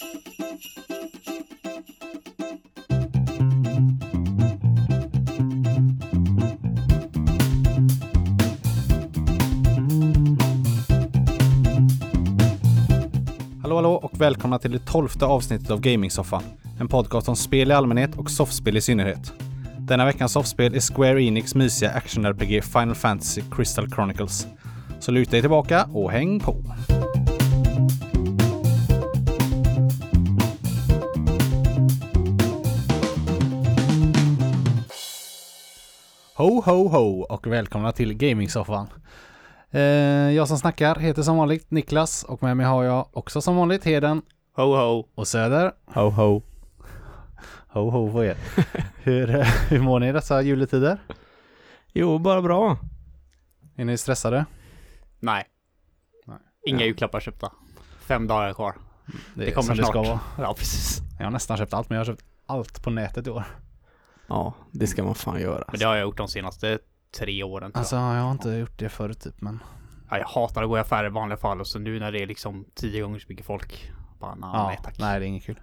Hallå hallå och välkomna till det tolfte avsnittet av Gamingsoffan. En podcast om spel i allmänhet och soffspel i synnerhet. Denna veckans soffspel är Square Enix mysiga action-RPG Final Fantasy Crystal Chronicles. Så luta dig tillbaka och häng på! Ho ho ho och välkomna till Gamingsoffan. Eh, jag som snackar heter som vanligt Niklas och med mig har jag också som vanligt Heden Ho ho. och Söder. Ho ho. Ho ho på er. hur, eh, hur mår ni i dessa juletider? Jo, bara bra. Är ni stressade? Nej. Nej. Inga Ja. julklappar köpta. Fem dagar kvar. Det, Det kommer som det ska snart. vara. Ja, precis. Jag har nästan köpt allt men jag har köpt allt på nätet i år. Ja, det ska man fan göra. Men det har jag gjort de senaste tre åren. Alltså jag har inte gjort det förut typ men jag. Ja, jag hatar att gå i affärer i vanliga fall och så nu när det är liksom tio gånger så mycket folk. Bara nej, ja, nej tack. nej det är inget kul.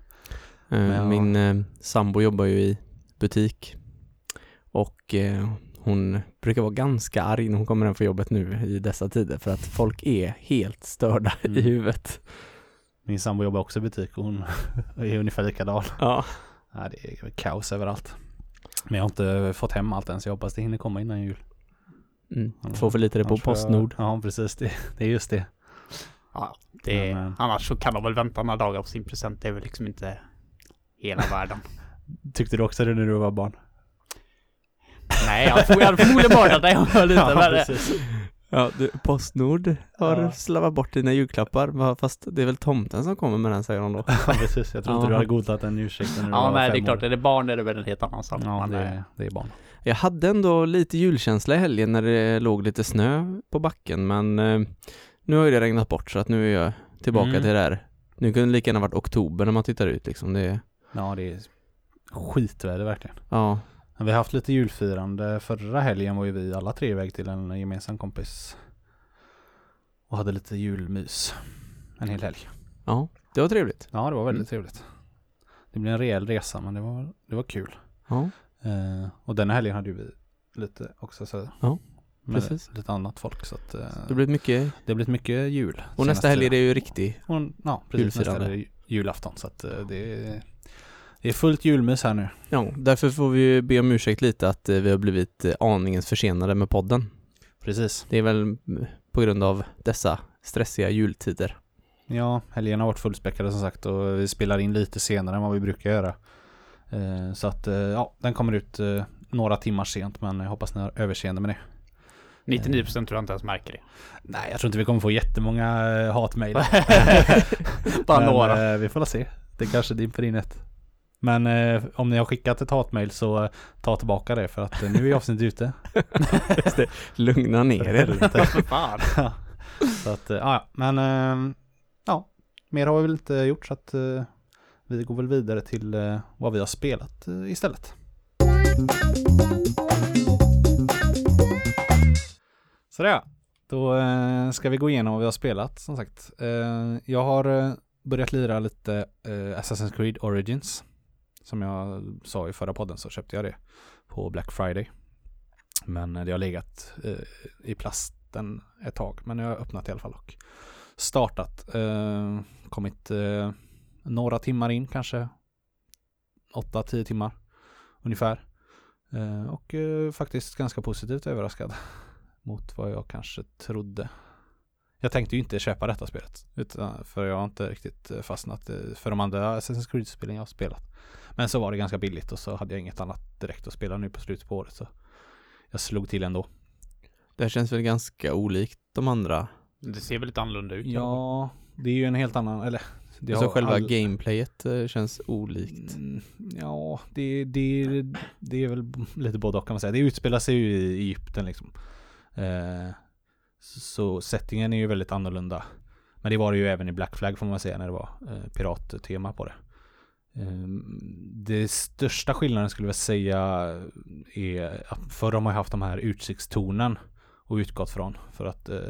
Eh, Men. Min eh, sambo jobbar ju i butik och eh, hon brukar vara ganska arg när hon kommer hem från jobbet nu i dessa tider för att folk är helt störda Mm. i huvudet. Min sambo jobbar också i butik och hon är ungefär likadan. Ja. Ja, det är kaos överallt. Men jag har inte fått hem allt än så jag hoppas det hinner komma innan jul. Mm. Får lite det på får jag- Postnord. Ja precis, det, det är just det. Ja, det är, Men, eh, annars så kan de väl vänta några dagar på sin present. Det är väl liksom inte hela världen. Tyckte du också det när du var barn? nej, jag hade- förmodligen bara det jag var lite Ja. Ja, du, Postnord har Ja. slavat bort dina julklappar fast det är väl tomten som kommer med den säger hon då. Ja precis, jag tror inte Ja. du hade godtagit en ursäkt när du Ja, nej, det är klart. år. Är det barn är det väl en helt annan sak. Ja, Men, det, är- det är barn. Jag hade ändå lite julkänsla i helgen när det låg lite snö på backen men eh, nu har ju det regnat bort så att nu är jag tillbaka Mm. till det där. Nu kunde det lika gärna varit oktober när man tittar ut liksom. Det är, Ja, det är skitväder verkligen. ja, Vi har haft lite julfirande. Förra helgen var ju vi alla tre iväg till en gemensam kompis. Och hade lite julmys. En hel helg. ja, det var trevligt. Ja, det var väldigt Mm. trevligt. Det blev en rejäl resa men det var, det var kul. Ja, Eh, och denna helgen hade ju vi lite också så. Ja, med precis. Lite annat folk så att eh, det blev mycket. det har blivit mycket jul. Och nästa helg är det ju riktig. Och, ja, precis. Nästa julfirande. helg är det julafton så att eh, det är, det är fullt julmys här nu. Ja, därför får vi be om ursäkt lite att eh, vi har blivit eh, aningens försenade med podden. Precis. Det är väl mm, på grund av dessa stressiga jultider. Ja, helgen har varit fullspäckade som sagt och vi spelar in lite senare än vad vi brukar göra. Eh, Så att ja, den kommer ut några timmar sent men jag hoppas ni har överseende med det. 99% tror jag inte ens märker det. Nej, jag tror inte vi kommer få jättemånga hatmejl. Bara men, några. Vi får la se. Det kanske dimper in ett. Men eh, om ni har skickat ett hatmejl så eh, ta tillbaka det för att eh, nu är avsnittet ute. Lugna ner er. Fan. Ja. så att, eh, ja. men eh, ja, mer har vi väl inte gjort så att eh, vi går väl vidare till eh, vad vi har spelat eh, istället. Så det ja. Då eh, ska vi gå igenom vad vi har spelat som sagt. Eh, jag har eh, börjat lira lite eh, Assassin's Creed Origins. Som jag sa i förra podden så köpte jag det på Black Friday. Men det har legat eh, i plasten ett tag. Men jag har öppnat i alla fall och startat. Eh, kommit eh, några timmar in kanske. 8-10 timmar ungefär. Eh, och eh, faktiskt ganska positivt överraskad mot vad jag kanske trodde. Jag tänkte ju inte köpa detta spelet. Utan, för jag har inte riktigt eh, fastnat för de andra Assassin's Creed-spelen jag har spelat. Men så var det ganska billigt och så hade jag inget annat direkt att spela nu på slutet på året. Så jag slog till ändå. Det här känns väl ganska olikt de andra. Det ser väl lite annorlunda ut. Ja, det är ju en helt annan, eller det alltså själva all- gameplayet eh, känns olikt. Mm, Ja, det, det, det är väl lite både och kan man säga. Det utspelar sig ju i Egypten liksom. Eh, så settingen är ju väldigt annorlunda. Men det var det ju även i Black Flag får man säga när det var eh, pirattema på det. Eh, det största skillnaden skulle jag säga är att förr har man ju haft de här utsiktstornen och utgått från. För att eh,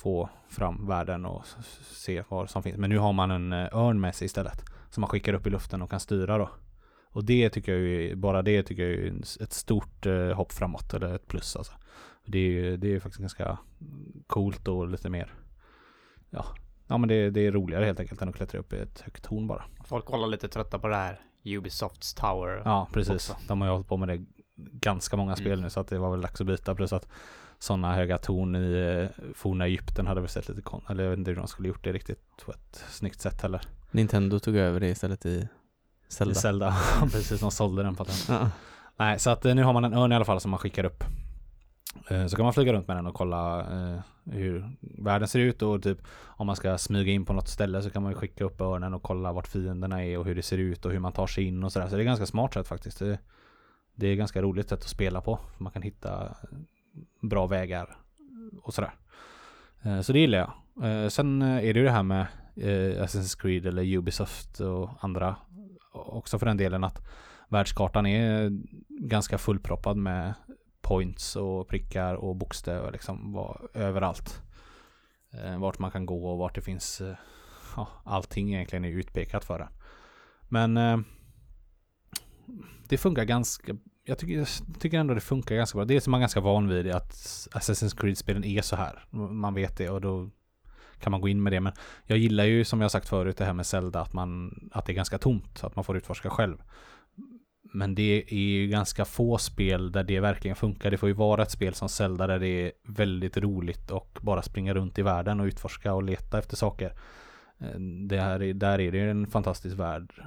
få fram världen och se vad som finns. Men nu har man en eh, örn med sig istället. Som man skickar upp i luften och kan styra då. Och det tycker jag ju, bara det tycker jag är ett stort eh, hopp framåt, eller ett plus alltså. Det är ju det är faktiskt ganska coolt och lite mer, ja, ja men det, det är roligare helt enkelt än att klättra upp i ett högt torn bara. Folk kollar lite trötta på det här Ubisofts Tower. Ja, precis. också. De har ju hållit på med det ganska många spel Mm. nu så att det var väl dags att byta. Plus att sådana höga torn i eh, forna Egypten hade väl sett lite kon... Eller jag vet inte hur de skulle gjort det riktigt på ett snyggt sätt heller. Nintendo tog över det istället i Zelda. Zelda. precis, de sålde den patent. Ja. Nej, så att eh, nu har man en örn i alla fall som man skickar upp. Eh, Så kan man flyga runt med den och kolla eh, hur världen ser ut och typ om man ska smyga in på något ställe så kan man ju skicka upp örnen och kolla vart fienderna är och hur det ser ut och hur man tar sig in och sådär. Så det är ganska smart sätt faktiskt. Det, det är ganska roligt sätt att spela på. Man kan hitta bra vägar och sådär. Eh, Så det gillar jag. Eh, Sen är det ju det här med eh, Assassin's Creed eller Ubisoft och andra också för den delen att världskartan är ganska fullproppad med points och prickar och bokstäver liksom var, överallt. Eh, vart man kan gå och vart det finns eh, ja, allting egentligen är utpekat för det. Men eh, det funkar ganska jag tycker, jag tycker ändå det funkar ganska bra. Dels är man ganska van vid att Assassin's Creed-spelen är så här. Man vet det och då kan man gå in med det. Men jag gillar ju som jag sagt förut det här med Zelda att, man, att det är ganska tomt. Att man får utforska själv. Men det är ju ganska få spel där det verkligen funkar. Det får ju vara ett spel som Zelda där det är väldigt roligt och bara springa runt i världen och utforska och leta efter saker. Eh, det här är, där är det ju en fantastisk värld.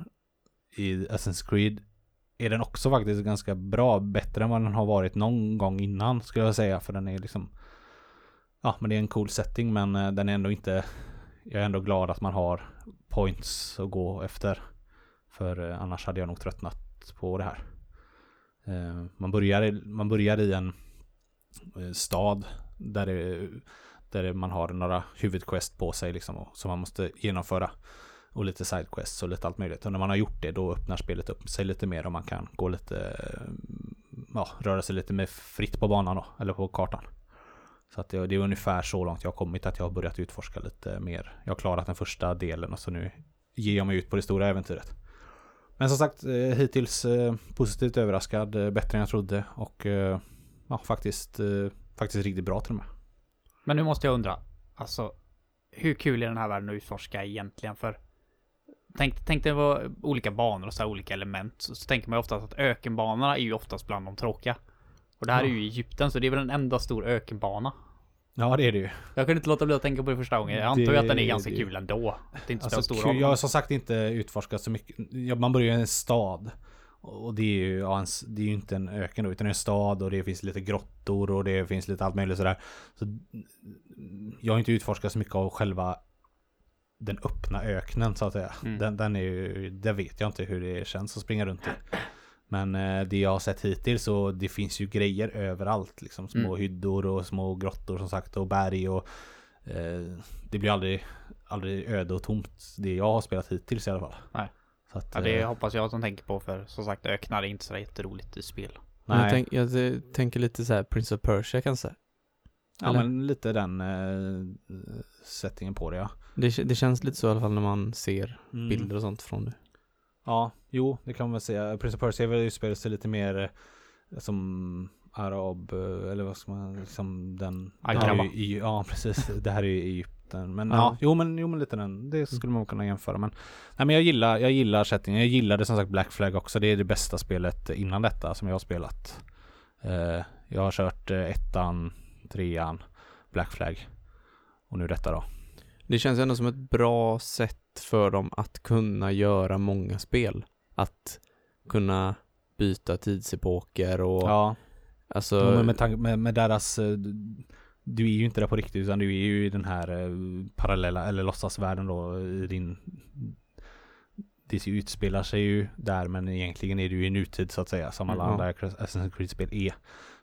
I Assassin's Creed är den också faktiskt ganska bra. Bättre än vad den har varit någon gång innan skulle jag säga. För den är liksom Ja men det är en cool setting men eh, den är ändå inte Jag är ändå glad att man har points att gå efter. För eh, annars hade jag nog tröttnat på det här. Eh, man börjar, i- man börjar i en eh, stad där, det, där man har några huvudquest på sig liksom och, som man måste genomföra. Och lite sidequests och lite allt möjligt. Och när man har gjort det då öppnar spelet upp sig lite mer och man kan gå lite eh, Ja, röra sig lite mer fritt på banan då, eller på kartan. Så att det, det är ungefär så långt jag har kommit att jag har börjat utforska lite mer. Jag har klarat den första delen och så nu ger jag mig ut på det stora äventyret. Men som sagt, eh, hittills eh, positivt överraskad, eh, bättre än jag trodde och ja, faktiskt, faktiskt riktigt bra till och med. Men nu måste jag undra, alltså hur kul är den här världen att utforska egentligen? För tänk, tänk dig vad olika banor och så här olika element. Så, så tänker man ju oftast att ökenbanorna är ju oftast bland de tråkiga. Och det här är ju Egypten, så det är väl en enda stor ökenbana. Ja, det är det ju. Jag kunde inte låta bli att tänka på det första gången. Jag antar ju Det- att den är ganska det- kul ändå. Det är inte så Alltså, stor roll. jag har som sagt inte utforskat så mycket. Man börjar i en stad. Och det är ju, ja, en s- det är ju inte en öken då, utan en stad och det finns lite grottor och det finns lite allt möjligt sådär. Så jag har inte utforskat så mycket av själva den öppna öknen så att säga. Mm. Den, den är ju, där vet jag inte hur det känns att springa runt i. Men eh, det jag har sett hittills så det finns ju grejer överallt. Liksom små Mm. hyddor och små grottor som sagt och berg och eh, det blir aldrig, aldrig öde och tomt. Det jag har spelat hittills i alla fall. Nej. Så att, Ja, det eh, hoppas jag att de tänker på för som sagt öknar är inte så jätteroligt i spel. Men Jag, nej. tänk, jag tänker lite så här Prince of Persia kanske. ja eller? men lite den eh, settingen på det ja. Det, det känns lite så i alla fall när man ser Mm. bilder och sånt från det. Ja, jo, det kan man väl säga. Prince of Persia utspelar sig lite mer eh, som arab, eh, eller vad ska man, liksom den... ju i- Ja, precis. Det här är ju Egypten. Men Ja. ja, jo men, jo men lite den. Det skulle man kunna jämföra. Men, nej, men jag gillar, jag gillar settingen. Jag gillade som sagt Black Flag också. Det är det bästa spelet innan detta som jag har spelat. Eh, jag har kört ettan, trean, Black Flag. Och nu detta då. Det känns ändå som ett bra sätt för dem att kunna göra många spel. Att kunna byta tidsepoker och Ja, alltså Ja, med, med, med deras eh, Du är ju inte där på riktigt utan du är ju i den här eh, parallella eller låtsasvärlden då i din Det utspelar sig ju där men egentligen är du i nutid så att säga som alla Mm, andra Assassin's Creed-spel är.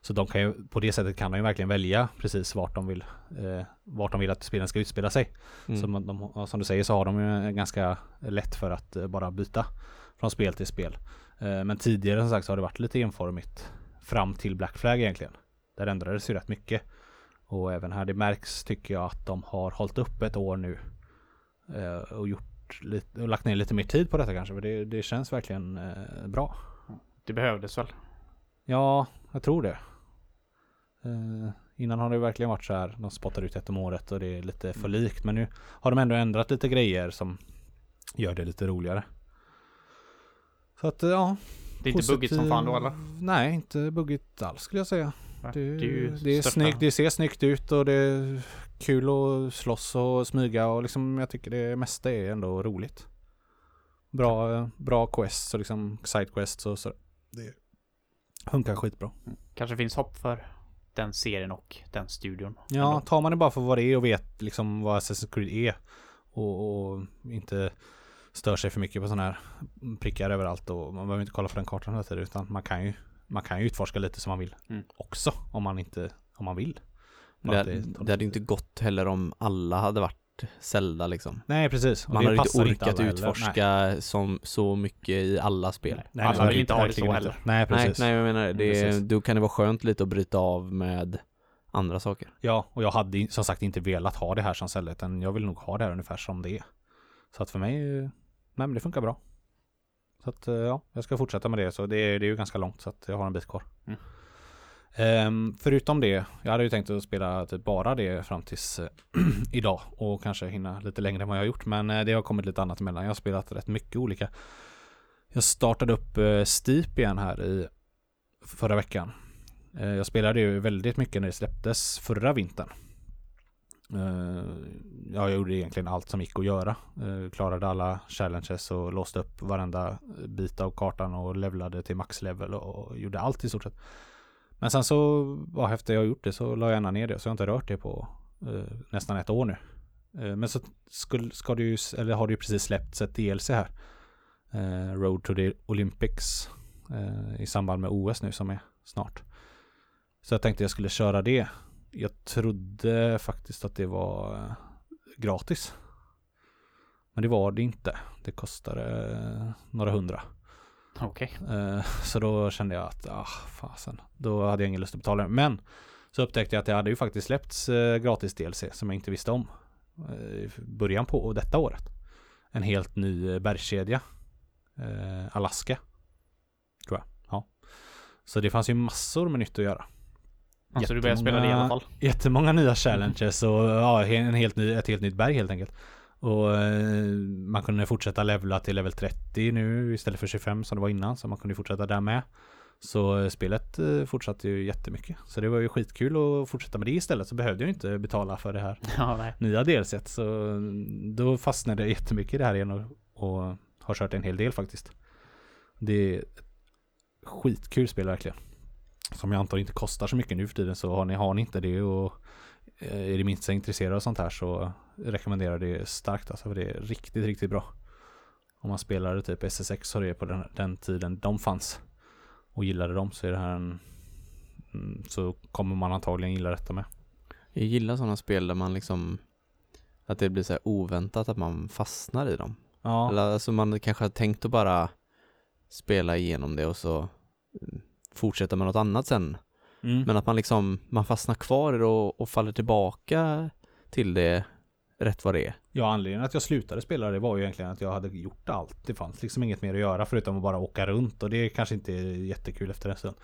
Så de kan ju, på det sättet kan de ju verkligen välja precis vart de vill eh, Vart de vill att spelen ska utspela sig. mm. Så de, som du säger så har de ju ganska lätt för att eh, bara byta från spel till spel. Eh, Men tidigare som sagt så har det varit lite enformigt fram till Black Flag egentligen. Där ändrades ju rätt mycket. Och även här, det märks tycker jag att de har hållit upp ett år nu. Eh, och gjort lite, och lagt ner lite mer tid på detta kanske. För det, det känns verkligen eh, bra. Det behövdes väl? Ja, jag tror det. Eh, innan har det verkligen varit så här. De spottar ut ett om året och det är lite för likt. Men nu har de ändå ändrat lite grejer som gör det lite roligare. Så att eh, ja. Det är inte buggigt som fan då eller? Nej, inte buggigt alls skulle jag säga. Nej, Det, det det, är snyggt, det ser snyggt ut och det är kul att slåss och smyga och liksom jag tycker det mesta är ändå roligt. Bra, bra quests och liksom side quests och så. Det funkar skitbra. Kanske finns hopp för den serien och den studion. Ja, tar man det bara för vad det är och vet liksom vad Assassin's Creed är och, och inte stör sig för mycket på sådana här prickar överallt och man behöver inte kolla på den kartan hela tiden utan man kan ju man kan ju utforska lite som man vill Mm. också om man inte om man vill. Det, att det hade inte gått heller om alla hade varit Zelda liksom. Nej precis. Och Man hade inte orkat alla utforska som så mycket i alla spel. Nej, nej, Alla nej, vill inte ha det så heller. Nej Nej, precis. nej jag menar det, Precis. då kan det vara skönt lite att bryta av med andra saker. Ja, och jag hade som sagt inte velat ha det här som Zelda utan jag vill nog ha det här ungefär som det är. Så att för mig, nej men det funkar bra. Så att eh, ja, jag ska fortsätta med det. Så det är, det är ju ganska långt så att jag har en bit kvar. Mm. Um, förutom det, jag hade ju tänkt att spela typ bara det fram tills idag och kanske hinna lite längre än vad jag har gjort. Men eh, det har kommit lite annat emellan. Jag har spelat rätt mycket olika. Jag startade upp uh, Steep igen här i förra veckan. Uh, Jag spelade ju väldigt mycket när det släpptes förra vintern. Uh, Ja, jag gjorde egentligen allt som gick att göra. Uh, Klarade alla challenges och låste upp varenda bit av kartan och levlade till maxlevel och gjorde allt i stort sett. Men sen så, ja, efter jag gjort det så la jag gärna ner det. Så jag har inte rört det på eh, nästan ett år nu. Eh, men så skulle, ska du ju, eller har det ju precis släppts ett DLC här. Eh, Road to the Olympics. Eh, I samband med OS nu som är snart. Så jag tänkte jag skulle köra det. Jag trodde faktiskt att det var eh, gratis. Men det var det inte. Det kostade eh, några hundra. Okej. Eh, Så då kände jag att, ah, fasen. Då hade jag ingen lust att betala det. Men så upptäckte jag att det hade ju faktiskt släppts eh, gratis DLC som jag inte visste om. eh, I början på detta året. En helt ny bergskedja. Alaska. Tror jag. Ja. Så det fanns ju massor med nytt att göra. Alltså du börjar spela det i alla fall? Jättemånga nya challenges och ja, en helt ny, ett helt nytt berg helt enkelt. Och eh, man kunde fortsätta levla till level 30 nu istället för 25 som det var innan. Så man kunde fortsätta där med. Så eh, spelet eh, fortsatte ju jättemycket. Så det var ju skitkul att fortsätta med det istället. Så behövde jag inte betala för det här Ja, nej. nya delset. Så mm, då fastnade jag jättemycket i det här igen och, och har kört en hel del faktiskt. Det är skitkul spel verkligen. Som jag antar inte kostar så mycket nu för tiden så har ni, har ni inte det och är det minsta intresserade av sånt här så rekommenderar det starkt alltså för det är riktigt, riktigt bra. Om man spelade typ SSX och det på den, den tiden de fanns och gillade dem så är det här en mm, så kommer man antagligen gilla detta med. Jag gillar sådana spel där man liksom att det blir så här oväntat att man fastnar i dem. Ja, Eller alltså man kanske har tänkt att bara spela igenom det och så mm, fortsätta med något annat sen. mm. Men att man liksom, man fastnar kvar i det och, och faller tillbaka till det rätt vad det är. Ja, anledningen att jag slutade spela det var ju egentligen att jag hade gjort allt. Det fanns liksom inget mer att göra förutom att bara åka runt och det kanske inte är jättekul efter en stund.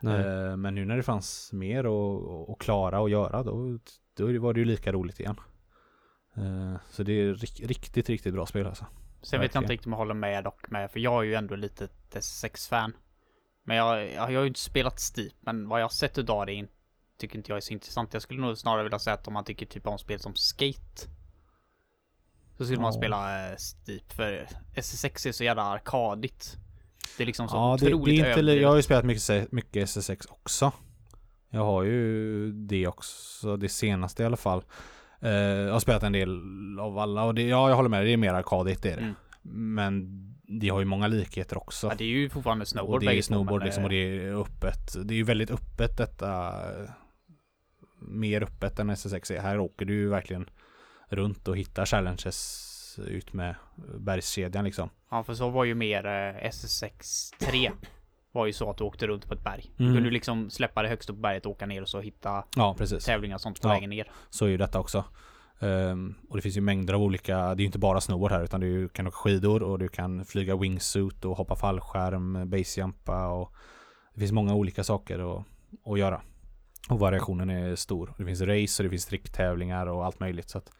Nej. Eh, Men nu när det fanns mer att klara och göra då, då var det ju lika roligt igen. Eh, Så det är rik- riktigt, riktigt bra spel alltså. Sen vet jag inte riktigt om jag håller med dock med, för jag är ju ändå lite ett SSX-fan. Men jag, jag, jag har ju inte spelat Steep, men vad jag har sett utav det in- tycker inte jag är så intressant. Jag skulle nog snarare vilja säga att om man tycker typ om spel som Skate. Så skulle man Ja. spela eh, Steep, för SSX är så jävla arkadigt. Det är liksom så Ja, det, det otroligt är inte, överdrivet. jag har ju spelat mycket, mycket SSX också. Jag har ju det också, det senaste i alla fall. Eh, jag har spelat en del av alla och det, ja, jag håller med, det är mer arkadigt det är det. Mm. Men det har ju många likheter också. Ja, det är ju fortfarande snowboard och det är snowboard liksom och eh, det är öppet. Det är ju väldigt öppet detta. Mer öppet än SSX är. Här åker du ju verkligen runt och hittar challenges ut med bergskedjan liksom. Ja, för så var ju mer eh, SSX 3. var ju så att du åkte runt på ett berg. Mm. Du kunde liksom släppa det högst upp på berget och åka ner och så hitta Ja, precis. tävlingar och sånt på Ja. vägen ner. Så är ju detta också. Ehm, och det finns ju mängder av olika, det är ju inte bara snowboard här utan du kan åka skidor och du kan flyga wingsuit och hoppa fallskärm, basejumpa och det finns många olika saker att, att göra. Och variationen är stor. Det finns race och det finns tricktävlingar och allt möjligt så att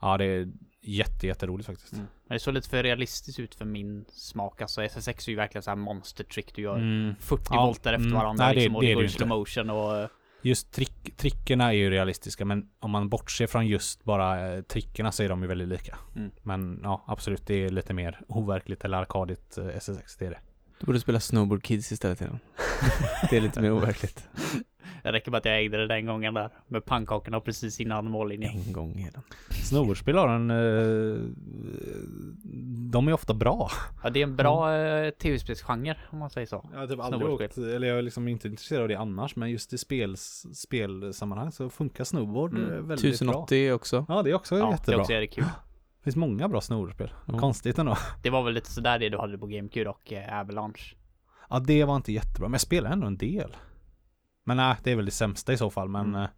ja, det är jätte, jätteroligt faktiskt. Men det såg lite för realistiskt ut för min smak. Alltså SSX är ju verkligen så här monster trick du gör. Mm. 40 Ja, volter efter mm. varandra Nej, det- liksom, och det det, går i slow motion och... eh, Just trick, trickerna är ju realistiska men om man bortser från just bara eh, trickerna så är de ju väldigt lika. Mm. Men ja, absolut det är lite mer overkligt eller arkadigt eh, SSX, det är det. Du borde spela Snowboard Kids istället till dem. Det är lite mer overkligt. Det räcker bara att jag ägde det den gången där. Med pannkakorna precis innan mållinjen. En gång i den. Snowboardspel har en... Eh, de är ofta bra. Ja, det är en bra eh, tv-spelsgenre om man säger så. Jag har typ aldrig åkt, eller jag är liksom inte intresserad av det annars, men just i spels, spelsammanhang så funkar snowboard Mm. eh, väldigt 1080 också. bra. Ja, det är också Ja, det jättebra. är också är det kul. Det finns många bra snowboardspel. Ja. Konstigt ändå. Det var väl lite sådär det du hade på GameCube och eh, Avalanche. Ja, det var inte jättebra, men jag spelar ändå en del. Men nej, det är väl det sämsta i så fall, men... Mm. eh,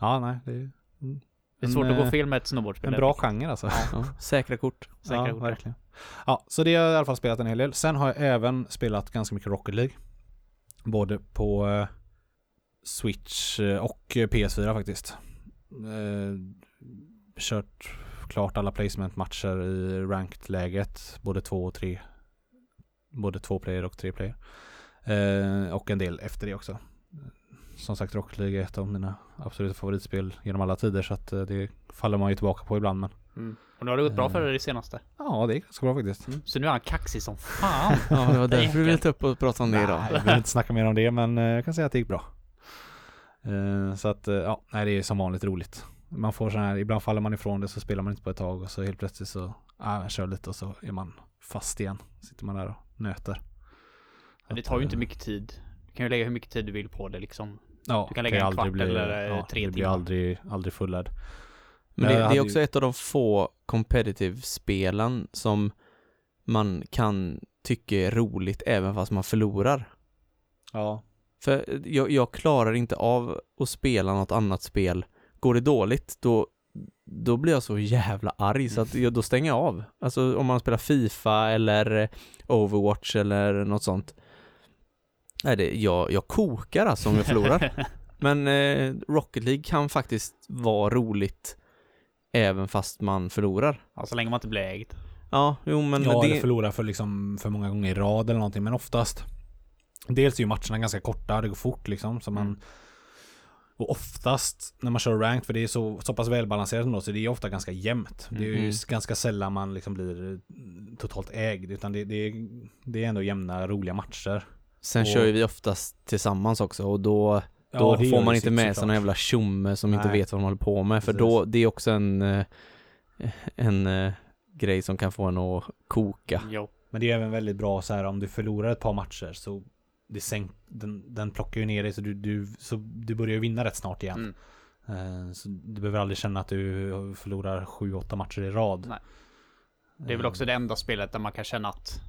Ja, nej, det är Det är En, svårt att gå eh, fel med ett snowboardspel. en bra genre alltså. Ja. Säkra kort. Säkra ja, kort. verkligen. Ja, så det har jag i alla fall spelat en hel del. Sen har jag även spelat ganska mycket Rocket League. Både på eh, Switch och eh, PS4 faktiskt. Eh, kört klart alla placement-matcher i ranked-läget. Både två och tre. Både två player och tre player. Eh, och en del efter det också. Som sagt, Rocket League är ett av mina absoluta favoritspel genom alla tider. Så att eh, det faller man ju tillbaka på ibland. Men Mm. Och nu har det gått bra Eh. för dig det senaste. ja, det är ganska bra faktiskt. Så nu är han kaxig som fan. Ja, det var därför du ville ta upp och prata om det idag. Nej, jag vill inte snacka mer om det men eh, jag kan säga att det gick bra. Eh, Så att eh, ja, nej det är som vanligt roligt. Man får sån här, ibland faller man ifrån det så spelar man inte på ett tag och så helt plötsligt så, ja, jag kör lite och så är man fast igen. Sitter man där och nöter. Men det tar ju inte mycket tid. Du kan ju lägga hur mycket tid du vill på det liksom. Ja, du kan lägga ju en kvart aldrig eller, eh, ja, tre det blir timmar. aldrig, aldrig fullärd. Men det, det är ju- också ett av de få competitive-spelen som man kan tycka är roligt även fast man förlorar. Ja. För jag, jag klarar inte av att spela något annat spel. Går det dåligt, då, då blir jag så jävla arg så att jag, då stänger jag av. Alltså om man spelar Fifa eller Overwatch eller något sånt. Nej, det, jag, jag kokar alltså om jag förlorar. Men eh, Rocket League kan faktiskt vara roligt även fast man förlorar. ja, så länge man inte blir ägd. Ja, jo men ja, eller det... förlora för, liksom, för många gånger i rad eller någonting. Men oftast. Dels är ju matcherna ganska korta, det går fort liksom. Så man, Mm. Och oftast när man kör ranked, för det är så, så pass välbalanserat ändå, så det är ofta ganska jämnt. Det är ju ganska sällan man liksom blir eh, totalt ägd. Utan det, det, det är ändå jämna, roliga matcher. Sen och- kör ju vi oftast tillsammans också och då, då det gör får man inte med såklart. såna jävla tjomme som inte Nej. vet vad de håller på med. För Precis. då, det är också en, eh, en eh, grej som kan få en att koka. Jo. Men det är även väldigt bra så här om du förlorar ett par matcher så det sänk, den, den plockar ju ner dig så du, du, så du börjar ju vinna rätt snart igen. Mm. Eh, Så du behöver aldrig känna att du förlorar sju, åtta matcher i rad. Nej. Det är väl också det enda spelet där man kan känna att,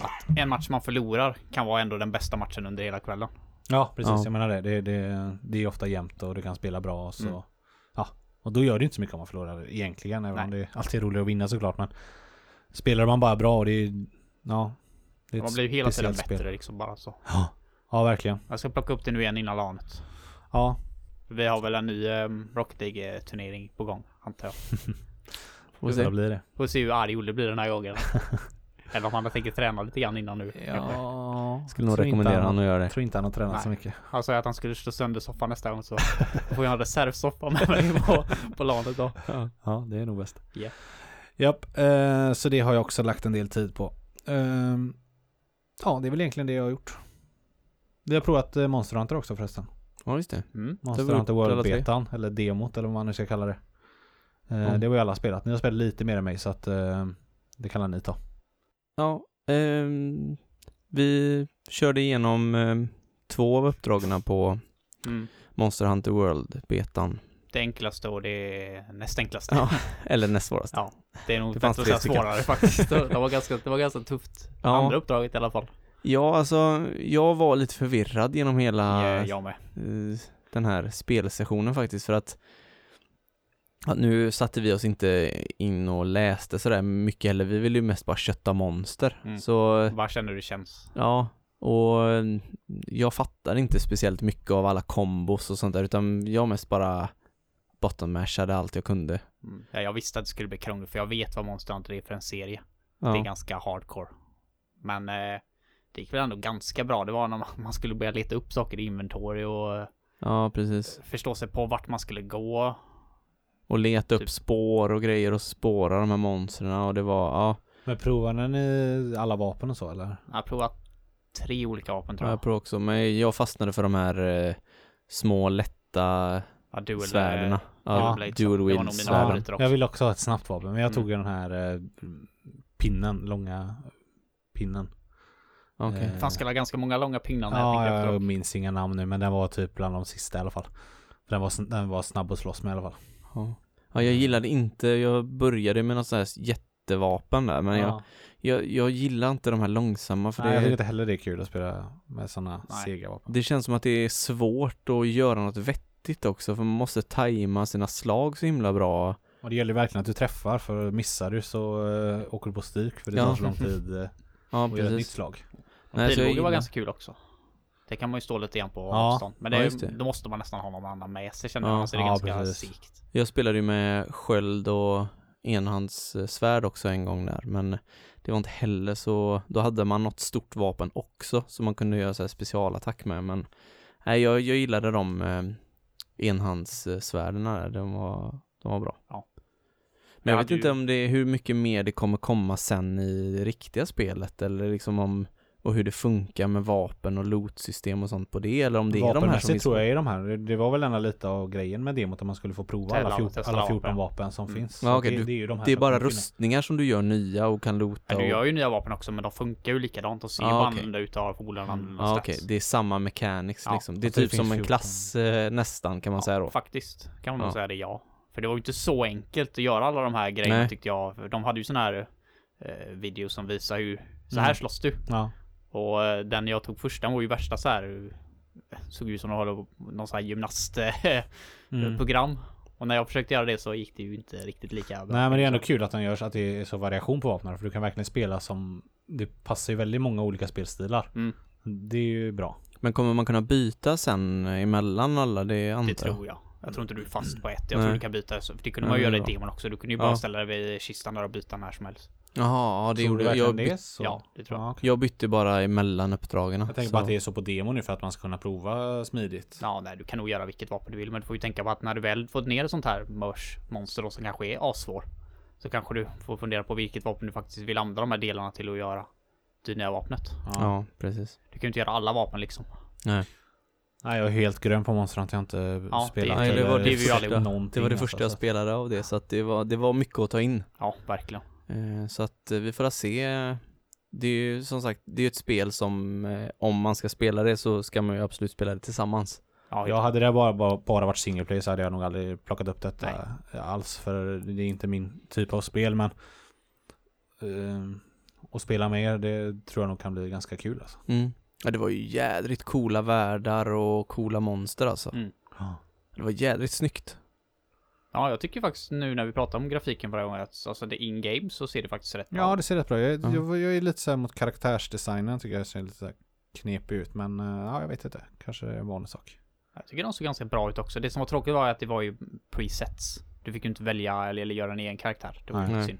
att en match man förlorar kan vara ändå den bästa matchen under hela kvällen. Ja, precis. Ja. Jag menar det. Det, det. det är ofta jämnt och du kan spela bra. och Så. Mm. Ja, och då gör det inte så mycket om man förlorar egentligen. Även Nej. om det alltid är roligare att vinna såklart. Men spelar man bara bra och det är... Ja. Man blir ju hela tiden bättre spel. liksom bara så. Ja. ja, verkligen. Jag ska plocka upp det nu igen innan LANet. Ja, Vi har väl en ny um, Rocket League-turnering på gång, antar jag. Får det se. blir det. Får se hur arg Olle blir den här gången. Eller om han tänker träna lite grann innan nu. kanske. Ja, Skulle nog rekommendera han- honom att göra det. Jag tror inte han har tränat Nej. så mycket. Han sa att han skulle slå sönder soffan nästa gång så då får jag en reservsoffa med mig på, på LANet då. Ja, det är nog bäst. Ja. Japp, eh, så det har jag också lagt en del tid på. Ehm, ja, det är väl egentligen det jag har gjort. Vi har provat eh, Monster Hunter också förresten. Ja, just det. Mm. Monster var Hunter upp alla World tre. Betan, eller demot eller vad man nu ska kalla det. Eh, Ja. Det har ju alla spelat. Ni har spelat lite mer än mig så att eh, det kan ni ta. Ja, ehm, vi körde igenom ehm, två av uppdragen på Mm. Monster Hunter World-betan. Det enklaste och det näst enklaste. Ja, eller näst svårast. Ja, det är nog Det bättre att säga svårare faktiskt. Det var ganska, det var ganska tufft. Ja. Andra uppdraget i alla fall. Ja, alltså jag var lite förvirrad genom hela Ja, jag med. eh, den här spelsessionen faktiskt för att nu satte vi oss inte in och läste sådär mycket heller. Vi ville ju mest bara kötta monster. Mm. Så Vad känner du det känns? ja, och eh, jag fattar inte speciellt mycket av alla kombos och sånt där utan jag mest bara bottom-mashade allt jag kunde. Mm. Ja, jag visste att det skulle bli krångligt för jag vet vad Monster Hunter är för en serie. Ja. Det är ganska hardcore. Men eh, det gick väl ändå ganska bra. Det var när man, skulle börja leta upp saker i inventory och eh, ja, precis. förstå sig på vart man skulle gå. Och leta upp Typ. spår och grejer och spåra de här monstren och det var, ja, Men provade ni alla vapen och så eller? Jag provat tre olika vapen tror jag jag. prov också. Men jag fastnade för de här eh, små lätta Ja, dual, svärden. eh, Ja, dual det wield mina svärden. Jag vill också ha ett snabbt vapen, men jag tog Mm. den här eh, pinnen, långa pinnen. Okej. Eh, Det fanns väl ganska många långa pinnar när jag Ja, jag efteråt. minns inga namn nu, men den var typ bland de sista i alla fall. För den var, den var snabb att slåss med i alla fall. Ja. ja, jag gillade inte, jag började med något sånt här jättevapen där men jag, ja. jag, jag gillar inte de här långsamma för Nej, jag tycker det, inte heller det är kul att spela med sådana sega vapen. det känns som att det är svårt att göra något vettigt också för man måste tajma sina slag så himla bra. Och det gäller verkligen att du träffar, för missar du så uh, åker du på stryk för det Ja. tar så lång tid uh, Ja, att göra ett nytt precis. slag. Så Pilbåge var ganska kul också. Det kan man ju stå lite grann på Ja, avstånd. Men ja, det, just det. då måste man nästan ha någon annan med sig känner Ja, jag. Är det ja, ganska precis. sikt. Jag spelade ju med sköld och enhandssvärd också en gång där men det var inte heller så, då hade man något stort vapen också som man kunde göra så här specialattack med men nej jag, jag gillade de eh, enhandssvärden där, de var, de var bra. Ja. Men jag Jag vet hade inte ju- om det är hur mycket mer det kommer komma sen i det riktiga spelet eller liksom om och hur det funkar med vapen och lootsystem och sånt på det eller om det är de här som tror jag är de här. Det- var väl ändå lite av grejen med demot att man skulle få prova alla, Tävla, 14, testa alla 14 vapen. vapen som Mm. finns. Ja, okej, det, du- det är ju de här Det är bara rustningar som du gör nya och kan loota Ja, du gör ju nya vapen också men de funkar ju likadant och ser Ah, annorlunda ut av polarna Mm. stats. okej, det är samma mechanics Ja, liksom. Det är alltså det typ som en 14. klass eh, nästan kan man Ja, säga då. Faktiskt kan man Ja. säga det ja. För det var ju inte så enkelt att göra alla de här grejerna Nej. tyckte jag. De hade ju sådana här eh, videos som visar hur så här Mm. slåss du. Ja. Och eh, den jag tog först den var ju värsta så här. eh, Såg ut som på någon sån här gymnastprogram. Mm. Och när jag försökte göra det så gick det ju inte riktigt lika bra. Nej men det är ändå kul att den görs, att det är så variation på vapnen. För du kan verkligen spela som, det passar ju väldigt många olika spelstilar. Mm. Det är ju bra. Men kommer man kunna byta sen emellan alla? Det antar Det tror jag. Jag tror inte du är fast på ett. Jag Nej. tror du kan byta. För det kunde man ju göra i demon också. Du kunde ju bara Ja. ställa dig vid kistan där och byta när som helst. Jaha, ja, det Tror gjorde du jag. Jag, det är så? Ja, det tror jag. Jag bytte bara emellan uppdragen. Jag tänker så. bara att det är så på demo nu för att man ska kunna prova smidigt. Ja, nej, du kan nog göra vilket vapen du vill, men du får ju tänka på att när du väl fått ner ett sånt här mörs monster då som kanske är assvår. Så kanske du får fundera på vilket vapen du faktiskt vill använda de här delarna till att göra det nya vapnet. Ja. Ja, precis. Du kan ju inte göra alla vapen liksom. Nej. Nej jag är helt grön på Monster Hunter. Jag har inte Ja, spelat det- Nej, det var det, det är vi ju första, allihop. någonting. det var det alltså, första jag så- spelade av det, så att det var, det var mycket att ta in. Ja, verkligen. Eh, Så att eh, vi får se. Det är ju som sagt, det är ett spel som eh, om man ska spela det så ska man ju absolut spela det tillsammans. Ja, Ja, hade det bara, bara, bara varit single play så hade jag nog aldrig plockat upp detta Nej. alls. För det är inte min typ av spel men uh, att spela med er det tror jag nog kan bli ganska kul alltså. Mm. Ja, det var ju jädrigt coola världar och coola monster alltså. Mm. Det var jädrigt snyggt. Ja, jag tycker faktiskt nu när vi pratar om grafiken förra gången att alltså det in-game så ser det faktiskt rätt bra Ja ut. det ser rätt bra ut. Ja. Jag, jag, jag är lite så här mot karaktärsdesignen tycker jag ser lite så här knepig ut. Men eh, ja jag vet inte. Kanske är en vanlig sak. Jag tycker de såg ganska bra ut också. Det som var tråkigt var att det var ju presets. Du fick ju inte välja eller, eller göra en egen karaktär. Det var ju Nej. synd.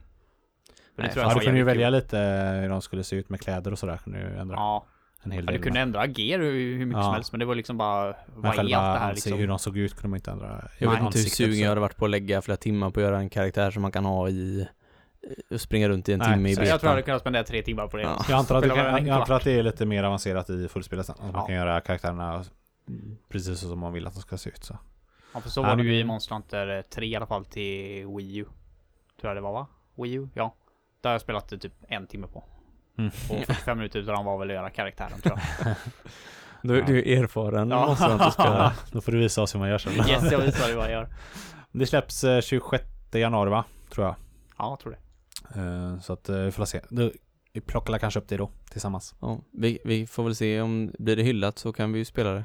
Det Nej, Ja jag du kunde ju välja lite hur de skulle se ut med kläder och sådär. Kunde du ändra Ja, en hel Ja, del. du kunde ändra G hur, hur mycket Ja. som helst, men det var liksom bara, men vad är allt det här liksom? hur de såg ut kunde man inte ändra. Jag vet Nej, inte hur sugen så- jag hade varit på att lägga flera timmar på att göra en karaktär som man kan ha i eh, och springa runt i en Nej, timme i Så jag tror jag betan. hade kunnat spendera tre timmar på det. Ja. Jag antar, att, kan, jag antar att det är lite mer avancerat i fullspelet sen. Att man kan göra karaktärerna precis så som man vill att de ska se ut. Så. Ja, för så var det ju i Monster Hunter 3 i alla fall till Wii U. Tror jag det var va? Wii U? Ja. Där har jag spelat typ en timme på. Mm. Och 45 minuter utav dem var väl att göra karaktären tror jag. Du, du är erfaren, Ja. måste jag inte spela. Då får du visa oss hur man gör sen. Yes, jag visar dig vad jag gör. Det släpps eh, 26 januari va? Tror jag. Ja, jag tror det. Eh, Så att eh, vi får se. Det, vi plockar kanske upp det då tillsammans. Ja, vi, vi får väl se om, blir det hyllat så kan vi ju spela det.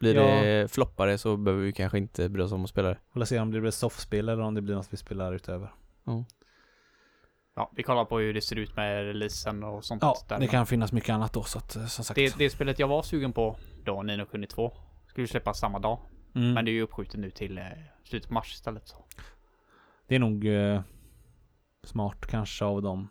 Blir Ja. det floppare så behöver vi kanske inte bry oss om att spela det. Får se om det blir softspel eller om det blir något vi spelar utöver. Ja, vi kollar på hur det ser ut med releasen och sånt. Ja, där. det kan finnas mycket annat då så att eh, som sagt. det, det spelet jag var sugen på då, Nino Kuni 2, skulle släppas samma dag. Mm. Men det är ju uppskjutet nu till eh, slutet på mars istället. Så. Det är nog eh, smart kanske av dem.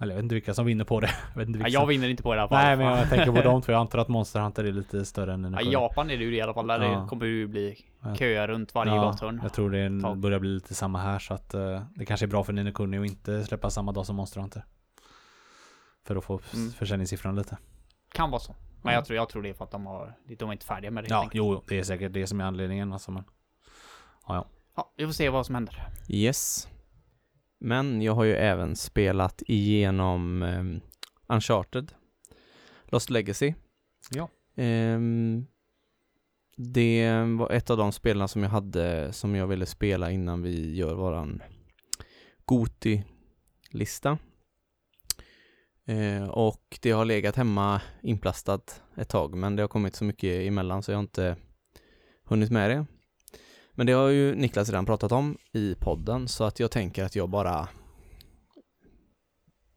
Eller jag vet inte vilka som vinner på det. Jag vet inte Ja, jag vinner inte på det i alla fall. Nej men jag tänker på dem för jag antar att Monster Hunter är lite större än Ja, Japan är det ju i alla fall. Där Ja. det kommer ju bli köer runt varje ja, gathörn. Jag tror det en, börjar bli lite samma här så att eh, det kanske är bra för Nino Kuni att inte släppa samma dag som Monster Hunter. För att få Mm. försäljningssiffran lite. Kan vara så. Men Ja. jag tror, jag tror det är för att de har, de är inte färdiga med det. Ja, jo, det är säkert det som är anledningen alltså men. Ja, ja. ja, vi får se vad som händer. Yes. Men jag har ju även spelat igenom um, Uncharted. Lost Legacy. Ja. Ehm, det var ett av de spelen som jag hade som jag ville spela innan vi gör våran Goti-lista. Eh, och det har legat hemma inplastat ett tag men det har kommit så mycket emellan så jag har inte hunnit med det. Men det har ju Niklas redan pratat om i podden så att jag tänker att jag bara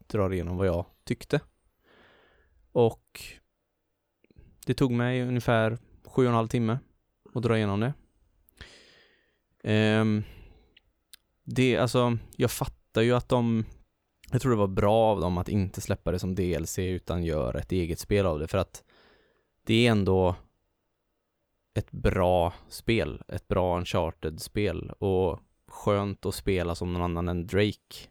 drar igenom vad jag tyckte. Och det tog mig ungefär sju och en halv timme att dra igenom det. Um, det, alltså, jag fattar ju att de, jag tror det var bra av dem att inte släppa det som DLC utan göra ett eget spel av det för att det är ändå ett bra spel, ett bra Uncharted-spel och skönt att spela som någon annan än Drake.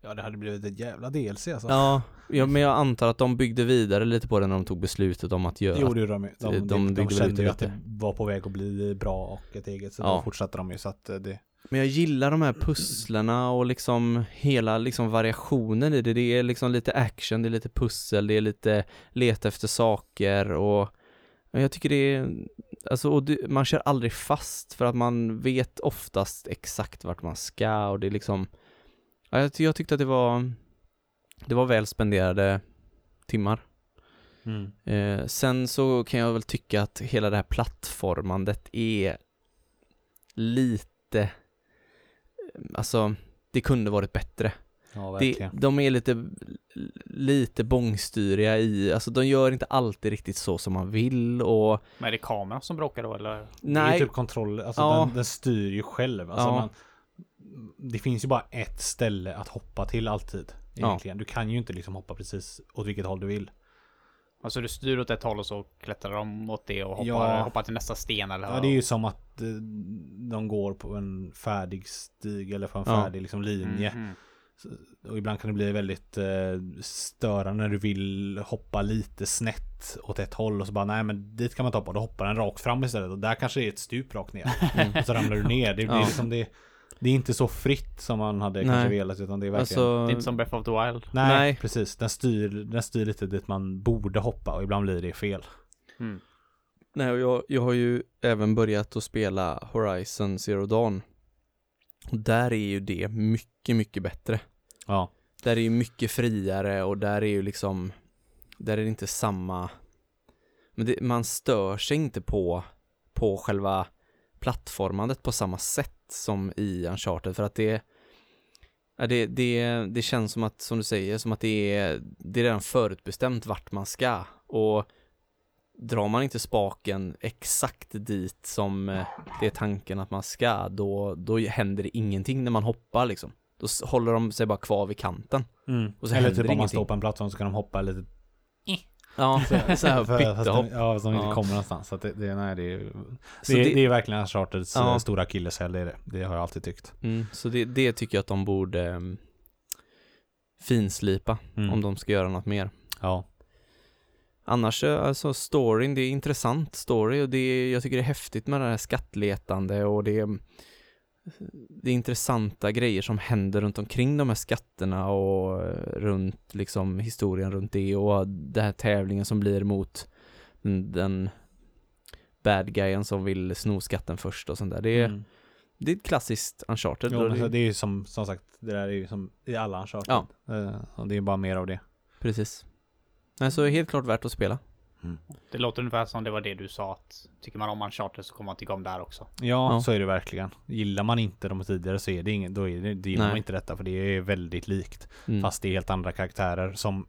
Ja det hade blivit ett jävla DLC alltså. Ja, ja, men jag antar att de byggde vidare lite på det när de tog beslutet om att göra det gjorde de. De, de de, de, kände ju att det. var på väg att bli bra och ett eget så Ja. då fortsatte de ju så att eh, det Men jag gillar de här pusslerna och liksom hela liksom variationen i det. Det är liksom lite action, det är lite pussel, det är lite leta efter saker och jag tycker det är, alltså och det, man kör aldrig fast för att man vet oftast exakt vart man ska och det är liksom, ja, jag, jag tyckte att det var, det var väl spenderade timmar. Eh, sen så kan jag väl tycka att hela det här plattformandet är lite, alltså det kunde varit bättre. Ja Det, de är lite, lite bångstyriga i, alltså de gör inte alltid riktigt så som man vill och Men är det kameran som bråkar då eller? Det är nej, ju typ kontroll, alltså Ja. den, den styr ju själv. Alltså Ja. man, det finns ju bara ett ställe att hoppa till alltid. Ja. Egentligen. Du kan ju inte liksom hoppa precis åt vilket håll du vill. Alltså du styr åt ett håll och så klättrar de åt det och hoppar, Ja. hoppar till nästa sten eller? Ja, det är ju som att eh, de går på en färdig stig eller på en Ja. färdig liksom, linje. Mhm. Så- Och ibland kan det bli väldigt eh, störande när du vill hoppa lite snett åt ett håll och så bara nej men dit kan man ta på. Då hoppar den rakt fram istället och där kanske det är ett stup rakt ner. Mm. Och så ramlar du ner. Det blir Ja. liksom det. Det är inte så fritt som man hade kanske Nej. velat utan det är verkligen alltså, Det är inte som Breath of the Wild. Nej, Nej. precis. Den styr, den styr lite dit man borde hoppa och ibland blir det fel. Mm. nej och jag, jag har ju även börjat att spela Horizon Zero Dawn. Och där är ju det mycket, mycket bättre. Ja. Där är ju mycket friare och där är ju liksom, där är det inte samma, men det, man stör sig inte på, på själva plattformandet på samma sätt som i Uncharted för att det, det, det, det känns som att, som du säger, som att det är, det är redan förutbestämt vart man ska och drar man inte spaken exakt dit som eh, det är tanken att man ska, då, då händer det ingenting när man hoppar liksom. Då håller de sig bara kvar vid kanten. Och så Eller typ om man står på en plattform så kan de hoppa lite Ja, så här pyttehopp. Ja, som inte Ja. kommer någonstans. Så det, det, nej, det, är, det, det, det är verkligen Uncharteds Ja. eh, stora akilleshäl, det är det. Det har jag alltid tyckt. mm, så det, det tycker jag att de borde um, finslipa Mm. om de ska göra något mer. Ja. Annars, eh, alltså storyn, det är intressant story och det är, jag tycker det är häftigt med det här skattletande och det är, det är intressanta grejer som händer runt omkring de här skatterna och eh, runt liksom historien runt det och den här tävlingen som blir mot den, bad guyen som vill sno skatten först och sånt där. Det är, Mm. det är ett klassiskt Uncharted. Jo, men det- är ju som, som sagt, det där är ju som i alla Uncharted. Ja. Eh, och det är bara mer av det. precis. Nej, så helt klart värt att spela. Det låter ungefär som det var det du sa att tycker man om Uncharted så kommer man tycka om där också. Ja, Ja. så är det verkligen. Gillar man inte de tidigare så är det ingen, då är det, det gillar Nej. man inte detta för det är väldigt likt. Mm. Fast det är helt andra karaktärer som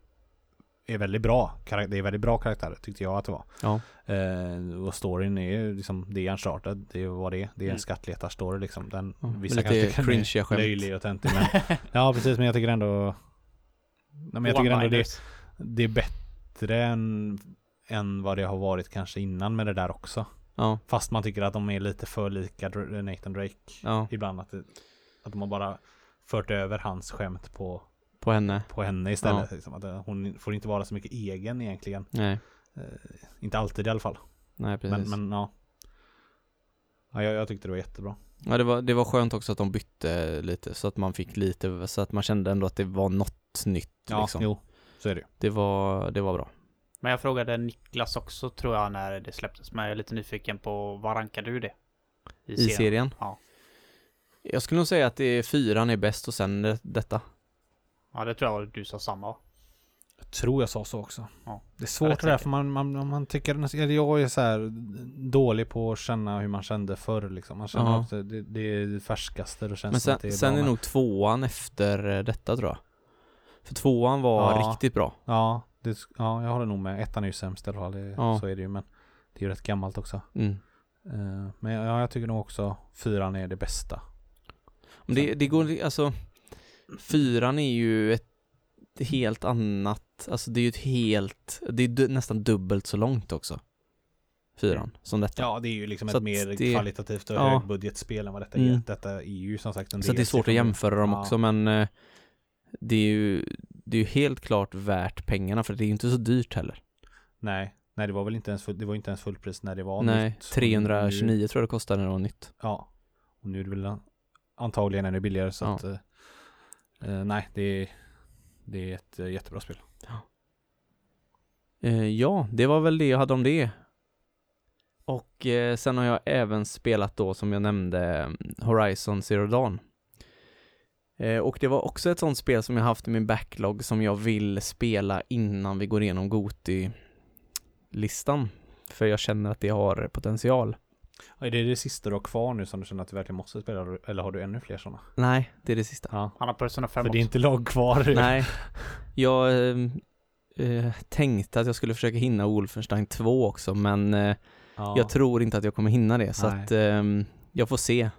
är väldigt bra. Det är väldigt bra karaktärer tyckte jag att det var. Ja. Eh, och storyn är ju liksom, det är Uncharted, det är vad det är. Det är en Mm. skattletarstory liksom. Den, Ja, vissa kanske tycker den är skämt. löjlig och töntig men Ja precis men jag tycker ändå Nej, men jag tycker ändå det, det är bättre än, än vad det har varit kanske innan med det där också. Ja, Fast man tycker att de är lite för lika Nathan Drake ja, ibland. Att, det, att de har bara fört över hans skämt på, på henne. på henne istället. Liksom. Att eh, hon får inte vara så mycket egen egentligen. Nej, Eh, inte alltid i alla fall. nej precis. Men, men ja. ja jag, jag tyckte det var jättebra. Ja, det var, det var skönt också att de bytte lite så att man fick lite, så att man kände ändå att det var något nytt Ja, liksom. jo. Så är det. Det var, det var bra. Men jag frågade Niklas också tror jag när det släpptes. Men jag är lite nyfiken på vad rankar du det? I serien? Ja. Jag skulle nog säga att det är fyran är bäst och sen det, detta. Ja, det tror jag du sa samma. Jag tror jag sa så också. Ja. Det är svårt det där för man, man, man tycker, eller jag är så här dålig på att känna hur man kände förr liksom. Man känner Ja. att det, det är det färskaste. Det känns Men som att det sen, är sen bra är nog tvåan efter eh, detta tror jag. För tvåan var Ja. riktigt bra. Ja, det, ja, jag håller nog med. Ettan är ju sämst i alla fall. Det, Ja. Så är det ju. Men det är ju rätt gammalt också. Mm. Eh, men ja, jag tycker nog också fyran är det bästa. Men det, det går, alltså Fyran är ju ett helt annat, alltså det är ju ett helt, det är du, nästan dubbelt så långt också. Fyran, som detta. Ja, det är ju liksom Så ett mer det- kvalitativt och Ja. högbudgetspel än vad detta Mm. är. Detta är ju som sagt en Så det är svårt att från- jämföra dem Ja. också men eh, det är ju, det är ju helt klart värt pengarna för det är ju inte så dyrt heller. Nej, nej det var väl inte ens, full, det var inte ens fullpris när det var Nej, nytt. 329 tror jag det kostade när det var nytt. Ja, och nu är det väl antagligen ännu billigare så Ja. att eh, eh, nej, det är, det är ett eh, jättebra spel. Eh, ja, det var väl det jag hade om det. Och eh, sen har jag även spelat då som jag nämnde mm, Horizon Zero Dawn. Eh, och det var också ett sånt spel som jag haft i min backlog som jag vill spela innan vi går igenom Goti-listan. För jag känner att det har potential. Ja, Är det det sista du har kvar nu som du känner att du verkligen måste spela eller har du ännu fler sådana? Nej, det är det sista. Ja, Han har Persona 5 för det är också. inte lag kvar. Nej, jag eh, eh, tänkte att jag skulle försöka hinna Wolfenstein 2 också men eh, Ja. Jag tror inte att jag kommer hinna det så Nej. att ehm, jag får se.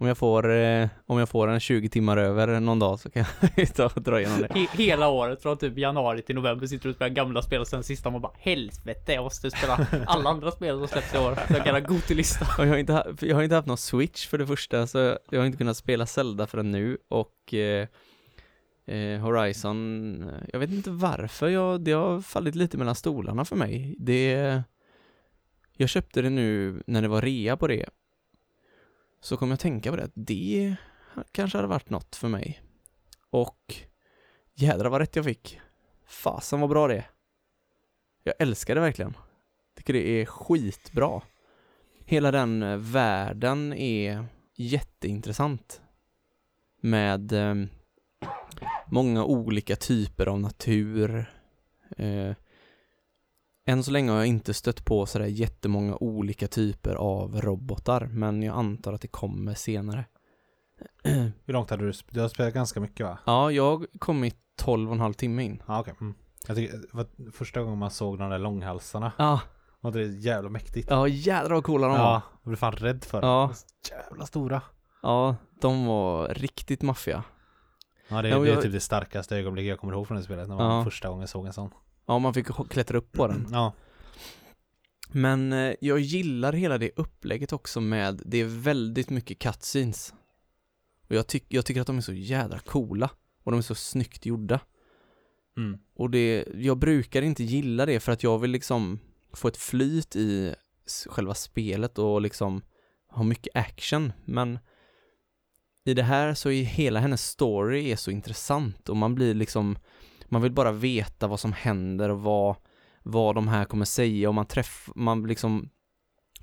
Om jag får, eh, om jag får en 20 timmar över någon dag så kan jag ta och dra igenom det. He- hela året från typ januari till november sitter du och spelar gamla spel och sen sista man bara helvete jag måste spela alla andra spel som släpps i år. Så jag kan ha god till lista. Och jag, har inte, jag har inte haft någon switch för det första så jag har inte kunnat spela Zelda förrän nu och eh, eh, Horizon, eh, jag vet inte varför jag, det har fallit lite mellan stolarna för mig. Det, jag köpte det nu när det var rea på det. Så kom jag att tänka på det, att det kanske hade varit något för mig. Och jädrar vad rätt jag fick. Fasen vad bra det är. Jag älskar det verkligen. Tycker det är skitbra. Hela den eh, världen är jätteintressant. Med eh, många olika typer av natur. Eh, än så länge har jag inte stött på sådär jättemånga olika typer av robotar, men jag antar att det kommer senare. Hur långt hade du, du har spelat ganska mycket va? Ja, jag har kommit 12 och en halv timme in. Ja okej. Mm. Jag tycker, var första gången man såg de där långhalsarna. Ja, Och det jävla mäktigt. ja jädrar vad coola de var. Ja, jag blev fan rädd för dem. Ja. Jävla stora. Ja, de var riktigt maffiga. Ja det, Ja, det är jag- typ det starkaste ögonblicket jag kommer ihåg från det spelet. När man Ja. första gången såg en sån. Ja, man fick klättra upp på den. Ja. Men eh, jag gillar hela det upplägget också med, det är väldigt mycket cutscenes. Och jag, tyck, jag tycker att de är så jädra coola. Och de är så snyggt gjorda. Mm. Och det, jag brukar inte gilla det för att jag vill liksom få ett flyt i själva spelet och liksom ha mycket action. Men i det här så är hela hennes story är så intressant och man blir liksom, man vill bara veta vad som händer och vad, vad de här kommer säga och man träffar, man liksom,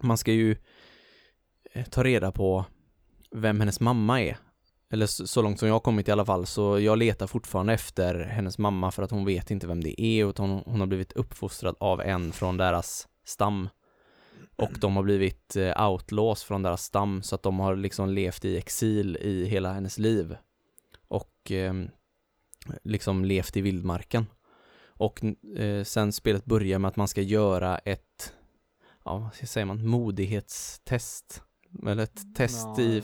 man ska ju eh, ta reda på vem hennes mamma är. Eller så, långt som jag har kommit i alla fall, så jag letar fortfarande efter hennes mamma för att hon vet inte vem det är utan hon, hon har blivit uppfostrad av en från deras stam. Och de har blivit eh, outlaws från deras stam så att de har liksom levt i exil i hela hennes liv. Och eh, liksom levt i vildmarken. Och eh, sen spelet börjar med att man ska göra ett, ja vad säger man, modighetstest. Eller ett test i,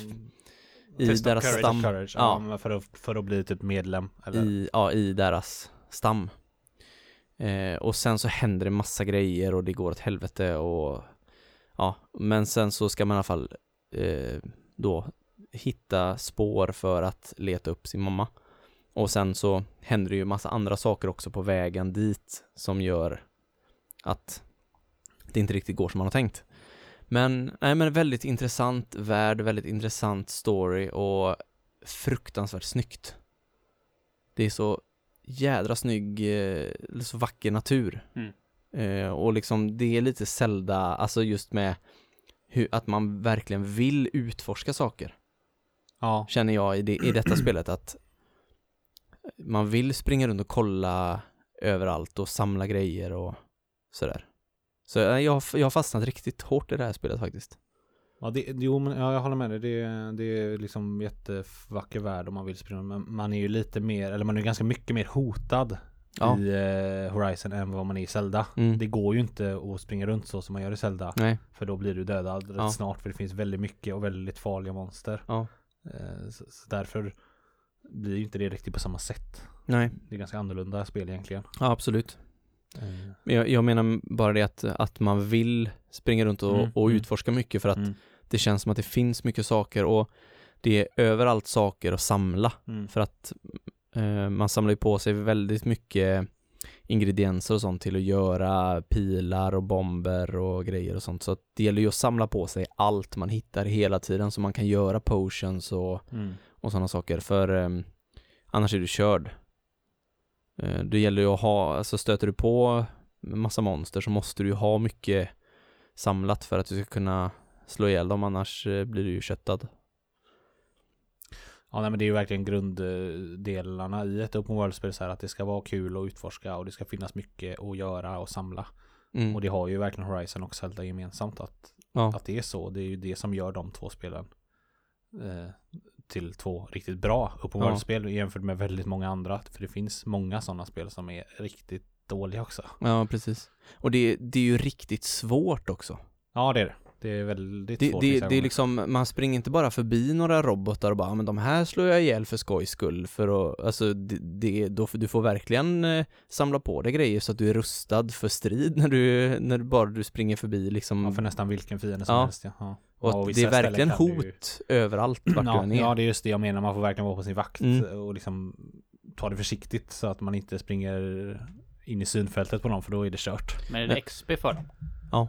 i Test deras courage. stam. Courage, ja, Ja. för, att, för att bli typ medlem. Eller? i, ja, i deras stam. Eh, och sen så händer det massa grejer och det går åt helvete och ja, men sen så ska man i alla fall eh, då hitta spår för att leta upp sin mamma. Och sen så händer det ju massa andra saker också på vägen dit som gör att det inte riktigt går som man har tänkt. Men, nej men väldigt intressant värld, väldigt intressant story och fruktansvärt snyggt. Det är så jädra snygg, eh, så vacker natur. Mm. Eh, och liksom det är lite Zelda, alltså just med hur, att man verkligen vill utforska saker. Ja. Känner jag i, det, i detta spelet att man vill springa runt och kolla överallt och samla grejer och sådär. Så eh, jag, jag har fastnat riktigt hårt i det här spelet faktiskt. Ja, det, jo, men ja, jag håller med dig. Det, det är liksom jättevacker värld om man vill springa. Men man är ju lite mer, eller man är ganska mycket mer hotad Ja. i eh, Horizon än vad man är i Zelda. Mm. Det går ju inte att springa runt så som man gör i Zelda. Nej, För då blir du dödad rätt Ja. snart. För det finns väldigt mycket och väldigt farliga monster. ja, Eh, så, så därför blir ju inte det riktigt på samma sätt. nej, Det är ganska annorlunda spel egentligen. ja absolut. Men Jag, jag menar bara det att, att man vill springa runt och, Mm, och mm. utforska mycket för att mm, det känns som att det finns mycket saker och det är överallt saker att samla mm. för att eh, man samlar ju på sig väldigt mycket ingredienser och sånt till att göra pilar och bomber och grejer och sånt så det gäller ju att samla på sig allt man hittar hela tiden så man kan göra potions och, Mm. Och sådana saker för eh, annars är du körd. Eh, det gäller ju att ha, alltså stöter du på massa monster så måste du ju ha mycket samlat för att du ska kunna slå ihjäl dem annars eh, blir du ju köttad. Ja nej, men det är ju verkligen grunddelarna i ett open world-spel så här att det ska vara kul att utforska och det ska finnas mycket att göra och samla. Mm. Och det har ju verkligen Horizon och Zelda gemensamt att, ja. att det är så. Det är ju det som gör de två spelen eh, till två riktigt bra open world-spel jämfört med väldigt många andra. För det finns många sådana spel som är riktigt dåliga också. ja, precis. Och det, det är ju riktigt svårt också. Ja det är det. Det är väldigt Det, svårt det, det är liksom, man springer inte bara förbi några robotar och bara, "Ja, men de här slår jag ihjäl för skojs skull för att, alltså det, det, då, du får verkligen eh, samla på dig grejer så att du är rustad för strid när du, när du bara du springer förbi liksom. Ja, för nästan vilken fiende som Ja. helst ja. ja. Och Ja, att vissa det är verkligen du hot ju- överallt vart du Ja, än är. ja, det är just det jag menar. Man får verkligen vara på sin vakt Mm. och liksom ta det försiktigt så att man inte springer in i synfältet på dem för då är det kört. Men är det XP för dem? Ja.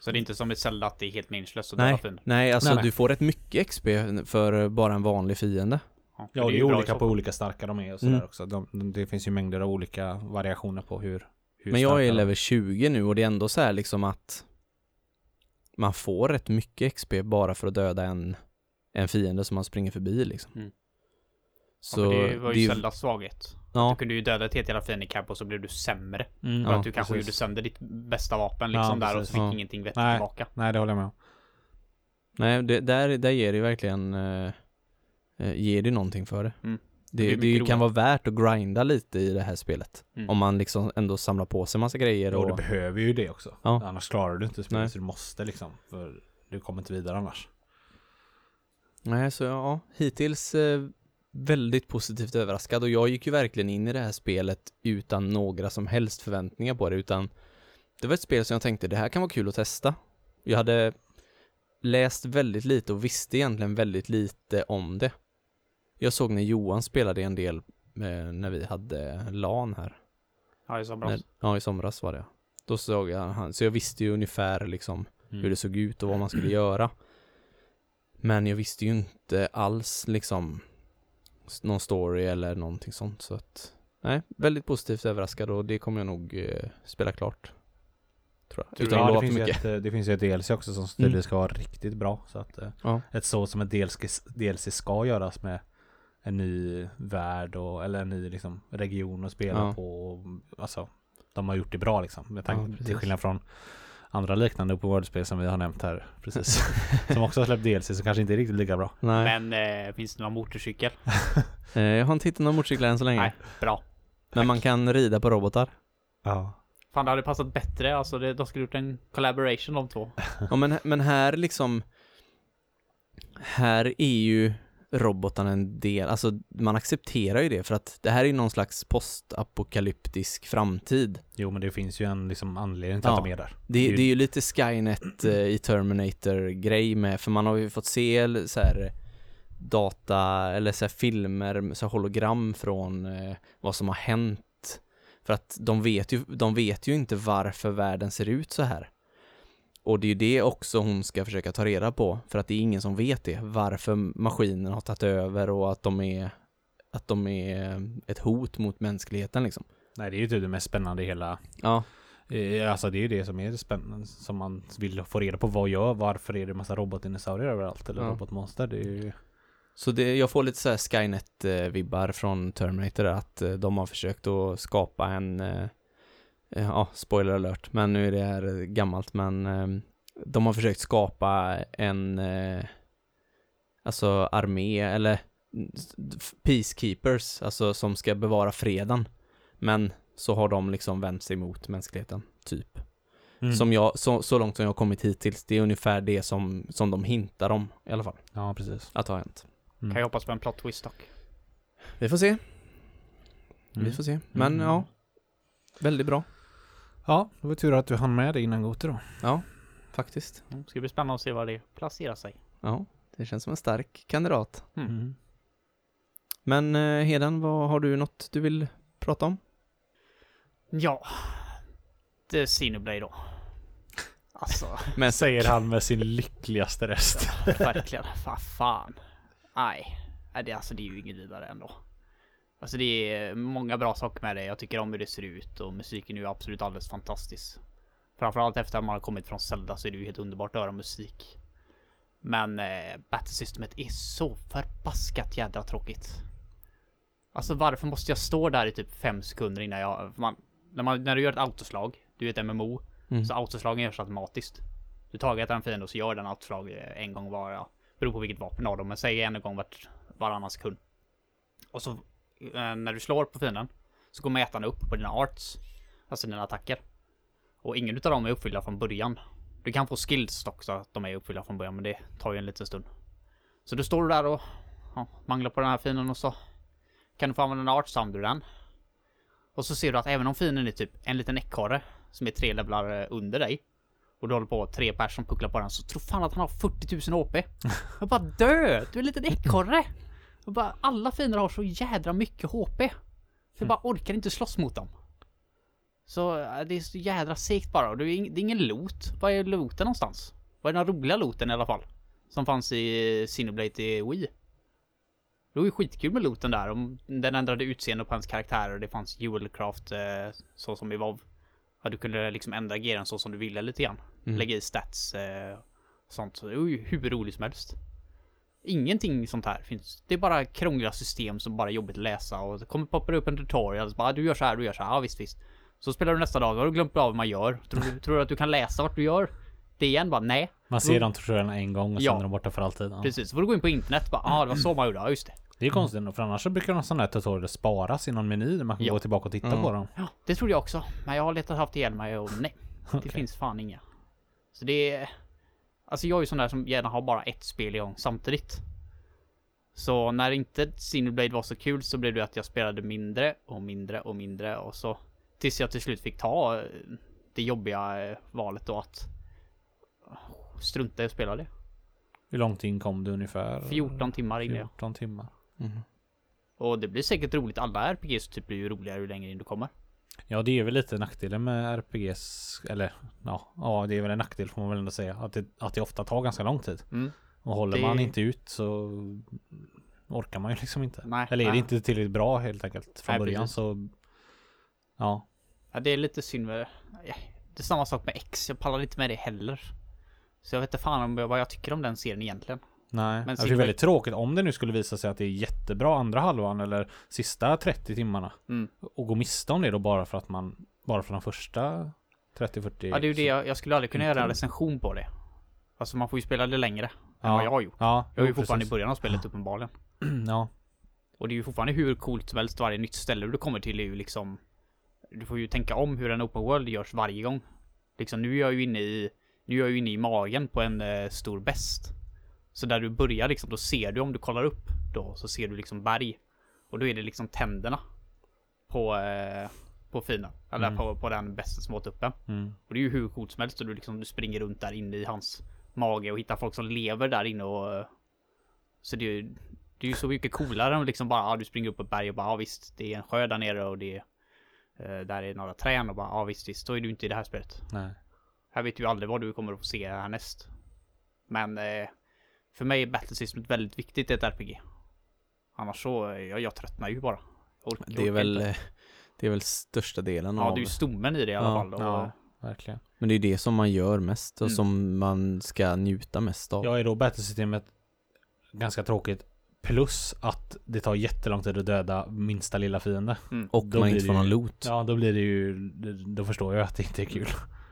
Så det är inte som i Zelda att det är helt meningslöst att Nej. Nej, alltså Nej, nej. du får rätt mycket XP för bara en vanlig fiende. Ja, för det är, olika på fall. olika starka de är och sådär Mm. också. De, det finns ju mängder av olika variationer på hur, hur Men jag är de level 20 nu och det är ändå så här liksom att man får rätt mycket XP bara för att döda en, en fiende som man springer förbi liksom. Mm. Så ja, det var ju är Zeldas svaghet. Ja, Du kunde ju döda ett helt jävla fiendecamp och så blev du sämre. Mm, För Ja, att du kanske precis. gjorde sönder ditt bästa vapen liksom Ja, där och så fick Ja. ingenting vettigt Nej. tillbaka. Nej, det håller jag med om. nej, det, där, där ger det verkligen eh, eh, ger det någonting för det. Mm. Det, Det det, kan vara värt att grinda lite i det här spelet. Mm. Om man liksom ändå samlar på sig massa grejer Och du och... behöver ju det också. Ja. Annars klarar du inte Nej. spelet så du måste liksom. För du kommer inte vidare annars. Nej, så ja, hittills eh, väldigt positivt överraskad och jag gick ju verkligen in i det här spelet utan några som helst förväntningar på det utan det var ett spel som jag tänkte det här kan vara kul att testa. Jag hade läst väldigt lite och visste egentligen väldigt lite om det. Jag såg när Johan spelade en del eh, när vi hade LAN här. Ja, så bra. När, ja, i somras var det. Då såg jag han, så jag visste ju ungefär liksom Mm. hur det såg ut och vad man skulle göra. Men jag visste ju inte alls liksom någon story eller någonting sånt så att nej, väldigt positivt överraskad och det kommer jag nog eh, spela klart. Tror jag. Utan Ja, det finns, mycket. ett, eh, det finns ju ett DLC också som tydligen ska vara riktigt bra. Så att eh, Ja. ett så som ett DLC, DLC ska göras med en ny värld och, eller en ny liksom, region att spela Ja. på. och, Alltså, de har gjort det bra liksom. Med Ja, tanke, till precis. skillnad från andra liknande open world-spel som vi har nämnt här precis. som också har släppt DLC som kanske inte är riktigt lika bra. Nej, Men eh, finns det någon motorcykel? eh, jag har inte hittat någon motorcykel än så länge. Nej, bra. Men man kan rida på robotar. Ja. Fan det hade passat bättre, alltså det, de skulle gjort en collaboration de två. Ja men, men här liksom Här är ju robotarna en del, alltså man accepterar ju det för att det här är ju någon slags postapokalyptisk framtid. Jo men det finns ju en liksom anledning till Ja. att de är där. Det, Det är ju- det är ju lite Skynet eh, i Terminator-grej med, för man har ju fått se eller så här data eller så här filmer, så här hologram från eh, vad som har hänt. För att de vet, ju, de vet ju inte varför världen ser ut så här. Och det är ju det också hon ska försöka ta reda på, för att det är ingen som vet det. Varför maskinen har tagit över och att de är, att de är ett hot mot mänskligheten liksom. Nej det är ju typ det mest spännande i hela Ja, Eh, Alltså det är ju det som är spännande som man vill få reda på vad gör, varför är det massa robotdinosaurier överallt eller Ja. robotmonster? Det är ju Så det, jag får lite så här Skynet-vibbar från Terminator att eh, de har försökt att skapa en, eh, eh, ja, spoiler alert, men nu är det här gammalt, men eh, de har försökt skapa en, eh, alltså armé, eller peacekeepers, alltså som ska bevara freden. Men så har de liksom vänt sig mot mänskligheten, typ. Mm. Som jag, så, så långt som jag har kommit hittills, det är ungefär det som, som de hintar om, i alla fall, Ja precis. att ha hänt. Mm. Kan jag hoppas på en plot twist dock. Vi får se. Mm. Vi får se. Men Mm. ja, väldigt bra. Ja, det var tur att du hann med det innan Gote då. Ja, faktiskt. Mm, Ska bli spännande att se var det placerar sig. Ja, det känns som en stark kandidat. Mm. Men eh, Heden, vad har du något du vill prata om? Ja, det är Xenoblade då. Alltså, Men Säger han med sin lyckligaste röst. verkligen. Vad fan. Nej, Nej, det, alltså, det är ju inget vidare ändå. Alltså det är många bra saker med det. Jag tycker om hur det ser ut och musiken är ju absolut alldeles fantastisk. Framförallt efter att man har kommit från Zelda så är det ju helt underbart att höra musik. Men eh, battlesystemet är så förbaskat jädra tråkigt. Alltså varför måste jag stå där i typ fem sekunder innan jag... Man, när, man, när du gör ett autoslag, du är ett MMO, Mm. så autoslagen görs automatiskt. Du taget en fiende och så gör den autoslag eh, en gång var, ja, beror på vilket vapen av dem, men säg en gång vart, varannan sekund. Och så när du slår på fienden så går mätaren upp på dina arts, alltså dina attacker. Och ingen utav dem är uppfyllda från början. Du kan få skills också att de är uppfyllda från början, men det tar ju en liten stund. Så du står där och ja, manglar på den här fienden och så kan du få använda en arts så använder du den. Och så ser du att även om fienden är typ en liten ekorre som är tre levlar eh, under dig och du håller på tre pers som pucklar på den så tror fan att han har 40 000 HP. Jag bara dö! Du är en liten ekorre! Jag bara, alla fiender har så jädra mycket HP. Så jag bara orkar inte slåss mot dem. Så eh, det är så jädra segt bara och det är, ing- det är ingen loot. Vad är looten någonstans? Vad är den roliga looten i alla fall? Som fanns i Cineblade i Wii. Det var ju skitkul med looten där. Om Den ändrade utseende på hans karaktärer och det fanns Jewelcraft eh, så som i WoW. Ja, du kunde liksom ändra gearen så som du ville lite grann. Mm. Lägga i stats och sånt. Så det var ju hur roligt som helst. Ingenting sånt här finns. Det är bara krångliga system som bara är jobbigt att läsa och det kommer poppa upp en tutorial. Så bara, "Ah, du gör så här, du gör så här. Ja visst visst. Så spelar du nästa dag, då har du glömt av hur man gör. Tror du, tror du att du kan läsa vart du gör? Det igen bara, nej. Man ser de tutorialerna en gång och sen Ja. är de borta för alltid. Ja. Precis, så får du gå in på internet bara, ja ah, det var så man gjorde, ja just det. Det är konstigt ändå, för annars så brukar de sådana här tutorialer sparas i någon meny där man kan Ja. gå tillbaka och titta Mm. på dem. Ja, det trodde jag också. Men jag har letat haft ihjäl mig och nej. Det Okej. finns fan inga. Så det är... Alltså jag är ju sån där som gärna har bara ett spel igång samtidigt. Så när inte Cineblade var så kul så blev det att jag spelade mindre och mindre och mindre och så tills jag till slut fick ta eh, det jobbiga eh, valet då att strunta i att spela det. Hur långt in kom du ungefär? 14 timmar in i det. 14 timmar. Mm. Och det blir säkert roligt. Alla RPGs typ blir ju roligare ju längre in du kommer. Ja det är väl lite nackdelen med RPGs Eller ja, ja det är väl en nackdel får man väl ändå säga Att det, att det ofta tar ganska lång tid Mm. Och håller Det- man inte ut så Orkar man ju liksom inte Nej, Eller är det nej. inte tillräckligt bra helt enkelt Från Nej, början precis. så Ja Ja, det är lite synd med... ja, Det är samma sak med X. Jag pallar inte med det heller. Så jag vet inte fan om jag, vad jag tycker om den serien egentligen. Nej, Men det är väldigt tråkigt om det nu skulle visa sig att det är jättebra andra halvan eller sista 30 timmarna. Mm. Och gå miste om det då bara för att man, bara för de första 30-40. Ja, det är ju det. Jag, jag skulle aldrig kunna göra en recension på det. Alltså man får ju spela det längre än Ja. vad jag har gjort. Ja, Jag är ju fortfarande i precis. början av spelet uppenbarligen. Ja, Och det är ju fortfarande hur coolt som helst varje nytt ställe du kommer till är ju liksom Du får ju tänka om hur en open world görs varje gång. Liksom nu är jag ju inne i Nu är jag ju inne i magen på en eh, stor bäst. Så där du börjar liksom, då ser du om du kollar upp då så ser du liksom berg. Och då är det liksom tänderna. På eh, På fina. Eller Mm. på, på den bästen som åt upp mm. Och det är ju hur coolt som helst och du liksom du springer runt där inne i hans mage och hittar folk som lever där inne och Så det är ju Det är ju så mycket coolare än liksom bara ja, du springer upp på ett berg och bara ja visst det är en sjö där nere och det är eh, Där är några träd och bara ja visst visst så är du inte i det här spelet. nej. Här vet du aldrig vad du kommer att få se härnäst. Men eh, För mig är battle systemet väldigt viktigt i ett RPG. Annars så, jag, jag tröttnar ju bara. Jag Det är väl, inte. det är väl största delen Ja av det är ju stommen i det i alla Ja, fall. Och, Ja, verkligen. Men det är det som man gör mest och Mm. som man ska njuta mest av. Ja, är då battlesystemet ganska tråkigt. Plus att det tar jättelång tid att döda minsta lilla fiende. mm. och då man inte det får någon loot. Ja, då blir det ju, då förstår jag att det inte är kul.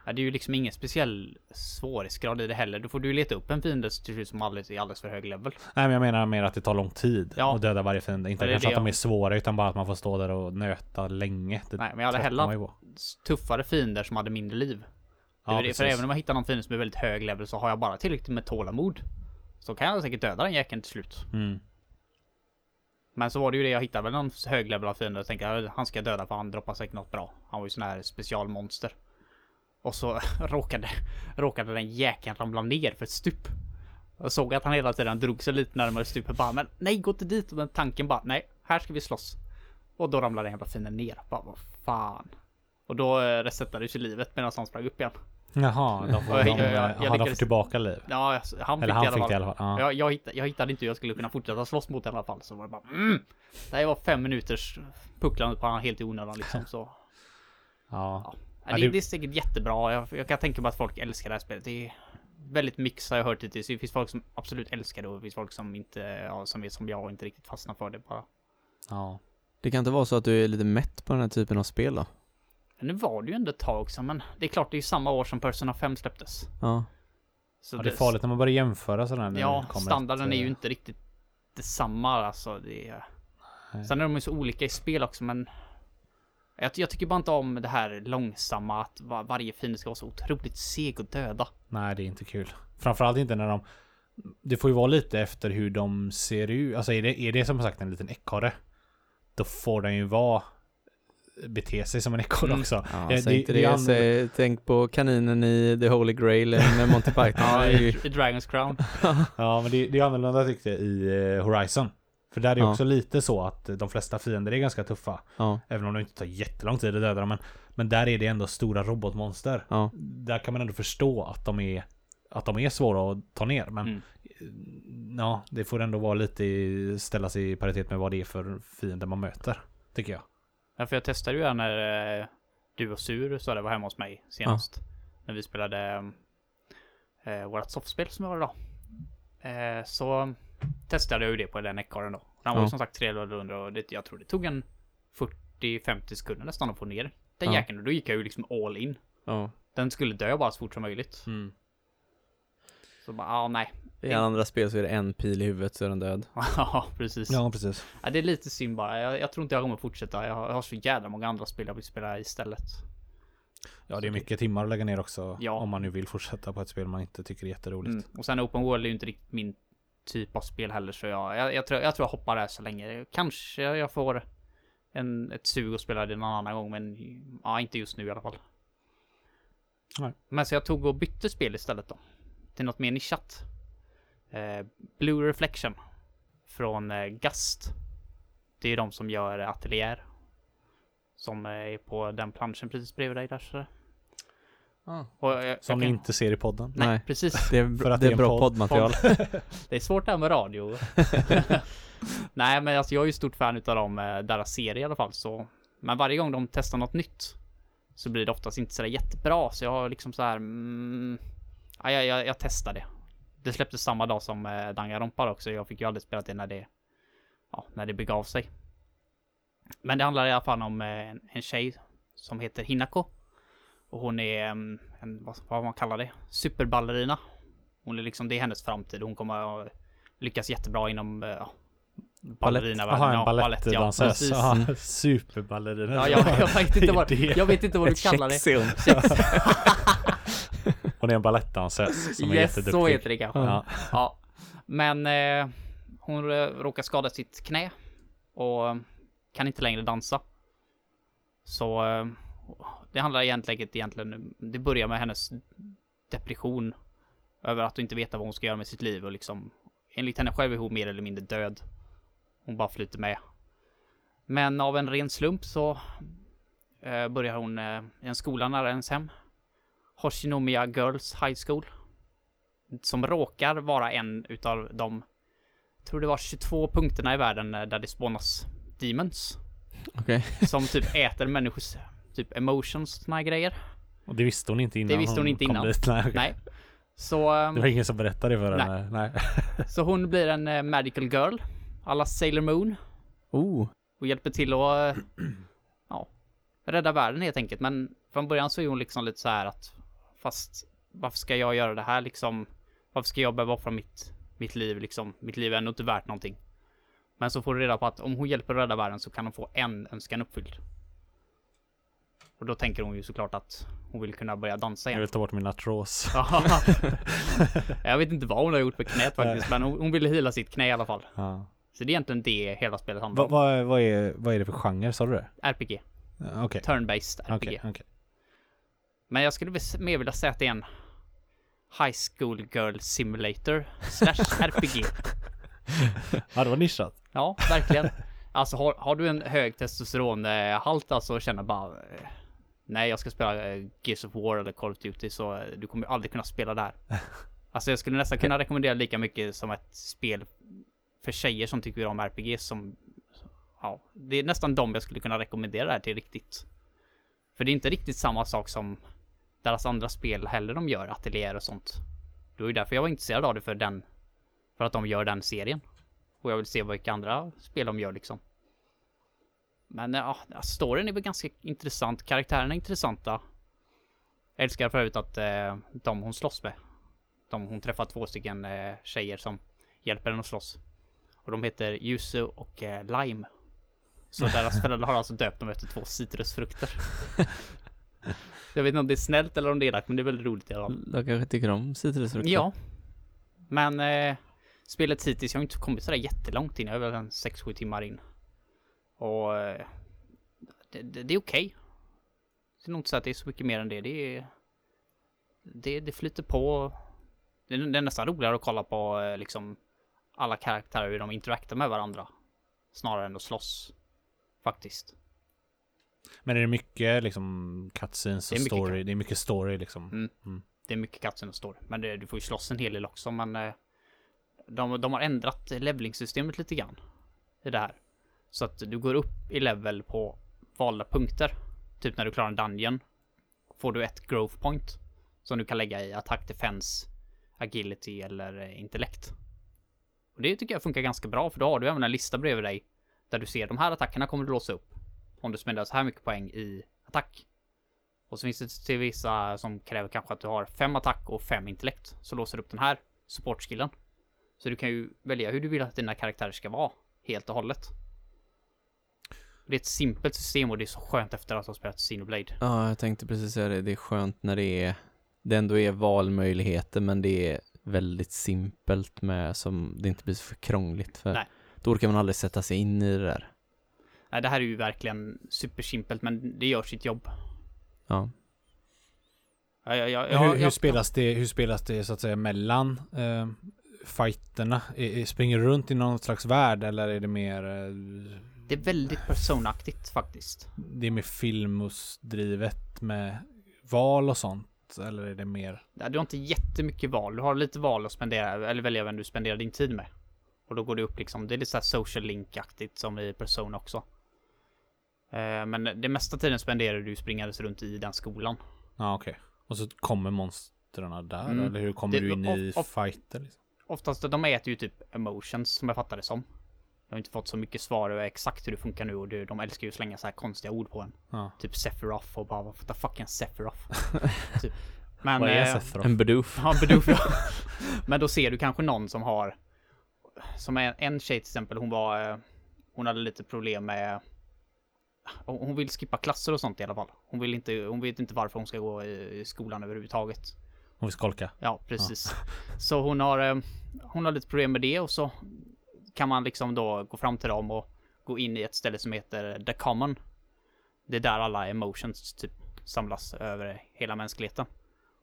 Ja, det är ju liksom ingen speciell svårighetsgrad i det heller. Då får du leta upp en fiende till slut som alldeles, är alldeles för hög level. Nej, men jag menar mer att det tar lång tid Ja. att döda varje fiende. Inte kanske att de är svåra, utan bara att man får stå där och nöta länge. Det Nej, men jag hade hellre tuffare fiender som hade mindre liv. Ja, det, för även om jag hittar någon fiende som är väldigt hög level så har jag bara tillräckligt med tålamod. Så kan jag säkert döda den jäkeln till slut. Mm. Men så var det ju det, jag hittade väl någon hög level av fiende och tänkte han ska jag döda för han droppar säkert något bra. Han var ju sån här specialmonster. Och så råkade, råkade den jäkeln ramla ner för ett stup. Jag såg att han hela tiden drog sig lite närmare stupet bara men nej gå inte dit. Men tanken bara nej här ska vi slåss. Och då ramlade den jävla fienden ner. Bara vad fan. Och då eh, resetades ju livet medan han sprang upp igen. Jaha, de får, Jag- de, jag- får tillbaka liv. Ja, han fick Eller det i han alla fall. det i alla fall. Ja. Jag, jag, hittade, jag hittade inte hur jag skulle kunna fortsätta slåss mot den i alla fall. Så var det bara mm. Det här var fem minuters pucklande på honom helt i onödan liksom så. Ja. Ja, Ja, det, det- är säkert jättebra. Jag, jag kan tänka mig att folk älskar det här spelet. Det är väldigt mix har jag hört hittills. Det finns folk som absolut älskar det och det finns folk som inte, ja, som är som jag och inte riktigt fastnar för det bara. ja. Det kan inte vara så att du är lite mätt på den här typen av spel då? Men nu var det ju ändå ett tag också, men det är klart det är ju samma år som Persona 5 släpptes. Ja. Så ja, det är farligt när man börjar jämföra sådär. när Ja, standarden ett, är ju eh, inte riktigt detsamma alltså. Det är... Nej. Sen är de ju så olika i spel också men jag, jag tycker bara inte om det här långsamma att var, varje fiende ska vara så otroligt seg att döda. Nej, det är inte kul. Framförallt inte när de... Det får ju vara lite efter hur de ser ut. Alltså är det, är det som sagt en liten ekorre. Då får den ju vara... Bete sig som en ekorre Mm. också. Ja, Det- det- inte det annorlunda. Säg, tänk på kaninen i The Holy Grail med Monty Python. Ja, i, i Dragon's Crown. Ja, men det, det är annorlunda tyckte jag i eh, Horizon. För där är Ja. också lite så att de flesta fiender är ganska tuffa. ja, Även om det inte tar jättelång tid att döda dem. Men, men där är det ändå stora robotmonster. ja. Där kan man ändå förstå att de är att de är svåra att ta ner. Men Mm. ja, det får ändå vara lite i, ställa sig i paritet med vad det är för fiender man möter. Tycker jag. Ja, för jag testade ju när eh, du och Sur så det var hemma hos mig senast. När vi spelade eh, vårat softspel som var idag. Eh, så testade jag ju det på den ekorren då. Den var ju Ja. som sagt tre level under och det, jag tror det tog en 40-50 sekunder nästan att få ner den Ja. jäkeln. Och då gick jag ju liksom all in. ja. Den skulle dö bara så fort som möjligt. Så bara, ja nej. I andra spel så är det en pil i huvudet så är den död. Ja, precis. Ja, precis. Ja, det är lite synd bara. Jag, jag tror inte jag kommer fortsätta. Jag har, jag har så jävla många andra spel jag vill spela istället. Ja, det är mycket timmar att lägga ner också. Ja. Om man nu vill fortsätta på ett spel man inte tycker är jätteroligt. Mm. Och sen Open World är ju inte riktigt min typ av spel heller så jag, jag, jag, tror, jag tror jag hoppar där så länge. Kanske jag får en, ett sug att spela det någon annan gång men ja, inte just nu i alla fall. Nej. Men så jag tog och bytte spel istället då. Till något mer nischat. Eh, Blue Reflection. Från eh, Gast. Det är de som gör Atelier. Som är på den planschen precis bredvid dig där. Så. Och jag, jag Som ni kan- inte ser i podden. Nej, Nej. precis. Det är, För att det det är är en bra podd. poddmaterial. Det är svårt det här med radio. Nej men alltså jag är ju stort fan utav dem, eh, deras serie i alla fall så. Men varje gång de testar något nytt. Så blir det oftast inte sådär jättebra så jag har liksom så här. Mm, ja, jag, jag, jag testar det. Det släpptes samma dag som eh, Danganronpa också. Jag fick ju aldrig spela det när det, ja, när det begav sig. Men det handlar i alla fall om eh, en, en tjej som heter Hinako. Och hon är mm, en, vad, vad man kallar det, superballerina. Hon är liksom, det är hennes framtid. Hon kommer att lyckas jättebra inom eh, ja, ballerinavärlden. Jaha, en Ja, balettdansös. Ja, superballerina. Ja, jag, jag vet inte vad, är jag vet inte vad du kallar det. Hon är en balettdansös som är Yes, jätteduktig. så heter det kanske. Ja. Ja, men eh, hon råkar skada sitt knä och kan inte längre dansa. Så eh, det handlar egentligen, egentligen, det börjar med hennes depression över att inte veta vad hon ska göra med sitt liv och liksom enligt henne själv är hon mer eller mindre död. Hon bara flyter med. Men av en ren slump så eh, börjar hon eh, i en skola nära hennes hem. Hoshinomiya Girls High School som råkar vara en utav de, tror det var 22 punkterna i världen eh, där det spånas demons. Okej. Som typ äter människors typ emotions, såna här grejer. Och det visste hon inte innan Det visste hon inte kom innan. Dit. Nej. Nej. Så, Det var ingen som berättade för henne. Nej. så hon blir en eh, magical girl. Alla Sailor Moon. Oh. Och hjälper till att, ja, rädda världen helt enkelt. Men från början så är hon liksom lite så här att, fast varför ska jag göra det här liksom? Varför ska jag behöva offra mitt, mitt liv liksom? Mitt liv är ändå inte värt någonting. Men så får du reda på att om hon hjälper att rädda världen så kan hon få en önskan uppfylld. Och då tänker hon ju såklart att hon vill kunna börja dansa Jag igen. vill ta bort min artros. Ja. jag vet inte vad hon har gjort med knät faktiskt, men hon, hon ville hila sitt knä i alla fall. Ja. Så det är egentligen det hela spelet handlar om. vad- vad är, vad är det för genre, sa du det? RPG. Okej. Turn-based RPG. Okej, okej. Men jag skulle mer vilja säga att det är en High School Girl Simulator slash RPG. Ja, det var nischat. Ja, verkligen. Alltså har, har du en hög testosteronhalt alltså och känner bara eh, Nej, jag ska spela eh, Gears of War eller Call of Duty så eh, du kommer aldrig kunna spela där. Alltså jag skulle nästan kunna rekommendera lika mycket som ett spel för tjejer som tycker om RPG som Ja, det är nästan de jag skulle kunna rekommendera det här till riktigt. För det är inte riktigt samma sak som deras andra spel heller de gör, ateljéer och sånt. Det var ju därför jag var intresserad av det för den, för att de gör den serien. Och jag vill se vilka andra spel de gör liksom. Men ja, storyn är väl ganska intressant, karaktärerna är intressanta. Jag älskar för övrigt att eh, de hon slåss med, de hon träffar två stycken eh, tjejer som hjälper henne att slåss. Och de heter Yuzu och eh, Lime. Så deras föräldrar har alltså döpt dem efter två citrusfrukter. Jag vet inte om det är snällt eller om det är elakt, men det är väldigt roligt i alla fall. De kanske tycker om citrusfrukter. Ja. Men eh, spelet hittills, jag har inte kommit sådär jättelångt in. Jag är väl en 6-7 timmar in. Och eh, det, det, det är okej. Det är nog inte så att det är så mycket mer än det. Det, är, det, det flyter på. Det, är- det är nästan roligare att kolla på eh, liksom alla karaktärer hur de interaktar med varandra. Snarare än att slåss. Faktiskt. Men är det mycket liksom cutscenes Det och mycket story? Det är mycket story liksom. Mm. Mm. Det är mycket cutscene och story. Men det, du får ju slåss en hel del också. Men eh, de, de har ändrat levelingssystemet lite grann. I det här. Så att du går upp i level på valda punkter. Typ när du klarar en dungeon. Får du ett growth point. Som du kan lägga i attack, defense, agility eller eh, intellekt. Och det tycker jag funkar ganska bra. För då har du även en lista bredvid dig. Där du ser de här attackerna kommer du låsa upp. Om du spenderar så här mycket poäng i attack. Och så finns det till vissa som kräver kanske att du har fem attack och fem intellekt. Så låser du upp den här supportskillen. Så du kan ju välja hur du vill att dina karaktärer ska vara. Helt och hållet. Det är ett simpelt system och det är så skönt efter att ha spelat Xenoblade. Ja, jag tänkte precis säga det. Det är skönt när det är det ändå är valmöjligheter men det är väldigt simpelt med som det inte blir så för krångligt för Nej. då kan man aldrig sätta sig in i det där. Nej, det här är ju verkligen supersimpelt men det gör sitt jobb. Ja. Ja, ja, ja, hur, ja, hur, ja. spelas det, hur spelas det så att säga mellan eh, fighterna? Är- Springer du runt i någon slags värld eller är det mer eh, Det är väldigt personaktigt faktiskt. Det är mer filmusdrivet med val och sånt? Eller är det mer? Ja, Du har inte jättemycket val. Du har lite val att spendera, eller välja vem du spenderar din tid med. Och då går det upp liksom, det är lite såhär social link-aktigt som i Persona också. Eh, Men det mesta tiden spenderar du springandes runt i den skolan. Ja okej. Och så kommer monstren där? Mm. Eller hur kommer Det- du in i of- of- fighter? Liksom? Oftast, de äter ju typ emotions som jag fattar det som. Jag har inte fått så mycket svar över exakt hur det funkar nu och det, de älskar ju att slänga så här konstiga ord på en. Ja. Typ Sephiroth och bara what the fuck är en Sephiroth? typ. Men, Vad är eh, Sephiroth? En bedoof. Ja, Bidoof, ja. Men då ser du kanske någon som har Som är en tjej till exempel, hon var eh, Hon hade lite problem med Hon vill skippa klasser och sånt i alla fall. Hon vill inte, hon vet inte varför hon ska gå i i skolan överhuvudtaget. Hon vill skolka. Ja, precis. Så hon har, eh, hon har lite problem med det och så kan man liksom då gå fram till dem och gå in i ett ställe som heter The Common. Det är där alla emotions typ samlas över hela mänskligheten.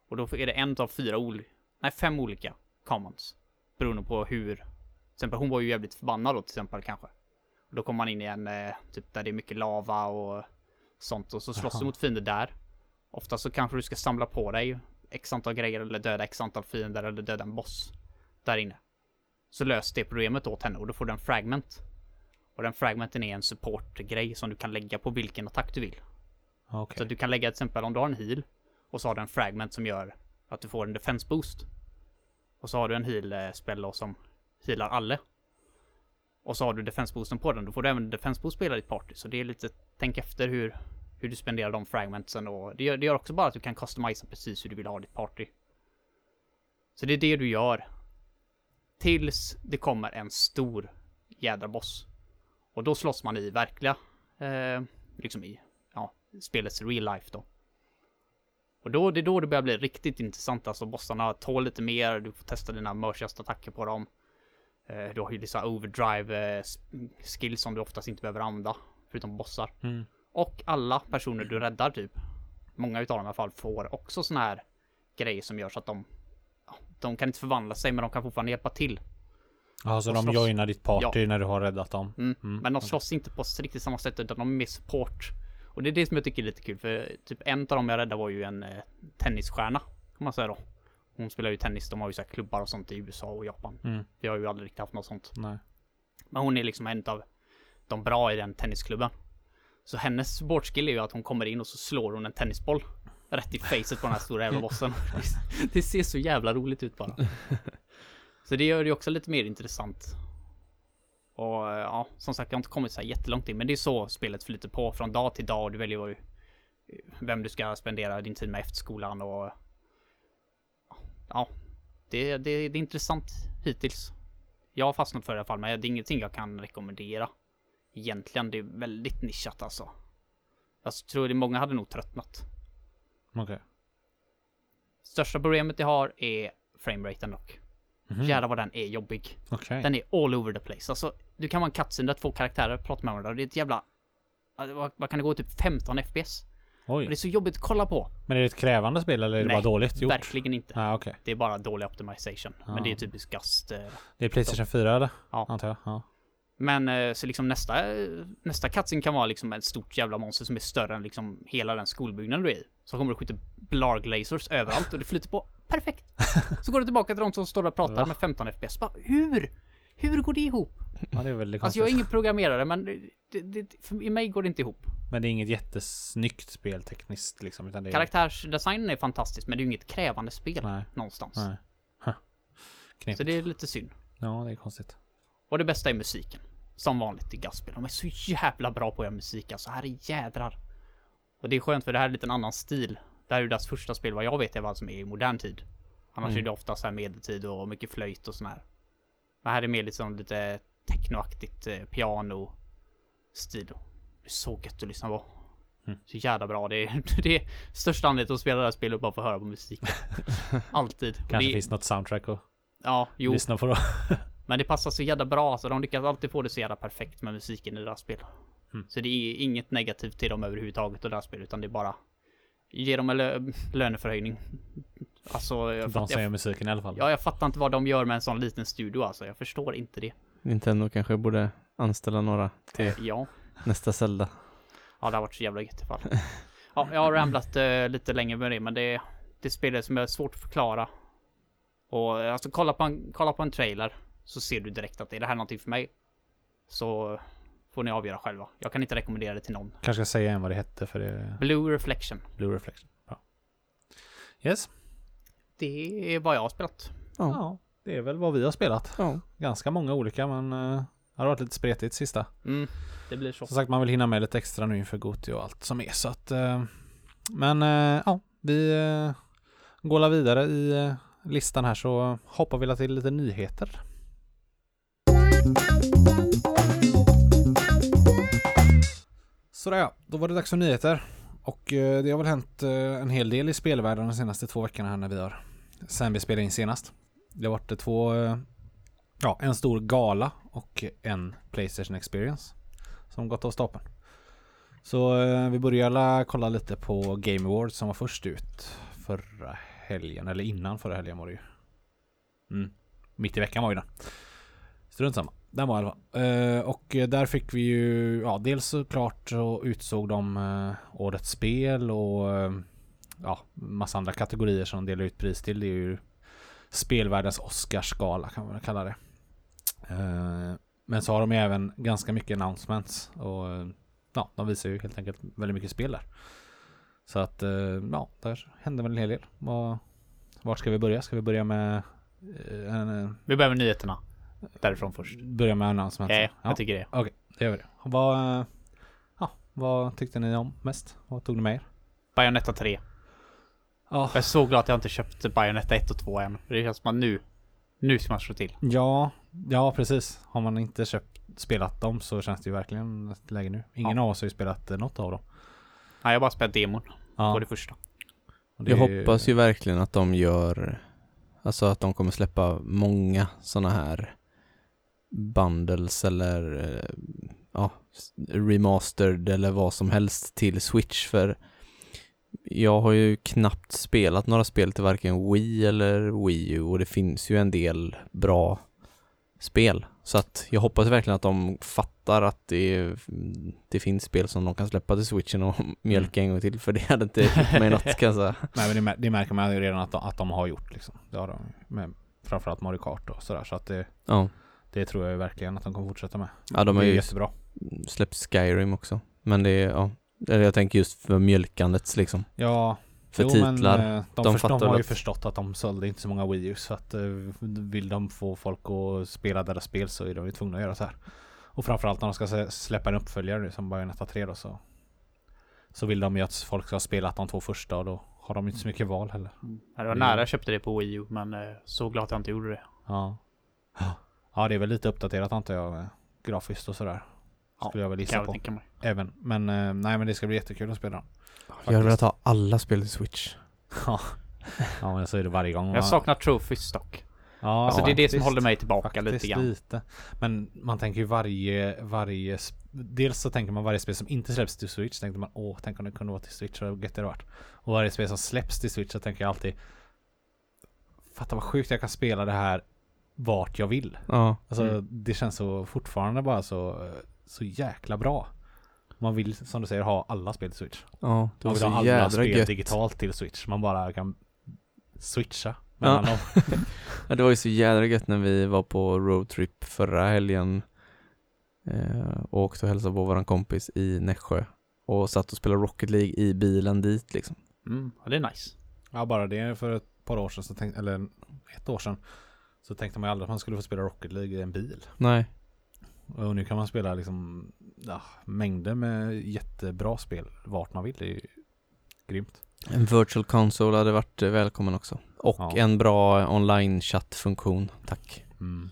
Och då är det en av fyra olika, nej fem olika commons. Beroende på hur, till exempel hon var ju jävligt förbannad då till exempel kanske. Och då kommer man in i en, eh, typ där det är mycket lava och sånt och så slåss du mot fiender där. Ofta så kanske du ska samla på dig x antal grejer eller döda x antal fiender eller döda en boss där inne. Så lös det problemet åt henne och då får du en fragment. Och den fragmenten är en supportgrej som du kan lägga på vilken attack du vill. Okej. Så du kan lägga till exempel om du har en heal och så har du en fragment som gör att du får en defense boost. Och så har du en heal spell som healar alla. Och så har du defense boosten på den, då får du även defense boost spela ditt party. Så det är lite, tänk efter hur, hur du spenderar de fragmentsen och det gör, det gör också bara att du kan customisa precis hur du vill ha ditt party. Så det är det du gör. Tills det kommer en stor jädra boss. Och då slåss man i verkliga, eh, liksom i, ja, spelets real life då. Och då, det är då det börjar bli riktigt intressant. Alltså bossarna tål lite mer, du får testa dina mörsigaste attacker på dem. Eh, du har ju lite overdrive eh, skills som du oftast inte behöver använda. Förutom bossar. Mm. Och alla personer du räddar typ. Många utav dem i alla fall får också såna här grejer som gör så att de De kan inte förvandla sig men de kan fortfarande hjälpa till. Ja, så Och de slåss. joinar ditt party när du har räddat dem? Mm. Mm, Men de slåss inte på riktigt samma sätt utan de är mer support. Och det är det som jag tycker är lite kul för typ en av dem jag räddade var ju en eh, tennisstjärna. Kan man säga då. Hon spelar ju tennis, de har ju så här klubbar och sånt i USA och Japan. Mm. Vi har ju aldrig riktigt haft något sånt. Nej. Men hon är liksom en av de bra i den tennisklubben. Så hennes sportskill är ju att hon kommer in och så slår hon en tennisboll rätt i facet på den här stora jävla bossen. Det- ser så jävla roligt ut bara. Så det gör det också lite mer intressant. Och ja, som sagt, jag har inte kommit så här jättelångt in, men det är så spelet flyter på från dag till dag och du väljer du, vem du ska spendera din tid med efter skolan och ja, det, det, det är intressant hittills. Jag har fastnat för det i alla fall, men det är ingenting jag kan rekommendera. Egentligen, det är väldigt nischat alltså. Jag tror det många hade nog tröttnat. Okej. Största problemet jag har är frameraten dock. Mhm. Jävlar vad den är jobbig. Okej. Den är all over the place. Alltså, du kan vara en cutscene där två karaktärer pratar med varandra och det är ett jävla... Vad, vad kan det gå? Typ 15 FPS? Och det är Oj. så jobbigt att kolla på. Men är det ett krävande spel eller är det Nej, bara dåligt gjort? Verkligen inte. Ja, okej. Det är bara dålig optimization. Ja. Men det är typiskt Gust. eh. Det är Playstation 4 eller? Ja. Antar jag. Ja. Men eh, så liksom nästa, nästa cutscene kan vara liksom ett stort jävla monster som är större än liksom hela den skolbyggnaden du är i. Så kommer det skjuta blarg lasers överallt och det flyter på perfekt. Så går det tillbaka till de som står där och pratar Va? med 15 FPS. Bara, hur? Hur går det ihop? ja, det är väldigt Alltså jag är ingen programmerare men det, det, för, i mig går det inte ihop. Men det är inget jättesnyggt spel tekniskt liksom. Utan det är... Karaktärsdesignen är fantastisk men det är ju inget krävande spel Nej. någonstans. Nej. Huh. Så det är lite synd. Ja, det är konstigt. Och det bästa är musiken. Som vanligt i Gaspel. De är så jävla bra på att göra musik alltså. Här är jädrar. Och det är skönt för det här är lite en annan stil. Det här är ju deras första spel vad jag vet är vad som är i modern tid. Annars Mm. är det ofta så här medeltid och mycket flöjt och sån här. Men här är mer liksom lite technoaktigt eh, piano stil. Det är så gött att lyssna på. Mm. Så jävla bra. Det är, det är största anledningen att spela det här spelet bara för att höra på musiken. Alltid. Och Kanske det, finns något soundtrack att Ja, jo. lyssna på då. Men det passar så jävla bra, så de lyckas alltid få det så jävla perfekt med musiken i deras spel. Mm. Så det är inget negativt till dem överhuvudtaget och deras spel, utan det är bara Ge dem en lö- löneförhöjning. Alltså, jag, De fatt, som gör jag, musiken i alla fall. ja, jag fattar inte vad de gör med en sån liten studio alltså. Jag förstår inte det. Nintendo kanske borde anställa några till Ja, nästa Zelda. ja det har varit så jävla gött i fall. Ja, jag har ramblat eh, lite längre med det, men det, det spelet som är svårt att förklara. Och alltså kolla på en, kolla på en trailer så ser du direkt att är det här någonting för mig? Så får ni avgöra själva. Jag kan inte rekommendera det till någon. Kanske ska säga igen vad det hette för det Blue Reflection. Blue Reflection. Bra. Yes. det är vad jag har spelat. Ja. Ja, det är väl vad vi har spelat. Ja. Ganska många olika men eh, det har varit lite spretigt sista. Mm, det blir så. Som sagt man vill hinna med lite extra nu inför Goti och allt som är så att eh, Men eh, ja, vi eh, går vidare i eh, listan här så hoppar vi till lite nyheter. Sådär ja, då var det dags för nyheter. Och eh, det har väl hänt eh, en hel del i spelvärlden de senaste två veckorna här när vi har sen vi spelade in senast. Det har varit två, eh, ja en stor gala och en Playstation Experience som gått av stapeln. Så vi börjar alla kolla lite på Game Awards som var först ut förra helgen, eller innan förra helgen var det ju. Mm. Mitt i veckan var ju den. Strunt samma. Den var 11. Uh, eh, och där fick vi ju, ja dels såklart så utsåg de uh, årets spel och uh, ja, massa andra kategorier som de delar ut pris till. Det är ju spelvärldens Oscarsgala kan man kalla det. Uh, men så har de ju även ganska mycket announcements och ja, de visar ju helt enkelt väldigt mycket spel där. Så att eh, ja, där hände väl en hel del. Var, vart ska vi börja? Ska vi börja med en, Vi börjar med nyheterna. Därifrån först. börja med announcements? Ja, jag tycker det. Okej, det gör vi det. Vad, ja, vad tyckte ni om mest? Vad tog ni med er? Bayonetta 3. Ja, Jag är så glad att jag inte köpte Bayonetta 1 och 2 än. För det känns som att nu, nu ska man slå till. ja, ja precis. Har man inte köpt, spelat dem så känns det ju verkligen ett läge nu. Ingen av oss har ju spelat eh, något av dem. Nej, jag har bara spelat demon Ja, på det första. det Jag ju- hoppas ju verkligen att de gör, alltså att de kommer släppa många sådana här bundles eller eh, ja, remastered eller vad som helst till Switch för jag har ju knappt spelat några spel till varken Wii eller Wii U och det finns ju en del bra spel. Så att jag hoppas verkligen att de fattar att det, det finns spel som de kan släppa till switchen och mjölka en gång till för det hade inte gjort mig något kan jag säga. Nej men det, mär- det märker man ju redan att de, att de har gjort liksom. Det har de med framförallt Mario Kart och sådär. Så att det, Ja, det tror jag verkligen att de kommer fortsätta med. ja de har ju jättebra. släppt Skyrim också. Men det är, ja, eller jag tänker just för mjölkandets liksom. Ja, För jo, titlar. Men, eh, de, de fattar de har väl ju att- förstått att de sålde inte så många Wii U så att eh, vill de få folk att spela deras spel så är de ju tvungna att göra så här. Och framförallt när de ska sä- släppa en uppföljare nu som Bayonetta 3 då så Så vill de ju att folk ska ha spelat de två första och då har de inte så mycket val heller. Det var nära jag köpte det på Wii U, men eh, så glad att jag inte gjorde det. Ja. Ja det är väl lite uppdaterat antar jag grafiskt och sådär. Ja, Skulle jag väl gissa på. väl tänka mig. Även. Men eh, nej men det ska bli jättekul att spela dem. Jag hade velat ha alla spel till Switch. Ja. ja men så är det varje gång. Jag saknar trophies dock. Ja, Alltså det är det som faktiskt. håller mig tillbaka Faktiskt lite grann. lite. Men man tänker ju varje, varje Dels så tänker man varje spel som inte släpps till Switch tänkte man åh, tänk om det kunde vara till Switch så gött det varit. Och varje spel som släpps till Switch så tänker jag alltid Fatta vad sjukt jag kan spela det här vart jag vill. Ja, Alltså Mm. det känns så fortfarande bara så Så jäkla bra. Man vill som du säger ha alla spel till Switch. ja, det var Man vill ha alla spel gött. digitalt till Switch. Man bara kan switcha mellan dem. Ja, det var ju så jädra gött när vi var på roadtrip förra helgen eh, och åkte och hälsade på våran kompis i Nässjö och satt och spelade Rocket League i bilen dit liksom. Mm, ja, det är nice. Ja bara det för ett par år sedan, så tänkte, eller ett år sedan Så tänkte man ju aldrig att man skulle få spela Rocket League i en bil Nej, Och nu kan man spela liksom ja, mängder med jättebra spel vart man vill Det är ju grymt en virtual console hade varit välkommen också. Och Ja. en bra online chattfunktion, tack. mm.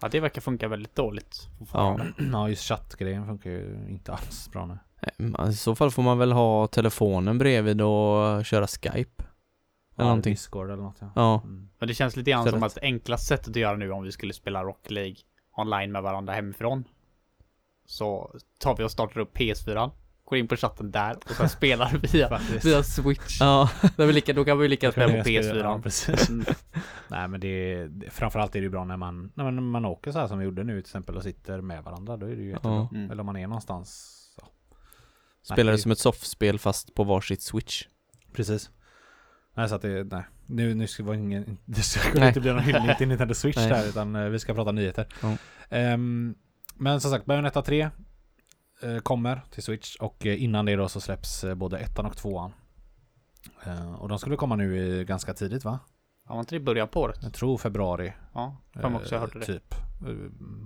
Ja, det verkar funka väldigt dåligt. Ja, Ja just chattgrejen funkar ju inte alls bra nu i så fall får man väl ha telefonen bredvid och köra Skype. Ja, någonting. Discord eller något ja, Ja, Mm. Men det känns lite grann Så som att det enklaste sättet att göra nu om vi skulle spela Rocket League online med varandra hemifrån. Så tar vi och startar upp PS4. Går in på chatten där och sen spelar via, via Switch. ja, Det är väl lika, då kan vi lika spela på Ja, PS4. precis. Mm. Nej men det, det framförallt är det ju bra när man, när man, när man åker så här som vi gjorde nu till exempel och sitter med varandra. Då är det ju jättebra. Ja. Mm. Eller om man är någonstans. Ja. spelar det som ett soffspel fast på varsitt Switch. Precis. Nej så att det, nej. Nu, nu ska ingen, det ska Nej. inte bli någon hyllning till Nintendo Switch Nej. där utan eh, vi ska prata nyheter. Ja. Ehm, men som sagt, Bayonetta 3 eh, kommer till Switch och eh, innan det då så släpps både ettan och tvåan. Eh, och de skulle komma nu i, ganska tidigt va? Ja, var inte det i början på året? Jag tror februari. Ja, för också jag hörde det. Typ.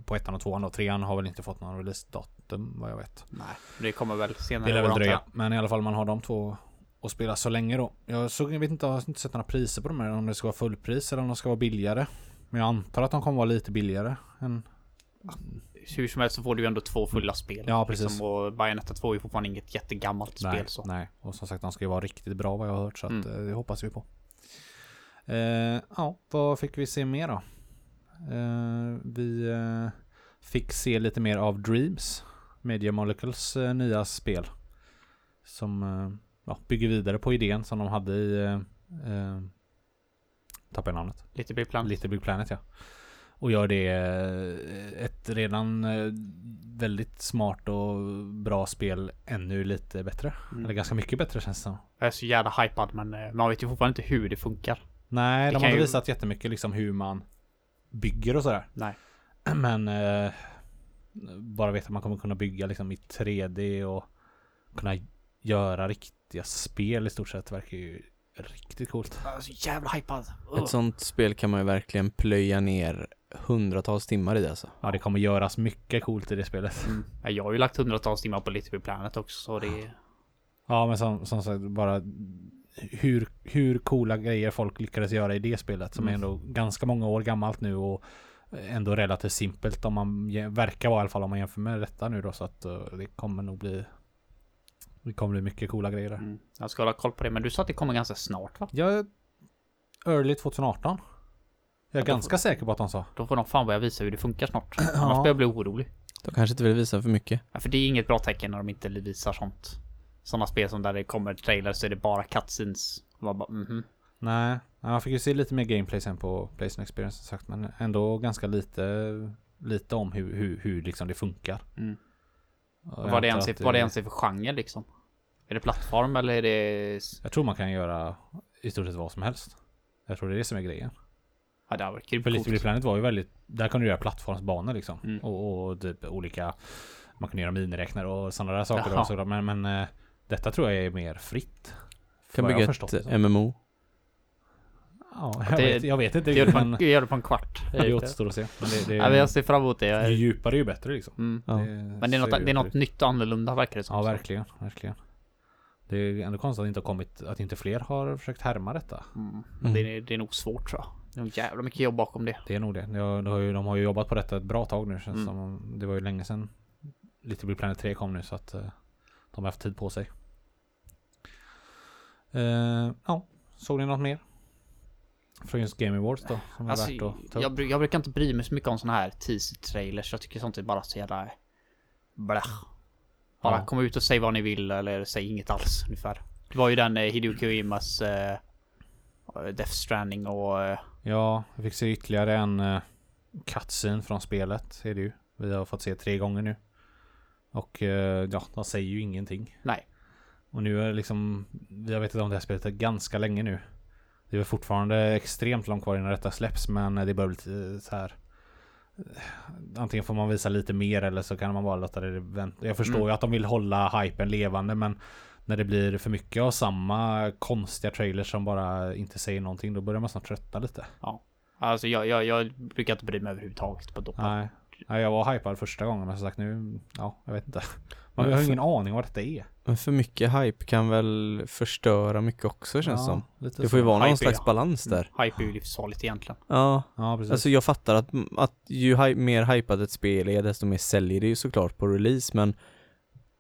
På ettan och tvåan och trean har väl inte fått någon releasedatum vad jag vet. Nej, det kommer väl senare Det lär väl dröja. Men i alla fall man har de två att spela så länge då. Jag, såg, jag vet inte, jag har inte sett några priser på de här. Om det ska vara fullpris eller om de ska vara billigare. Men jag antar att de kommer vara lite billigare. Än, Hur som helst så får du ju ändå två fulla spel. Ja, precis. Liksom, och Bayonetta 2 är ju fortfarande inget jättegammalt nej, spel så. nej. Och som sagt de ska ju vara riktigt bra vad jag har hört. Så att, Mm. eh, det hoppas vi på. Eh, ja, vad fick vi se mer då? Eh, vi eh, fick se lite mer av Dreams. Media Molecules eh, nya spel. Som eh, ja, bygger vidare på idén som de hade i eh, eh, Tappade jag namnet. Lite Big Planet. Little Big Planet ja. Och gör det eh, ett redan eh, väldigt smart och bra spel ännu lite bättre. Mm. Eller ganska mycket bättre känns det som. Jag är så jävla hypad men man vet ju fortfarande inte hur det funkar. Nej, Det de har inte ju- visat jättemycket liksom hur man bygger och sådär. Nej. Men eh, bara vet att man kommer kunna bygga liksom i 3D och kunna göra riktiga spel i stort sett verkar ju riktigt coolt. Jag är så jävla hypad. Ett sånt spel kan man ju verkligen plöja ner hundratals timmar i alltså. Ja, det kommer göras mycket coolt i det spelet. Mm. Ja, Jag har ju lagt hundratals timmar på Little Big Planet också så det är... Ja, men som, som sagt bara hur, hur coola grejer folk lyckades göra i det spelet som är Mm. ändå ganska många år gammalt nu och ändå relativt simpelt om man verkar vara i alla fall om man jämför med detta nu då så att eh, det kommer nog bli det kommer bli mycket coola grejer där. Mm. Jag ska hålla koll på det men du sa att det kommer ganska snart va? Jag early 2018. Jag är Ja, ganska säker på att de sa. Då får de fan börja visa hur det funkar snart. Ja. Annars börjar jag bli orolig. De kanske inte vill visa för mycket. Ja, för det är inget bra tecken när de inte visar sånt. Sådana spel som där det kommer trailers så är det bara cutscenes. Bara, mhm. Nej, man fick ju se lite mer gameplay sen på Playstation Experience som sagt men ändå ganska lite lite om hur, hur, hur liksom det funkar. Mm. Jag Vad det, ens är, att vad det ens är för genre liksom. Är det plattform eller är det... Jag tror man kan göra i stort sett vad som helst. Jag tror det är det som är grejen. Ja det varit grymt För Little Big. Planet var ju väldigt, där kan du göra plattformsbanor liksom. Mm. Och, och typ olika, man kan göra miniräknare och sådana där saker. Jaha. Och sådär. Men, men eh, detta tror jag är mer fritt. Kan bygga ett det. MMO. Ja, jag, Det- vet, jag vet inte Det gör det på en, gör det på en kvart. det återstår att se. Men det, det, Ja, jag ser fram emot det. ju Jag, djupare ju bättre liksom. mm. Ja. Men det är, något, det är ju något nytt och annorlunda verkar det som. Ja, verkligen, verkligen. Det är ändå konstigt att inte har kommit, att inte fler har försökt härma detta. Mm. Mm. det, är, det är nog svårt tror jag. Det är nog jävla mycket jobb bakom det. Det är nog det. De, har ju, de har ju jobbat på detta ett bra tag nu känns Mm. som. Det var ju länge sedan Little Big Planet 3 kom nu så att eh, de har haft tid på sig. Eh, ja, såg ni något mer? Från just Game Awards då? Som är Alltså, värt att ta upp? jag, jag brukar inte bry mig så mycket om såna här teaser-trailers. Jag tycker sånt är bara så jävla... Blech. Bara Ja. kom ut och säg vad ni vill eller säg inget alls ungefär. Det var ju den eh, Hideo Kojimas eh, Death Stranding och... Eh, Ja, vi fick se ytterligare en uh, cutscene från spelet. Är det ju. Vi har fått se tre gånger nu. Och eh, ja, de säger ju ingenting. nej. Och nu är liksom, jag vet inte om det här spelet är ganska länge nu. Det är väl fortfarande extremt långt kvar innan detta släpps men det börjar bli så här. Antingen får man visa lite mer eller så kan man bara låta det vänta. Jag förstår Mm. ju att de vill hålla hypen levande men när det blir för mycket av samma konstiga trailers som bara inte säger någonting då börjar man snart tröttna lite. Alltså jag, jag, jag brukar inte bry mig överhuvudtaget på Doppa. Nej. Nej, jag var hypad första gången men som sagt nu, ja, jag vet inte. Man har ju ingen aning vad detta är. Men för mycket hype kan väl förstöra mycket också känns ja, som. Det får ju vara någon Hype slags balans där. Hype är ju livsfarligt egentligen. Ja, Ja, precis. alltså jag fattar att, att ju hy- mer hypat ett spel är desto mer säljer det ju såklart på release men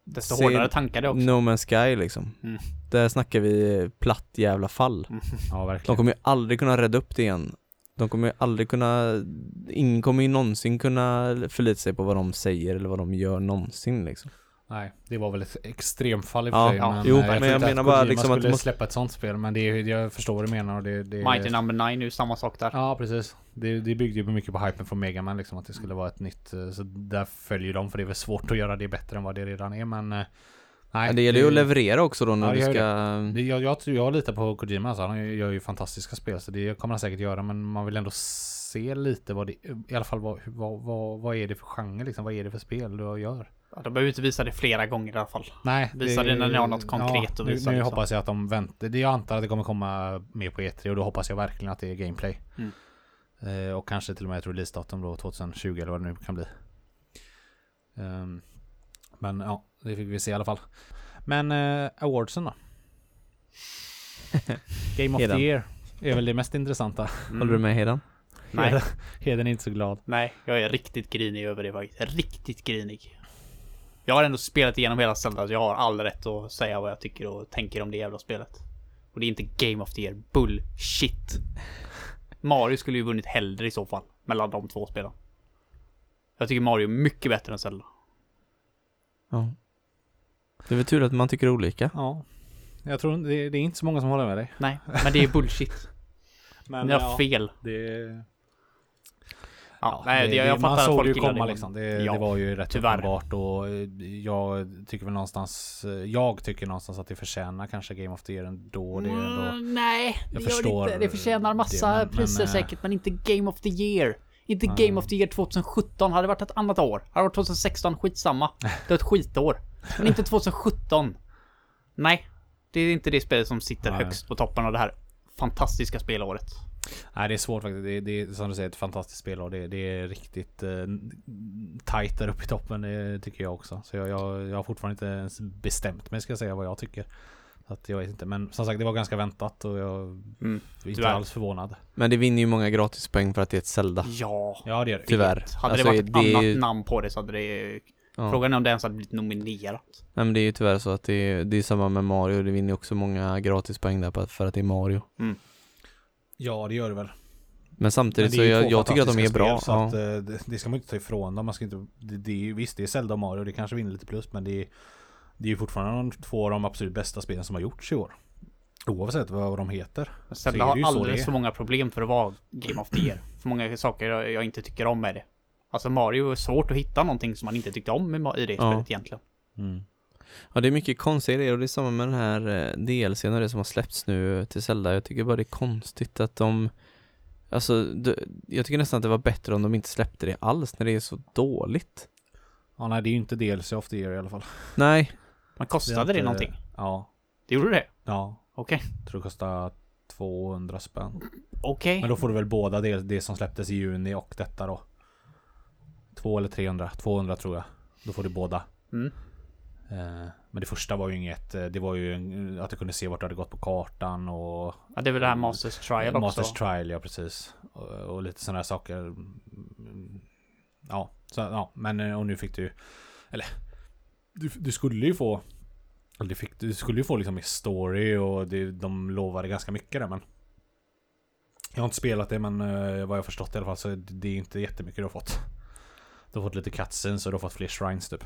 Desto Se- hårdare tankar det också. No Man's Sky liksom. Mm. Där snackar vi platt jävla fall. ja, De verkligen. kommer ju aldrig kunna rädda upp det igen. De kommer ju aldrig kunna, ingen kommer ju någonsin kunna förlita sig på vad de säger eller vad de gör någonsin liksom. Nej, det var väl ett extremfall i och Ja, för sig. ja. Men, Jo, eh, men tror jag inte menar bara liksom att skulle du måste- släppa ett sånt spel. Men det är, jag förstår vad du menar. Och det, det, Mighty Number 9 nu, samma sak där. Ja, precis. Det, det byggde ju mycket på hypen från Megaman liksom. Att det skulle vara ett nytt. eh, Så där följer de. För det är väl svårt att göra det bättre än vad det redan är. Men eh, nej. Men det gäller ju att leverera också då när Ja, du det ska... Det, jag, jag, tror- jag litar på Kojima alltså. Han gör ju fantastiska spel. Så det kommer han säkert göra. Men man vill ändå se lite vad det, i alla fall vad, vad, vad, vad är det för genre liksom? Vad är det för spel du gör? Ja, de behöver inte visa det flera gånger i alla fall. Nej. Visa det när ni har något konkret att nu, visa, Nu liksom. hoppas jag att de väntar. Det- Jag antar att det kommer komma mer på E3 och då hoppas jag verkligen att det är gameplay. Mm. Eh, och kanske till och med ett releasedatum då 2020 eller vad det nu kan bli. Ehm, men ja, det fick vi se i alla fall. Men eh, awardsen då? Game of the year är väl det mest intressanta. Mm. Håller du med Hedan? Nej. Heden- Heden är inte så glad. Nej, jag är riktigt grinig över det faktiskt. Riktigt grinig. Jag har ändå spelat igenom hela Zelda, så jag har all rätt att säga vad jag tycker och tänker om det jävla spelet. Och det är inte Game of the Year. Bullshit. Mario skulle ju vunnit hellre i så fall, mellan de två spelen. Jag tycker Mario är mycket bättre än Zelda. Ja. Det är väl tur att man tycker olika. Ja. Jag tror det, det är inte så många som håller med dig. Nej, men det är bullshit. Men Ni har fel. det, Ja, nej, det, jag man fattar att såg folk ju komma det. liksom. Det, Ja, det var ju rätt tyvärr. uppenbart och eh, jag tycker väl någonstans, eh, jag tycker någonstans att det förtjänar kanske Game of the Year ändå. Det ändå Mm, nej, Jag det gör förstår det inte. Det förtjänar massa det, men- priser men, eh, säkert, men inte Game of the Year. Inte. Game of the Year 2017. Hade det varit ett annat år. Hade det varit 2016, skitsamma. Det var ett skitår. Men inte 2017. Nej, det är inte det spelet som sitter Nej. högst på toppen av det här fantastiska spelåret. Nej det är svårt faktiskt. Det, det är som du säger ett fantastiskt spel och det, det är riktigt eh, tight där uppe i toppen. Det tycker jag också. Så jag, jag, jag har fortfarande inte ens bestämt mig ska jag säga vad jag tycker. Att jag vet inte. Men som sagt det var ganska väntat och jag Mm. är inte Tyvärr. alls förvånad. Men det vinner ju många gratispoäng för att det är ett Zelda. Ja. Ja det gör det. Tyvärr. Hade Alltså, det varit ett det är annat ju- namn på det så hade det... Ja. Frågan är om det ens hade blivit nominerat. Nej men det är ju tyvärr så att det är, det är samma med Mario. Det vinner ju också många gratispoäng där på, för att det är Mario. Ja det gör det väl. Men samtidigt Men så det är ju jag, två jag tycker att de är fantastiska bra. spel, Så Ja. att, eh, det, det ska man inte ta ifrån dem. Man ska inte, det, det är ju, visst, det är Zelda och Mario. Det kanske vinner lite plus. Men det är, det är ju fortfarande de två av de absolut bästa spelen som har gjorts i år. Oavsett vad de heter. Zelda det har det alldeles är. för många problem för att vara Game of the Year. För många saker jag, inte tycker om med det. Alltså Mario är svårt att hitta någonting som man inte tyckte om i, det Ja. spelet egentligen. Mm. ja, det är mycket konstiga grejer och det är samma med den här eh, DLCn och det som har släppts nu till Zelda. Jag tycker bara det är konstigt att de Alltså, det, jag tycker nästan att det var bättre om de inte släppte det alls när det är så dåligt. Ja nej det är ju inte DLC of the year i alla fall. Nej, Men kostade det, inte- någonting? Ja. Det gjorde det? Ja. Okej. Tror det kostar 200 spänn. Okej. Men då får du väl båda det, det som släpptes i juni och detta då. Två eller 300. 200 tror jag. Då får du båda. Mm. Eh, Men det första var ju inget, eh, det var ju att du kunde se vart du hade gått på kartan och Ja, det är väl det här Masters Trial också. Masters Trial, ja precis. Och, och lite sådana här saker. Mm, Ja, så, ja, men eh, och nu fick du Eller Du, du skulle ju få eller du, fick, du skulle ju få liksom i story och det, de lovade ganska mycket där men Jag har inte spelat det men eh, vad jag förstått i alla fall så det det är inte jättemycket du har fått Du har fått lite cutscenes och du har fått fler shrines typ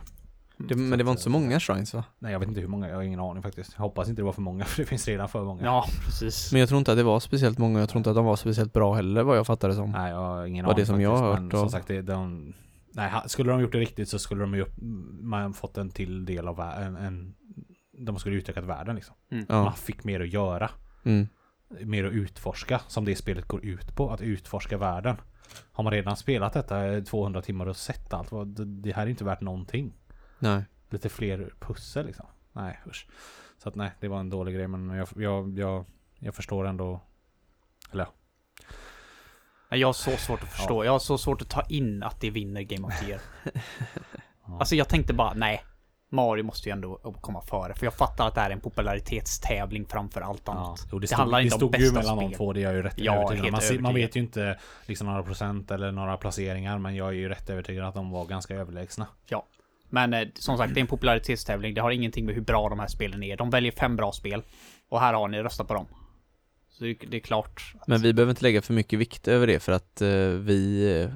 det, men det var inte så många shrines va? Nej jag vet inte hur många, jag har ingen aning faktiskt Jag hoppas inte det var för många för det finns redan för många Ja, precis. Men jag tror inte att det var speciellt många, jag tror inte att de var speciellt bra heller vad jag fattade som. Nej, jag har ingen Var aning det som jag har faktiskt, hört men som och- sagt, det, de, nej, skulle de gjort det riktigt så skulle de ju upp, man fått en till del av världen. En, de skulle utökat världen liksom. Ja. Man fick mer att göra. Mm. Mer att utforska, som det spelet går ut på. Att utforska världen. Har man redan spelat detta i 200 timmar och sett allt, det, här är inte värt någonting. Nej. Lite fler pussel liksom. Nej, usch. Så att nej, det var en dålig grej, men jag, jag, jag, jag förstår ändå. Eller ja. Jag har så svårt att förstå. Jag har så svårt att ta in att det vinner Game of the Year. Ja. Alltså jag tänkte bara, nej. Mario måste ju ändå komma före. För jag fattar att det här är en popularitetstävling framför allt Ja, annat. jo, det, det stod, handlar det inte om stod ju bästa mellan de spel. två, det är jag ju rätt Ja, övertygad Man, man vet ju inte liksom några procent eller några placeringar, men jag är ju rätt övertygad att de var ganska överlägsna. Men eh, som sagt, det är en popularitetstävling. Det har ingenting med hur bra de här spelen är. De väljer fem bra spel. Och här har ni, rösta på dem. Så det, det är klart. Att, Men vi behöver inte lägga för mycket vikt över det för att eh, vi eh,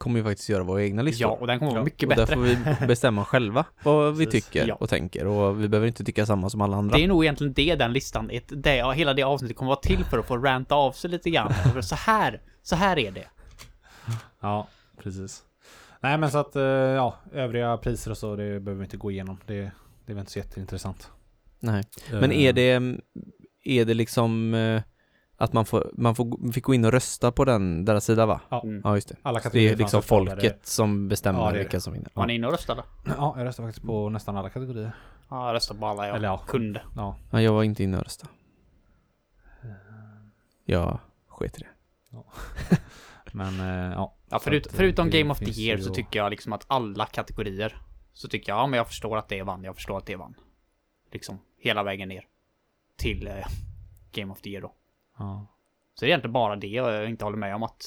kommer ju faktiskt göra våra egna listor. ja, och den kommer vara mycket och där bättre. får vi bestämma själva vad vi Precis. tycker Ja. och tänker och vi behöver inte tycka samma som alla andra. Det är nog egentligen det den listan, det, hela det avsnittet kommer vara till för att få ranta av sig lite grann. Så här, så här är det. Ja, precis. Nej men så att, eh, ja, övriga priser och så, det behöver vi inte gå igenom. Det, det är väl inte så jätteintressant. Nej. Men Eh, är det, är det liksom, eh, Att man, får, man får, fick gå in och rösta på den, deras sida va? Ja. Mm. Ja just det. Alla Så det kategorier är liksom folket som bestämmer Ja, det är det. vilka som vinner. Var ni Ja. inne och röstade? Ja, jag röstade faktiskt på nästan alla kategorier. Ja, jag röstade på alla jag Eller ja. kunde. Ja. Ja, jag var inte inne och röstade. Jag sket i det. Men eh, ja. Ja, förut, eh, förutom det Game of the Year så tycker jag liksom att alla kategorier så tycker jag, ja men jag förstår att det vann, jag förstår att det vann. Liksom hela vägen ner till eh, Game of the Year då. Ja. Så det är egentligen bara det jag inte håller med om att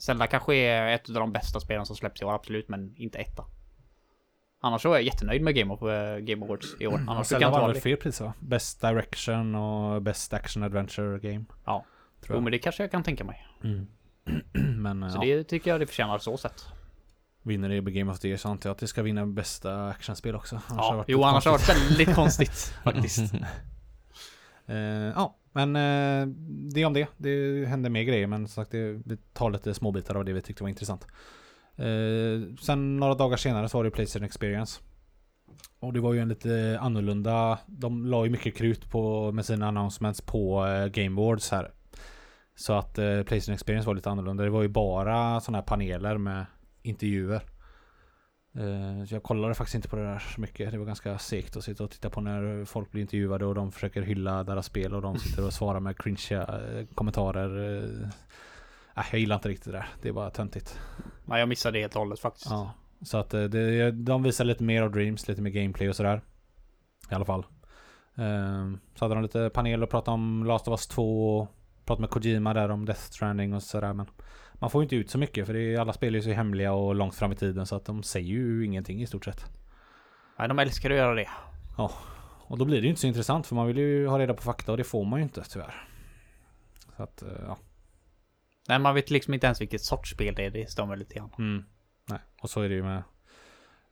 Zelda kanske är ett av de bästa spelen som släpps i år, absolut, men inte etta. Annars så är jag jättenöjd med Game, of, eh, Game Awards i år. Annars tycker Zelda vann väl fler priser va? Best Direction och Best Action Adventure Game. Ja. Tror Jo jag. men det kanske jag kan tänka mig. Mm. Men Så ja, det tycker jag det förtjänar så sett. vinner det Game of the Year så antar jag att det ska vinna bästa actionspel också. Annars Ja, jo annars har det varit väldigt konstigt faktiskt. Eh, ja, men eh, det är om det. Det hände mer grejer men som sagt det, vi tar lite småbitar av det vi tyckte var intressant. Eh, sen några dagar senare så var det Playstation Experience. Och det var ju en lite annorlunda, de la ju mycket krut på med sina announcements på eh, Game Awards här. Så att eh, Playstation Experience var lite annorlunda. Det var ju bara sådana här paneler med intervjuer. Eh, så jag kollade faktiskt inte på det där så mycket. Det var ganska segt att sitta och titta på när folk blir intervjuade och de försöker hylla deras spel och de sitter och svarar med cringe eh, kommentarer. Eh, äh, jag gillar inte riktigt det där. Det är bara töntigt. Nej, jag missade det helt och hållet faktiskt. Ja, så att det, de visar lite mer av Dreams, lite mer gameplay och sådär. I alla fall. Ehm, så hade de lite panel och pratade om Last of Us 2 och pratade med Kojima där om Death Stranding och sådär men man får ju inte ut så mycket för det är, alla spel är ju så hemliga och långt fram i tiden så att de säger ju ingenting i stort sett. Nej, de älskar att göra det. Och då blir det ju inte så intressant för man vill ju ha reda på fakta och det får man ju inte tyvärr. Så att, eh, ja. Nej, man vet liksom inte ens vilket sorts spel det är. Det stämmer lite grann. Mm. Nej, och så är det ju med,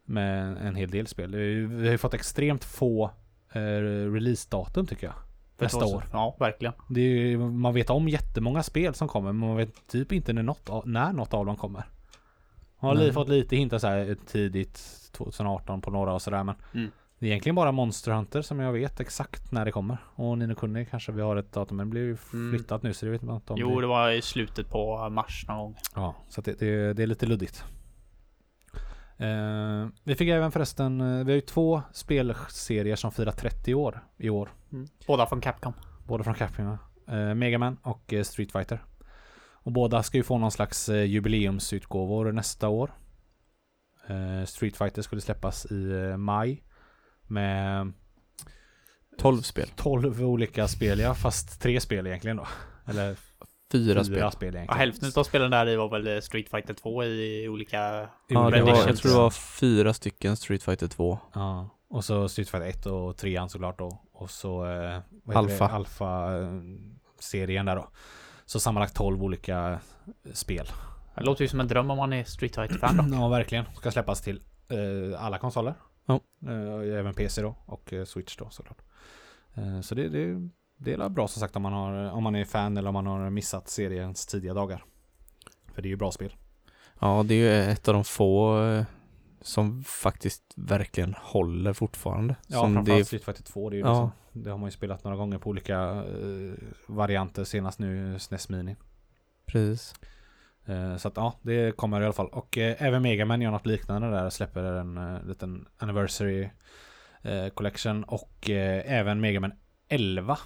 med en hel del spel. Vi har ju fått extremt få eh, releasedatum tycker jag. Nästa år. Ja, verkligen. Ju- man vet om jättemånga spel som kommer men man vet typ inte när något av, när något av dem kommer. Man har Nej. fått lite hintar så här tidigt 2018 på några och sådär men Mm. Det är egentligen bara Monster Hunter som jag vet exakt när det kommer. Och Nino Kuni kanske vi har ett datum men det blir ju Mm. flyttat nu så det vet man inte om Jo, det... det var i slutet på mars någon gång. Ja, så det, det, det är lite luddigt. Eh, vi fick även förresten, eh, vi har ju två spelserier som firar 30 år i år. Båda från Capcom. Båda från Capcom. va? Eh, Mega Man och eh, Street Fighter. Och båda ska ju få någon slags eh, jubileumsutgåvor nästa år. Eh, Street Fighter skulle släppas i eh, maj. Med 12 spel. 12 olika spel ja, fast tre spel egentligen då. Eller Fyra fyra spel. spel. Ja, hälften av spelen där i var väl Street Fighter 2 i olika... Ja, det var, jag tror det var fyra stycken Street Fighter 2. Ja, och så Street Fighter 1 och 3 såklart då. Och så eh, Alpha. Det? Alpha-serien där då. Så sammanlagt 12 olika eh, spel. Det låter ju som en dröm om man är Street Fighter-fan då. Ja, verkligen. Ska släppas till eh, alla konsoler. Ja. Eh, även PC då och eh, Switch då såklart. Eh, så det, det, det är bra som sagt om man, har, om man är fan eller om man har missat seriens tidiga dagar. För det är ju bra spel. Ja, det är ju ett av de få eh, som faktiskt verkligen håller fortfarande. Ja, som framförallt det, Street Fighter 2. Det, är ju Ja. liksom, det har man ju spelat några gånger på olika eh, varianter. Senast nu SNES Mini. precis. Eh, Så att ja, det kommer i alla fall. Och eh, även Mega Man gör något liknande där. Släpper en eh, liten Anniversary eh, Collection. Och eh, även Mega Man 11.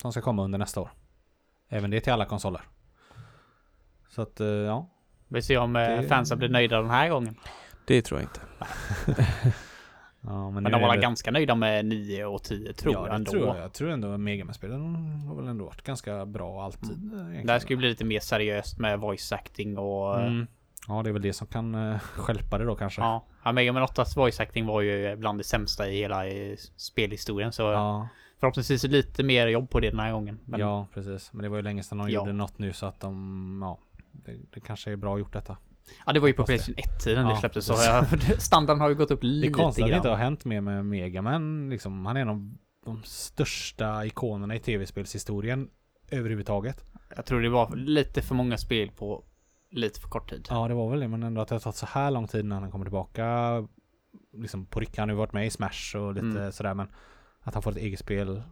Som ska komma under nästa år. Även det till alla konsoler. Så att eh, ja. Vi ser om eh, Det- fansen blir nöjda den här gången. Det tror jag inte. ja Men nu de var det- ganska nöjda med 9 och 10 tror ja, jag ändå. Tror jag. jag tror ändå Mega Man-spelen har väl ändå varit ganska bra alltid. eh, egentligen. Det här ska ju bli lite mer seriöst med voice acting och... Mm. Ja, det är väl det som kan uh, skälpa det då kanske. Ja, ja Mega Man 8s voice acting var ju bland det sämsta i hela eh, spelhistorien så Ja, förhoppningsvis lite mer jobb på det den här gången. Men ja, precis. Men det var ju länge sedan de Ja. gjorde något nu så att de, ja, det, det kanske är bra gjort detta. ja, det var ju på det. Playstation 1-tiden det Ja, släpptes så jag, standarden har ju gått upp Det är lite konstigt att det inte har grann. hänt mer med Mega Man liksom. Han är en av de största ikonerna i tv-spelshistorien överhuvudtaget. Jag tror det var lite för många spel på lite för kort tid. Ja, det var väl det, men ändå att det har tagit så här lång tid innan han kommer tillbaka. Liksom på riktigt, han har ju varit med i Smash och lite Mm. sådär, men att han får ett eget spel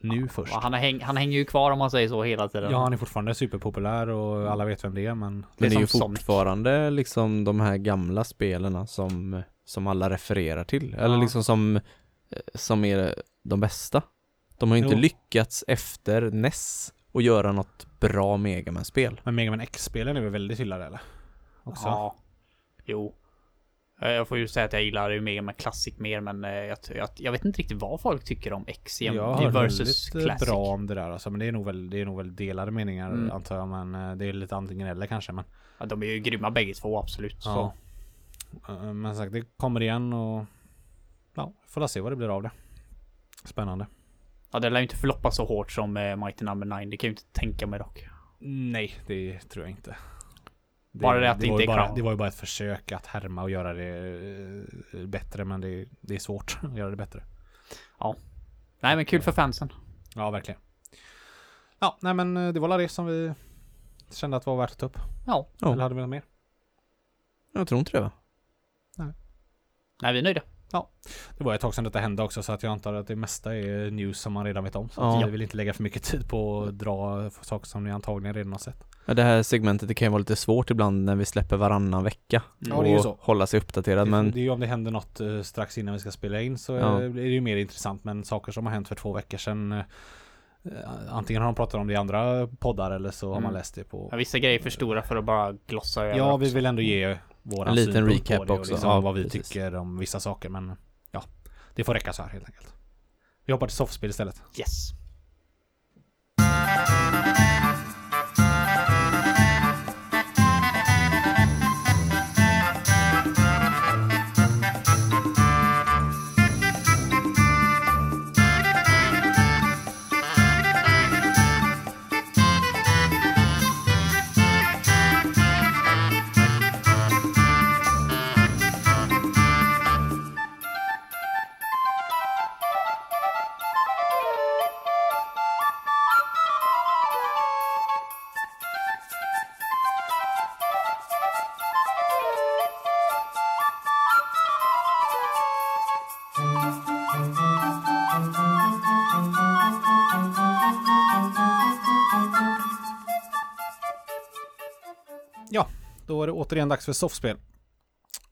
nu först. Och han, häng, han hänger ju kvar om man säger så hela tiden. Ja, han är fortfarande superpopulär och alla vet vem det är, men Det Men är det är ju som Sonic. fortfarande liksom de här gamla spelarna som, som alla refererar till. Eller Ja. liksom som, eh, som är de bästa. De har ju inte Jo. lyckats efter NES och göra något bra Mega Man-spel. Men Mega Man X-spelen är väl väldigt hyllade eller? Också. Ja. Jo. Eh, Jag får ju säga att jag gillar ju Mega Man Classic mer, men eh, jag, jag, jag vet inte riktigt vad folk tycker om X Jag har versus väldigt eh, Classic. bra om det där alltså, men det är nog väl, det är nog väl delade meningar Mm. antar jag, men eh, det är lite antingen eller kanske, men Ja, de är ju grymma bägge två, absolut. ja. Så. Men sagt, det kommer igen och ja, får se vad det blir av det. Spännande. Ja, det lär ju inte förloppa så hårt som eh, Mighty Number 9, det kan jag ju inte tänka mig dock. Nej, det tror jag inte. Bara det att det var inte ju är bara. Det var ju bara ett försök att härma och göra det eh, bättre, men det, det är svårt att göra det bättre. Nej, men kul för fansen. Ja, verkligen. Ja, nej men eh, det var det som vi kände att var värt att ta upp. Ja. Ja. Eller hade vi något mer? Jag tror inte det va? Nej, vi är nöjda. Det var ett tag sedan detta hände också så att jag antar att det mesta är news som man redan vet om. Så Ja. jag vill inte lägga för mycket tid på att dra saker som ni antagligen redan har sett. Ja, Det här segmentet det kan ju vara lite svårt ibland när vi släpper varannan vecka. Ja, det är ju och så. hålla sig uppdaterad det, men det är ju om det händer något eh, strax innan vi ska spela in så Ja. är det ju mer intressant. Men saker som har hänt för två veckor sedan eh, Antingen har de pratat om det i andra poddar eller så har man Mm. läst det på Ja, vissa grejer är för stora för att bara glossa över. Ja, vi vill ändå ge våran En liten recap på det och också. liksom Ja, vad vi precis. tycker om vissa saker. Men ja, det får räcka så här helt enkelt. Vi hoppar till softspel istället. Yes. Återigen dags för softspel.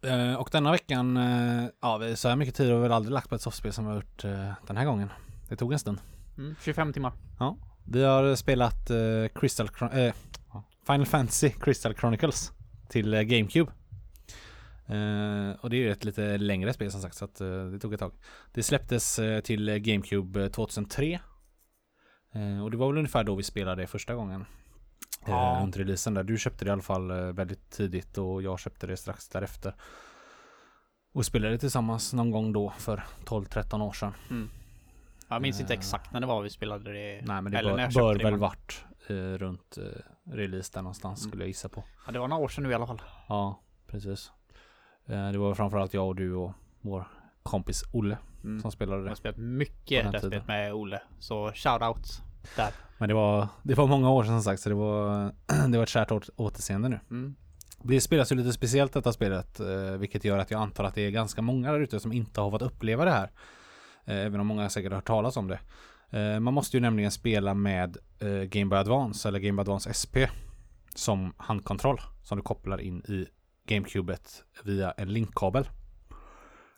Eh, och denna veckan, eh, ja så här mycket tid har vi väl aldrig lagt på ett softspel som vi har gjort eh, den här gången. Det tog en stund. Mm, 25 timmar. Vi har spelat eh, Crystal Chron- eh, Final Fantasy Crystal Chronicles till eh, GameCube. Eh, och det är ju ett lite längre spel som sagt så att eh, det tog ett tag. Det släpptes eh, till eh, GameCube eh, 2003. Eh, och det var väl ungefär då vi spelade det första gången. Eh, Ja. runt releasen där. Du köpte det i alla fall eh, väldigt tidigt och jag köpte det strax därefter. Och spelade tillsammans någon gång då för 12-13 år sedan. Jag minns inte Eh. exakt när det var vi spelade det. Nej men det bör, jag bör det, väl varit eh, runt eh, release där någonstans Mm. skulle jag gissa på. Ja, det var några år sedan nu i alla fall. Ja, precis. Eh, det var framförallt jag och du och vår kompis Olle Mm. som spelade Jag det. har spelat mycket det spelet med Olle. Så shout-out där. Men det var, det var många år sedan som sagt så det var, det var ett kärt åter- återseende nu. Mm. Det spelas ju lite speciellt detta spelet, eh, vilket gör att jag antar att det är ganska många där ute som inte har fått uppleva det här. Eh, även om många säkert har hört talas om det. Eh, man måste ju nämligen spela med Game Boy Advance eller Game Boy Advance SP som handkontroll som du kopplar in i GameCubet via en linkkabel.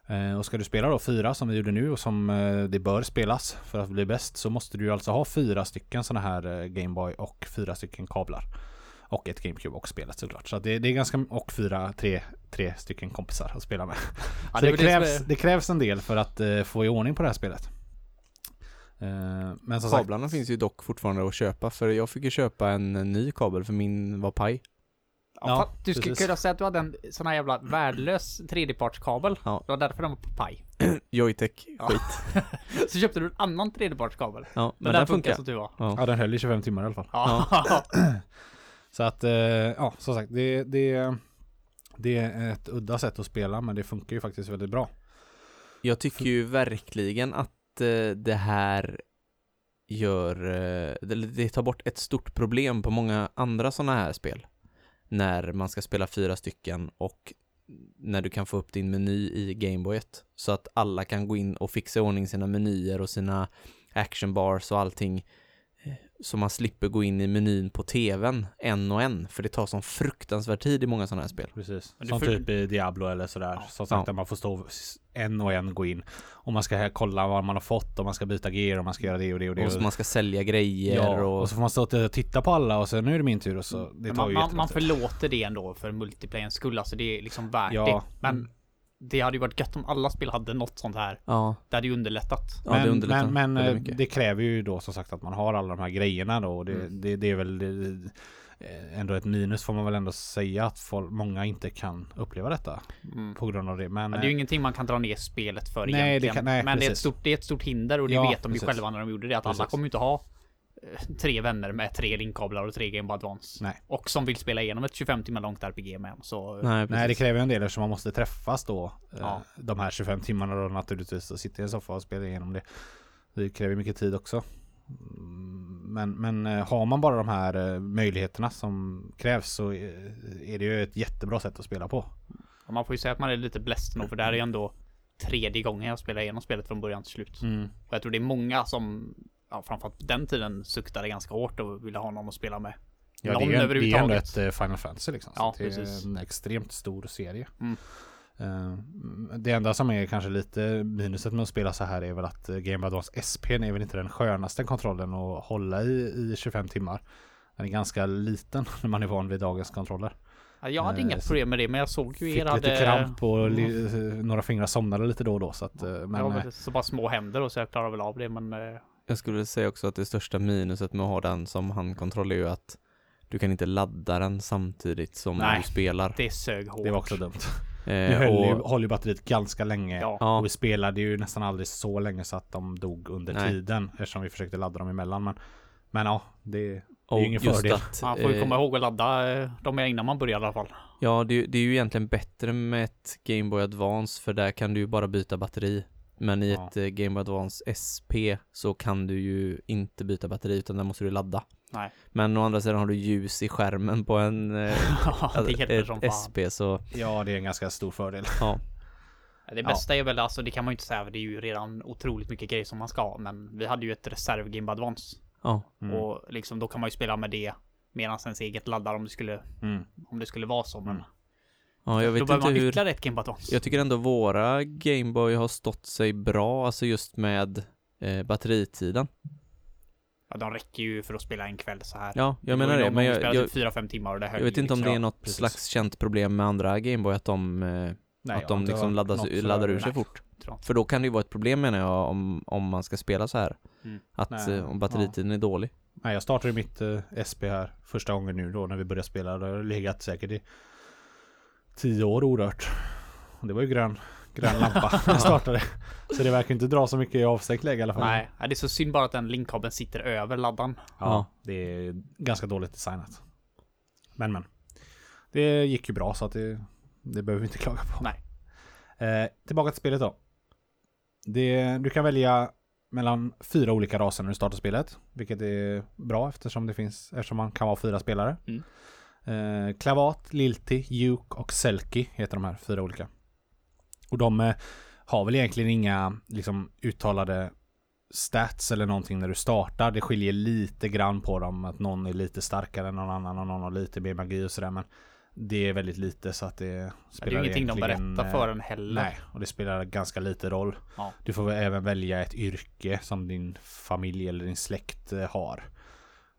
Eh, och ska du spela då fyra som vi gjorde nu och som eh, det bör spelas för att bli bäst så måste du alltså ha fyra stycken sådana här eh, Game Boy och fyra stycken kablar. Och ett GameCube och spelet såklart. Så det, det är ganska, och fyra, tre, tre stycken kompisar att spela med. Ja, det det, krävs, det krävs en del för att eh, få i ordning på det här spelet. Eh, men som sagt, kablarna finns ju dock fortfarande att köpa för jag fick ju köpa en ny kabel för min var paj. Ja, du skulle precis. kunna säga att du hade en sån här jävla värdelös tredjepartskabel. Ja. Det var därför den var på paj. Joytech, Ja. skit. Så köpte du en annan tredjepartskabel. Ja, Men, men den den funkar som tur var. Ja. ja den höll i 25 timmar i alla fall. Ja. Så att, eh, ja som sagt, det, det, det är ett udda sätt att spela men det funkar ju faktiskt väldigt bra. Jag tycker ju verkligen att eh, det här gör, eh, det, det tar bort ett stort problem på många andra sådana här spel. När man ska spela fyra stycken och när du kan få upp din meny i Gameboyet. Så att alla kan gå in och fixa i ordning sina menyer och sina actionbars och allting. Så man slipper gå in i menyn på tvn en och en. För det tar sån fruktansvärd tid i många sådana här spel. Precis. Som får- typ i Diablo eller sådär. Ja. Som sagt, Ja. där man får stå en och en gå in. Och man ska kolla vad man har fått och man ska byta gear och man ska göra det och det och det. Och så man ska sälja grejer ja, och... och så får man stå och titta på alla och sen nu är det min tur och så. Det tar man, ju man, man förlåter det ändå för multiplayerns skull. Alltså det är liksom värt Ja. det. Men Mm. Det hade ju varit gött om alla spel hade något sånt här. Ja, Det hade ju underlättat. ja det men, underlättar men, men det kräver ju då som sagt att man har alla de här grejerna då. Och det, Mm. det, det är väl det, eh, ändå ett minus får man väl ändå säga att folk, många inte kan uppleva detta Mm. på grund av det. Men Ja, det är ju eh, ingenting man kan dra ner spelet för Nej, det egentligen. kan- nej, men det är, ett stort, det är ett stort hinder och det Ja, vet de ju precis. själva när de gjorde det. Att alla Precis. kommer ju inte ha tre vänner med tre linkkablar och tre Game Boy Advance. Nej. Och som vill spela igenom ett 25 timmar långt RPG med en. Så Nej. Nej det kräver ju en del eftersom man måste träffas då eh, Ja. De här 25 timmarna då naturligtvis och sitta i en soffa och spela igenom det Det kräver mycket tid också Men, men eh, har man bara de här eh, möjligheterna som krävs så eh, är det ju ett jättebra sätt att spela på man får ju säga att man är lite blessed nog för det här är ju ändå tredje gången jag spelar igenom spelet från början till slut. mm. Och jag tror det är många som, ja framförallt på den tiden suktade ganska hårt och ville ha någon att spela med. Ja någon det är, det är ändå överhuvudtaget. ett eh, Final Fantasy liksom Ja, Det är precis. en extremt stor serie Mm. Eh, Det enda som är kanske lite minuset med att spela så här är väl att eh, Game Boy Advance SP är väl inte den skönaste kontrollen att hålla i i 25 timmar. Den är ganska liten när man är van vid dagens kontroller. Ja, jag hade inga problem med det men jag såg ju er lite hade... kramp och li, några fingrar somnade lite då och då så att Men, har så bara små händer och så jag klarar väl av det men... eh, Jag skulle säga också att det största minuset med att ha den som handkontroll är ju att du kan inte ladda den samtidigt som Nej. du spelar. Det sög hårt. det var också dumt. Eh, Det höll ju, och, håller ju batteriet ganska länge. Ja. ja, Och vi spelade ju nästan aldrig så länge så att de dog under Nej. tiden eftersom vi försökte ladda dem emellan. Men, men ja, det, och ingen just fördel. att Man får ju eh, komma ihåg att ladda eh, dem innan man börjar i alla fall. Ja, det, det är ju egentligen bättre med ett Game Boy Advance för där kan du ju bara byta batteri. Men i Ja. ett eh, Game Boy Advance SP så kan du ju inte byta batteri utan där måste du ladda. Nej. Men å andra sidan har du ljus i skärmen på en eh, det hjälper som ett fan. SP så Ja, det är en ganska stor fördel. ja. Det bästa är väl alltså, det kan man ju inte säga det är ju redan otroligt mycket grejer som man ska ha. Men vi hade ju ett reserv Game Boy Advance. Ja, Mm. Och liksom då kan man ju spela med det medan ens eget laddar om det skulle, Mm. om det skulle vara så. Men Mm. Ja jag då vet behöver inte man hur ytterligare ett Game Boy Advance. Jag tycker ändå våra Gameboy har stått sig bra, alltså just med eh, batteritiden. Ja, de räcker ju för att spela en kväll så här. Ja, jag menar det, men jag, jag, typ 4-5 timmar och det jag vet inte om liksom. det är något precis. slags känt problem med andra Gameboy att de, Nej, att de liksom laddas, laddar ur sig Nej. fort. För då kan det ju vara ett problem menar jag om, om man ska spela så här. Mm. Att Nej, eh, om batteritiden är dålig. Nej, jag startade mitt eh, SP här första gången nu då när vi började spela. Det har legat säkert i tio år orört. Och det var ju grön, grön lampa när jag startade. Så det verkar inte dra så mycket i avstängt läge i alla fall. Nej, det är så synd bara att den linkkabeln sitter över laddaren. Ja, Ja. det är ganska dåligt designat. Men men. Det gick ju bra så att det, det behöver vi inte klaga på. Nej. Eh, tillbaka till spelet då. Det, du kan välja mellan fyra olika raser när du startar spelet. Vilket är bra eftersom det finns, eftersom man kan vara fyra spelare. Mm. Eh, Klavat, Lilti, Juk och Selki heter de här fyra olika. Och de eh, har väl egentligen inga liksom uttalade stats eller någonting när du startar. Det skiljer lite grann på dem. Att någon är lite starkare än någon annan och någon har lite mer magi och sådär. Men det är väldigt lite så att det spelar det är ju ingenting de berättar eh, för en heller. Nej, och det spelar ganska lite roll. Ja. Du får även välja ett yrke som din familj eller din släkt eh, har.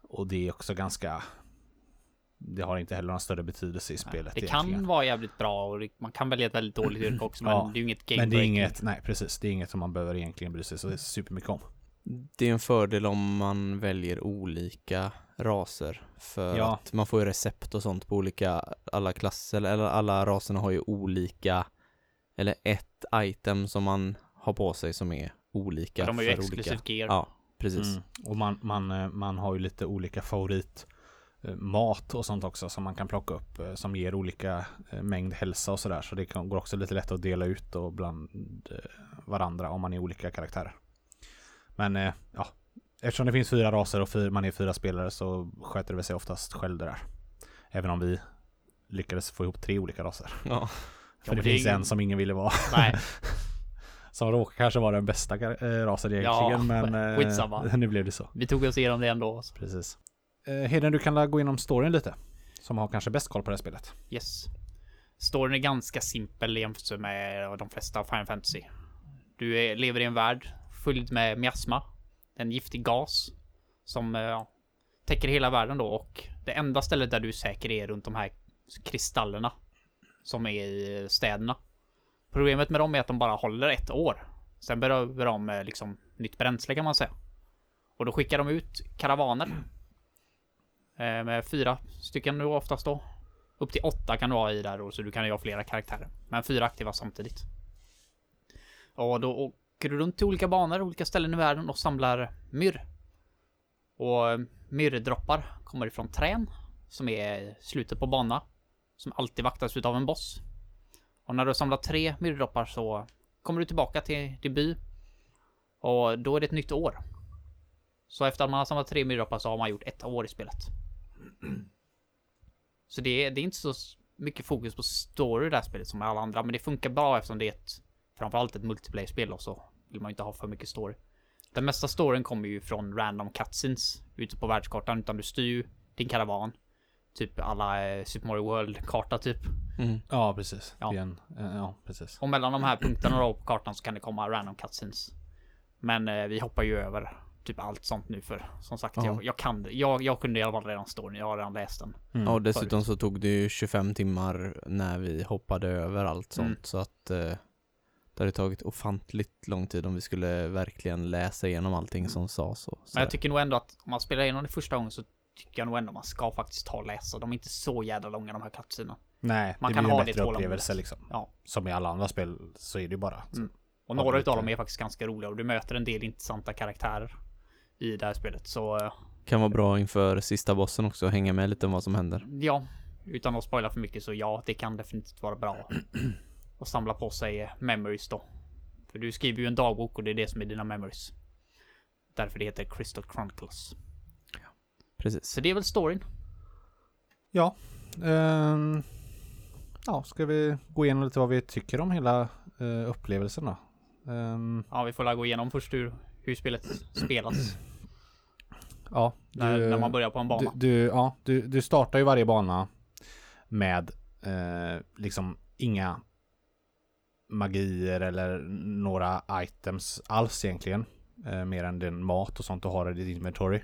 Och det är också ganska... Det har inte heller någon större betydelse i spelet Det egentligen. kan vara jävligt bra och man kan välja ett väldigt dåligt yrke också men Ja, det är ju inget game Men det är inget, nej precis, det är inget som man behöver egentligen bry sig så supermycket om. Det är en fördel om man väljer olika raser. För Ja. att man får ju recept och sånt på olika, alla klasser, eller alla raserna har ju olika, eller ett item som man har på sig som är olika Ja, de har ju exklusivt gear. Ja, precis. Mm. Och man, man, eh, man har ju lite olika favorit eh, mat och sånt också som man kan plocka upp eh, som ger olika eh, mängd hälsa och sådär. Så det kan, går också lite lätt att dela ut och bland eh, varandra om man är olika karaktärer. Men eh, ja, eftersom det finns fyra raser och fyra, man är fyra spelare så sköter det sig oftast själv det där. Även om vi lyckades få ihop tre olika raser. Ja. För men det det finns ingen- en som ingen ville vara. Nej, Som råkar kanske vara den bästa eh, rasen Ja, egentligen men eh, skitsamma. nu blev det så. Vi tog oss igenom det ändå. Precis. Eh, Heden, du kan gå igenom storyn lite. Som har kanske bäst koll på det här spelet. Yes. Storyn är ganska simpel jämfört med de flesta Final Fantasy. Du är, lever i en värld fylld med miasma. En giftig gas. Som eh, ja, täcker hela världen då och det enda stället där du är säker är runt de här kristallerna. Som är i städerna. Problemet med dem är att de bara håller ett år. Sen behöver de eh, liksom nytt bränsle kan man säga. Och då skickar de ut karavaner. Eh, med fyra stycken då oftast då. Upp till åtta kan du ha i där då, så du kan ju ha flera karaktärer. Men fyra aktiva samtidigt. Och då åker du runt till olika banor, olika ställen i världen och samlar myrr. Och eh, myrrdroppar kommer ifrån trän, som är slutet på bana. Som alltid vaktas utav en boss. Och när du har samlat tre myrrdroppar så kommer du tillbaka till din by. Och då är det ett nytt år. Så efter att man har samlat tre myrrdroppar så har man gjort ett år i spelet. Så det är, det är inte så mycket fokus på story i det här spelet som med alla andra, men det funkar bra eftersom det är ett framförallt ett multiplayer-spel och så vill man ju inte ha för mycket story. Den mesta storyn kommer ju från random cutscenes ute på världskartan, utan du styr ju din karavan. Typ alla eh, Super Mario World-karta typ. Mm. Ja, precis. Ja. Det är en, eh, ja, precis. Och mellan de här punkterna då på kartan så kan det komma random cutscenes. Men eh, vi hoppar ju över typ allt sånt nu för som sagt, Ja. jag, jag kan det. Jag, jag kunde i alla fall redan storyn, jag har redan läst den. Mm. Ja, och dessutom så tog det ju 25 timmar när vi hoppade över allt sånt Mm. så att eh, det hade tagit ofantligt lång tid om vi skulle verkligen läsa igenom allting som sades. Men jag tycker nog ändå att om man spelar igenom det första gången så tycker jag nog ändå man ska faktiskt ta och läsa. De är inte så jävla långa de här cutscenerna. Nej, Man det kan blir ha en det bättre tålamodet. upplevelse liksom. Ja. Som i alla andra spel så är det ju bara. så. Mm. Och några det utav dem är faktiskt ganska roliga och du möter en del intressanta karaktärer i det här spelet. Så eh, kan vara bra inför sista bossen också, hänga med lite om vad som händer. ja, utan att spoila för mycket så ja, det kan definitivt vara bra. Och samla på sig eh, memories då. För du skriver ju en dagbok och det är det som är dina memories. Därför det heter Crystal Chronicles. Precis. Så det är väl storyn. Ja. ehm, ja, ska vi gå igenom lite vad vi tycker om hela eh, upplevelsen då? Ehm, Ja, vi får gå igenom först hur, hur spelet spelas. ja, När, du- när man börjar på en Du, bana. du, ja, du, du startar ju varje bana med eh, liksom inga magier eller några items alls egentligen. Eh, mer än den mat och sånt du har i ditt inventory.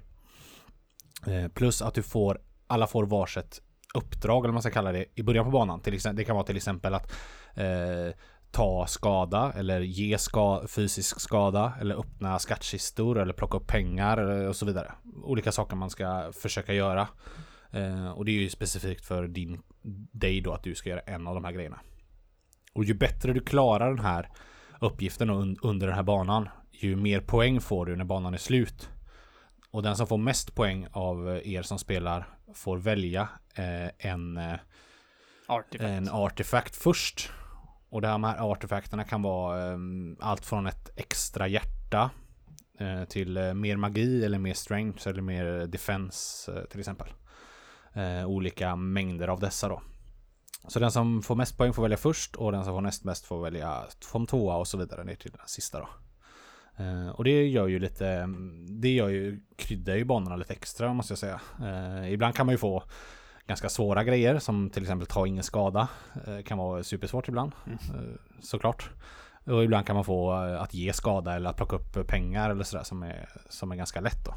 Eh, plus att du får, alla får varsitt uppdrag eller vad man ska kalla det i början på banan. Till exempel, det kan vara till exempel att eh, ta skada eller ge ska, fysisk skada eller öppna skattkistor eller plocka upp pengar och så vidare. Olika saker man ska försöka göra. Eh, och det är ju specifikt för din, dig då att du ska göra en av de här grejerna. Och ju bättre du klarar den här uppgiften un, under den här banan, ju mer poäng får du när banan är slut. Och den som får mest poäng av er som spelar får välja eh, en eh, Artifact. en artefakt först. Och de här artefakterna kan vara ehm, allt från ett extra hjärta eh, till eh, mer magi eller mer strength eller mer defense eh, till exempel. Eh, olika mängder av dessa då. Så den som får mest poäng får välja först och den som får näst mest får välja från tvåa och så vidare ner till den sista då. Eh, och det gör ju lite, det gör ju, kryddar ju banorna lite extra måste jag säga. Eh, ibland kan man ju få ganska svåra grejer som till exempel ta ingen skada. Eh, kan vara supersvårt ibland. Mm. Eh, såklart. Och ibland kan man få eh, att ge skada eller att plocka upp pengar eller sådär som är, som är ganska lätt då.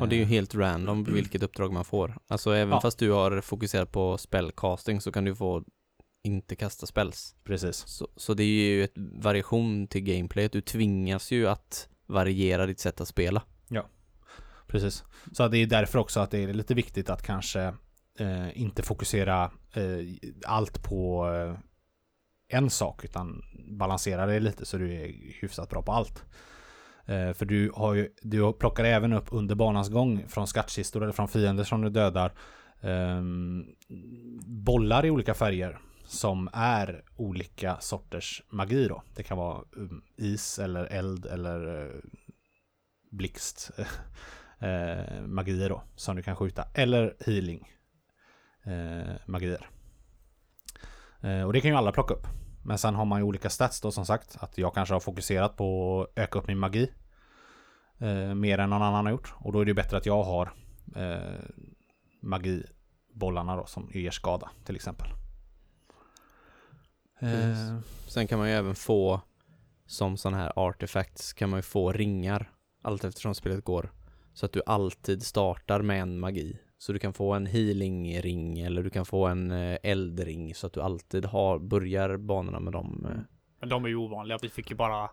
Och det är ju helt random vilket uppdrag man får. Alltså även Ja. fast du har fokuserat på spellcasting så kan du få inte kasta spells. Precis. Så, så det är ju ett variation till gameplayet. Du tvingas ju att variera ditt sätt att spela. Precis. Så det är därför också att det är lite viktigt att kanske eh, inte fokusera eh, allt på eh, en sak utan balansera det lite så du är hyfsat bra på allt. Eh, för du har ju, du plockar även upp under banans gång från skattkistor eller från fiender som du dödar ehm, bollar i olika färger som är olika sorters magi då. Det kan vara mm, is eller eld eller eh, blixt eh, magier då som du kan skjuta eller healing eh, Eh, magier. Eh, och det kan ju alla plocka upp. Men sen har man ju olika stats då som sagt. Att jag kanske har fokuserat på att öka upp min magi. Eh, mer än någon annan har gjort. Och då är det bättre att jag har eh, magibollarna då som ger skada till exempel. Eh, Sen kan man ju även få som sådana här artefacts kan man ju få ringar allt eftersom spelet går. Så att du alltid startar med en magi. Så du kan få en healing-ring eller du kan få en eh, eldring så att du alltid har, börjar banorna med dem. eh. Men de är ju ovanliga. Vi fick ju bara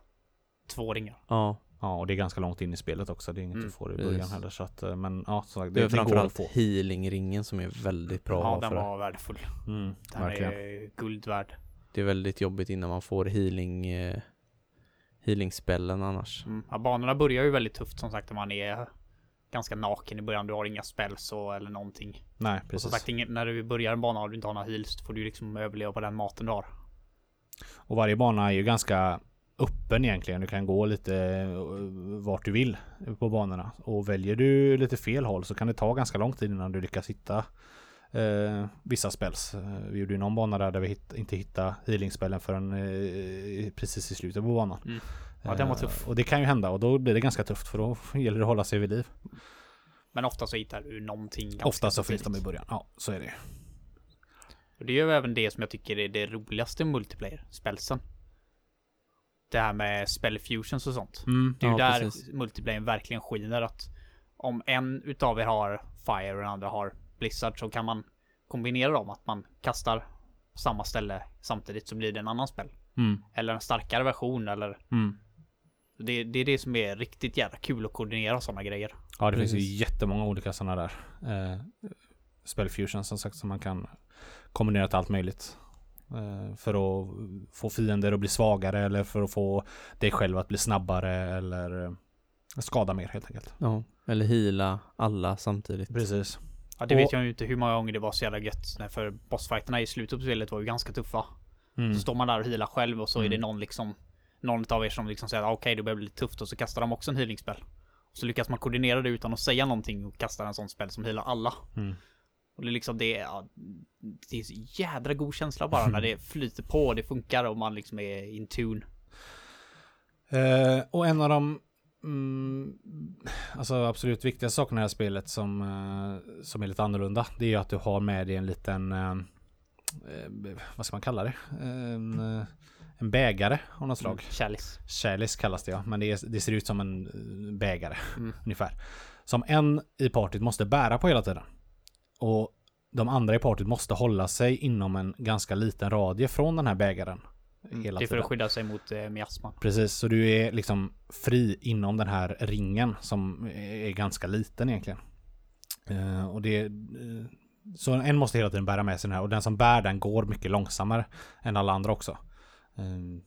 två ringar. Ja, ja, och det är ganska långt in i spelet också. Det är inget Mm, du får i början precis. heller. Så att, eh, men ja, sagt, det det, är det framförallt healing-ringen som är väldigt bra att ja, ha den för det. var värdefull. Mm, Den verkligen. är guld värd. Det är väldigt jobbigt innan man får healing eh, healing-spellen annars. Mm. Ja, banorna börjar ju väldigt tufft som sagt. när Man är ganska naken i början. Du har inga spells och, eller någonting. Nej, Och som precis. sagt, när du börjar en bana och du inte har några heals. Får du liksom överleva på den maten du har. Och varje bana är ju ganska öppen egentligen. Du kan gå lite eh, vart du vill på banorna. Och väljer du lite fel håll så kan det ta ganska lång tid innan du lyckas hitta eh, vissa spells. Vi gjorde ju någon bana där, där vi hitt, inte hittade healingspellen förrän eh, precis i slutet på banan. Mm. Ja, den var Eh, tuff. Och det kan ju hända och då blir det ganska tufft för då gäller det att hålla sig vid liv. Men ofta så hittar du någonting Ofta så finns de i början. Ja, så är det. Och det är ju även det som jag tycker är det roligaste multiplayer, spelsen. Det här med spell fusions och sånt. Mm. Det är ju Ja, där precis. multiplayern verkligen skiner att om en utav er har Fire och den andra har Blizzard så kan man kombinera dem. Att man kastar på samma ställe samtidigt så blir det en annan spel. Mm. Eller en starkare version eller Mm. Det, det är det som är riktigt jävla kul att koordinera sådana grejer. Ja, det finns ju Precis. jättemånga olika sådana där eh, spell fusion som sagt som man kan kombinera till allt möjligt. Eh, för att få fiender att bli svagare eller för att få dig själv att bli snabbare eller eh, skada mer helt enkelt. Ja, eller heala alla samtidigt. Precis. Ja, det Och- vet jag ju inte hur många gånger det var så jävla gött. Nej, För bossfighterna i slutet på spelet var ju ganska tuffa. Mm. Så står man där och healar själv och så är det Mm. någon liksom Någon av er som liksom säger att okej det börjar bli lite tufft och så kastar de också en healingspel. Och så lyckas man koordinera det utan att säga någonting och kastar en sån spel som healar alla. Mm. Och det är liksom det, ja, det är så jädra god känsla bara när det flyter på och det funkar och man liksom är in tune. Eh, och en av de mm, alltså absolut viktigaste sakerna i det här spelet som, eh, som är lite annorlunda. Det är ju att du har med dig en liten, eh, vad ska man kalla det? En, en bägare av något slag. Mm, Chalice. Chalice kallas det ja, men det, är, det ser ut som en eh, bägare Mm. ungefär. Som en i partyt måste bära på hela tiden. Och de andra i partyt måste hålla sig inom en ganska liten radie från den här bägaren. Hela Mm, det är för att skydda sig mot eh, miasman. Precis, så du är liksom fri inom den här ringen som är ganska liten egentligen. Eh, och det... eh, så en måste hela tiden bära med sig den här och den som bär den går mycket långsammare än alla andra också. Eh,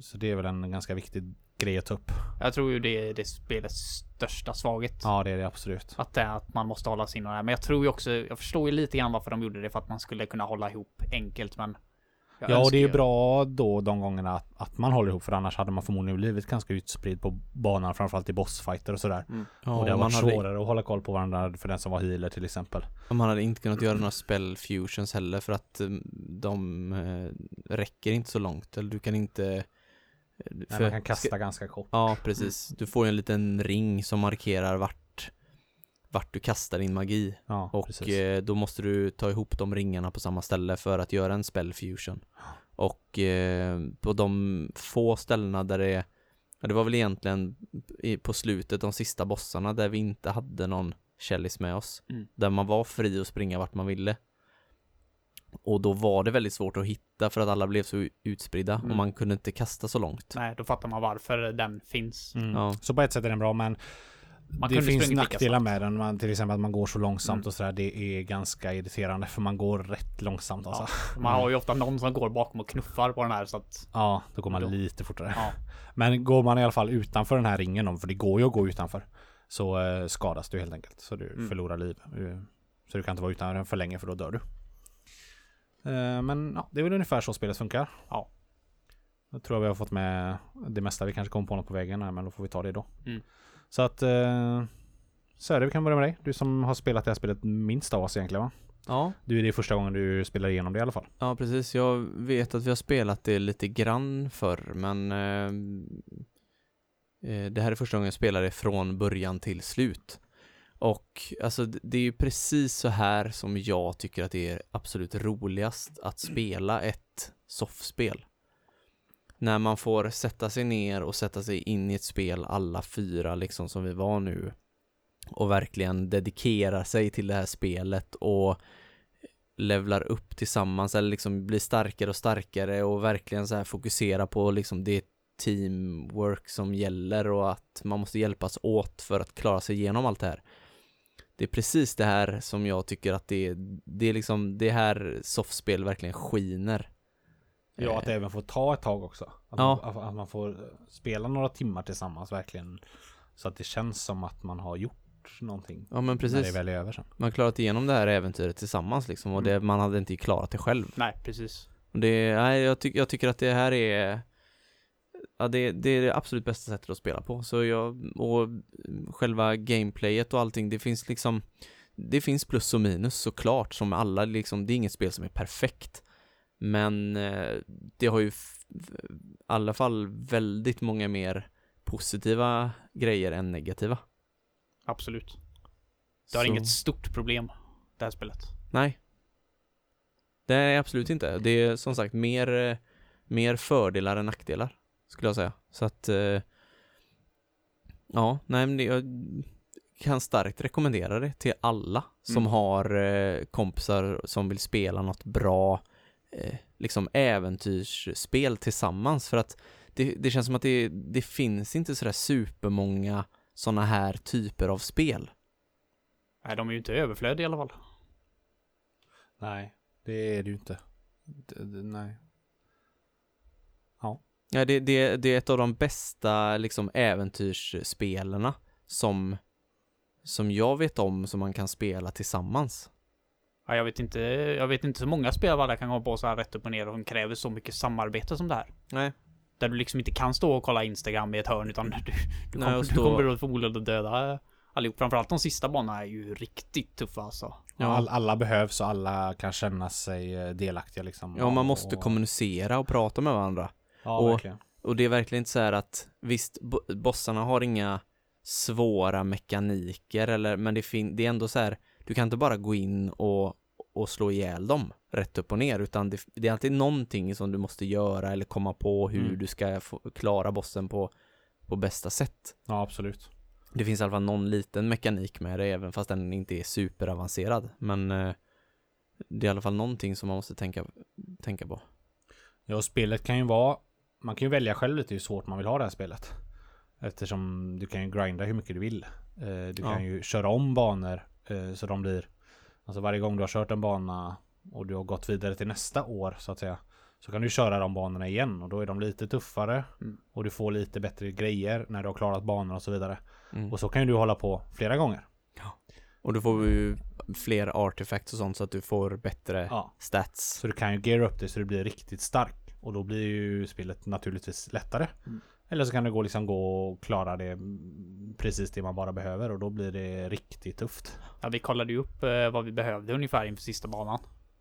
så det är väl en ganska viktig grej att ta upp. Jag tror ju det är det spelets största svaghet. Ja, det är det absolut. Att det att man måste hålla sig inom det här. Men jag tror ju också, jag förstår ju lite grann varför de gjorde det för att man skulle kunna hålla ihop enkelt men jag Ja, och det är ju bra då de gångerna att, att man håller ihop för annars hade man förmodligen blivit ganska utspridd på banan framförallt i bossfighter och sådär. Ja, och det har man, varit hade, svårare att hålla koll på varandra för den som var healer till exempel. man hade inte kunnat göra några spell fusions heller för att eh, de eh, räcker inte så långt. Eller du kan inte... eh, Nej, för- man kan kasta ganska kort. Ja, precis. Du får ju en liten ring som markerar vart, vart du kastar din magi. Ja, Och precis. eh, då måste du ta ihop de ringarna på samma ställe för att göra en spell fusion. Och eh, på de få ställena där det ja, det var väl egentligen på slutet, de sista bossarna där vi inte hade någon Källis med oss. Mm. Där man var fri att springa vart man ville. Och då var det väldigt svårt att hitta för att alla blev så utspridda och Mm. man kunde inte kasta så långt. Nej, då fattar man varför den finns. Mm. Ja. Så på ett sätt är den bra men det finns nackdelar med den. Man, till exempel att man går så långsamt Mm. och sådär. Det är ganska irriterande för man går rätt långsamt alltså. Ja, Man har ju ofta någon som går bakom och knuffar på den här så att då går man Då- lite fortare. ja, Men går man i alla fall utanför den här ringen, då, för det går ju att gå utanför. Så eh, skadas du helt enkelt. Så du Mm. förlorar liv. Så du kan inte vara utanför den för länge för då dör du. Eh, Men ja, det är väl ungefär så spelet funkar. Ja. Jag tror vi har fått med det mesta. Vi kanske kommer på något på vägen här, men då får vi ta det då. Mm. Så att... Eh, Söre, vi kan börja med dig. Du som har spelat det här spelet minst av oss egentligen va? Ja, Du, det är första gången du spelar igenom det i alla fall. ja precis. Jag vet att vi har spelat det lite grann förr, men eh, eh, det här är första gången jag spelar det från början till slut. Och alltså det är ju precis så här som jag tycker att det är absolut roligast att spela ett soffspel. När man får sätta sig ner och sätta sig in i ett spel alla fyra liksom som vi var nu och verkligen dedikera sig till det här spelet och levlar upp tillsammans eller liksom blir starkare och starkare och verkligen så här fokusera på liksom det teamwork som gäller och att man måste hjälpas åt för att klara sig igenom allt det här. Det är precis det här som jag tycker att det är, det är liksom det här soffspel verkligen skiner. Ja, att det även får ta ett tag också. Att, Ja. man, att- man får spela några timmar tillsammans verkligen. Så att det känns som att man har gjort någonting. Ja men När det precis, väl är över sen. man har klarat igenom det här äventyret tillsammans liksom och det, man hade inte klarat det själv. Nej, precis. Och Det, nej, jag, tyck, jag tycker att det här är Ja, det, det är det absolut bästa sättet att spela på. Så jag, och själva gameplayet och allting, det finns liksom Det finns plus och minus såklart, som alla liksom, det är inget spel som är perfekt. Men eh, det har ju i alla fall väldigt många mer positiva grejer än negativa. Absolut. Det har Så- inget stort problem, det här spelet. Nej. Det är absolut inte. Det är som sagt mer, eh, mer fördelar än nackdelar, skulle jag säga. Så att, eh, ja, nej men det, jag kan starkt rekommendera det till alla som Mm. har kompisar som vill spela något bra, eh, liksom äventyrsspel tillsammans. För att det, det känns som att det, det finns inte sådär supermånga sådana här typer av spel. Nej, de är ju inte överflödiga i alla fall. Nej, det är det ju inte. Det, det, nej. Ja, det, det, det är ett av de bästa liksom äventyrsspelarna som, som jag vet om som man kan spela tillsammans. Ja, jag vet inte, jag vet inte så många spel det kan komma på så här rätt upp och ner och som kräver så mycket samarbete som det här. Nej. Där du liksom inte kan stå och kolla Instagram i ett hörn utan du, du, Nej, kommer, och du stå- kommer att förmodligen att döda allihop. Framförallt de sista banorna är ju riktigt tuffa alltså. Ja. All, alla behövs och alla kan känna sig eh, delaktiga liksom. Ja, man måste och, kommunicera och prata med varandra. Ja, och- verkligen. Och det är verkligen inte så här att, visst, bo- bossarna har inga svåra mekaniker eller, men det, fin- det är ändå så här, du kan inte bara gå in och, och slå ihjäl dem rätt upp och ner, utan det, det är alltid någonting som du måste göra eller komma på hur Mm. du ska få, klara bossen på, på bästa sätt. Ja, absolut. Det finns i alla fall någon liten mekanik med det, även fast den inte är superavancerad. Men eh, det är i alla fall någonting som man måste tänka, tänka på. Ja, och spelet kan ju vara... Man kan ju välja själv lite hur svårt man vill ha det här spelet. Eftersom du kan ju grinda hur mycket du vill. Eh, Du kan Ja. ju köra om banor så de blir... Alltså varje gång du har kört en bana och du har gått vidare till nästa år så att säga. Så kan du köra de banorna igen och då är de lite tuffare. Mm. Och du får lite bättre grejer när du har klarat banorna och så vidare. Mm. Och så kan ju du hålla på flera gånger. Och du får ju fler artefacts och sånt så att du får bättre Ja. stats. Så du kan ju geara upp det så du blir riktigt stark. Och då blir ju spelet naturligtvis lättare. Mm. Eller så kan det gå liksom gå och klara det mm, precis det man bara behöver och då blir det riktigt tufft. Ja, vi kollade ju upp eh, vad vi behövde ungefär inför sista banan.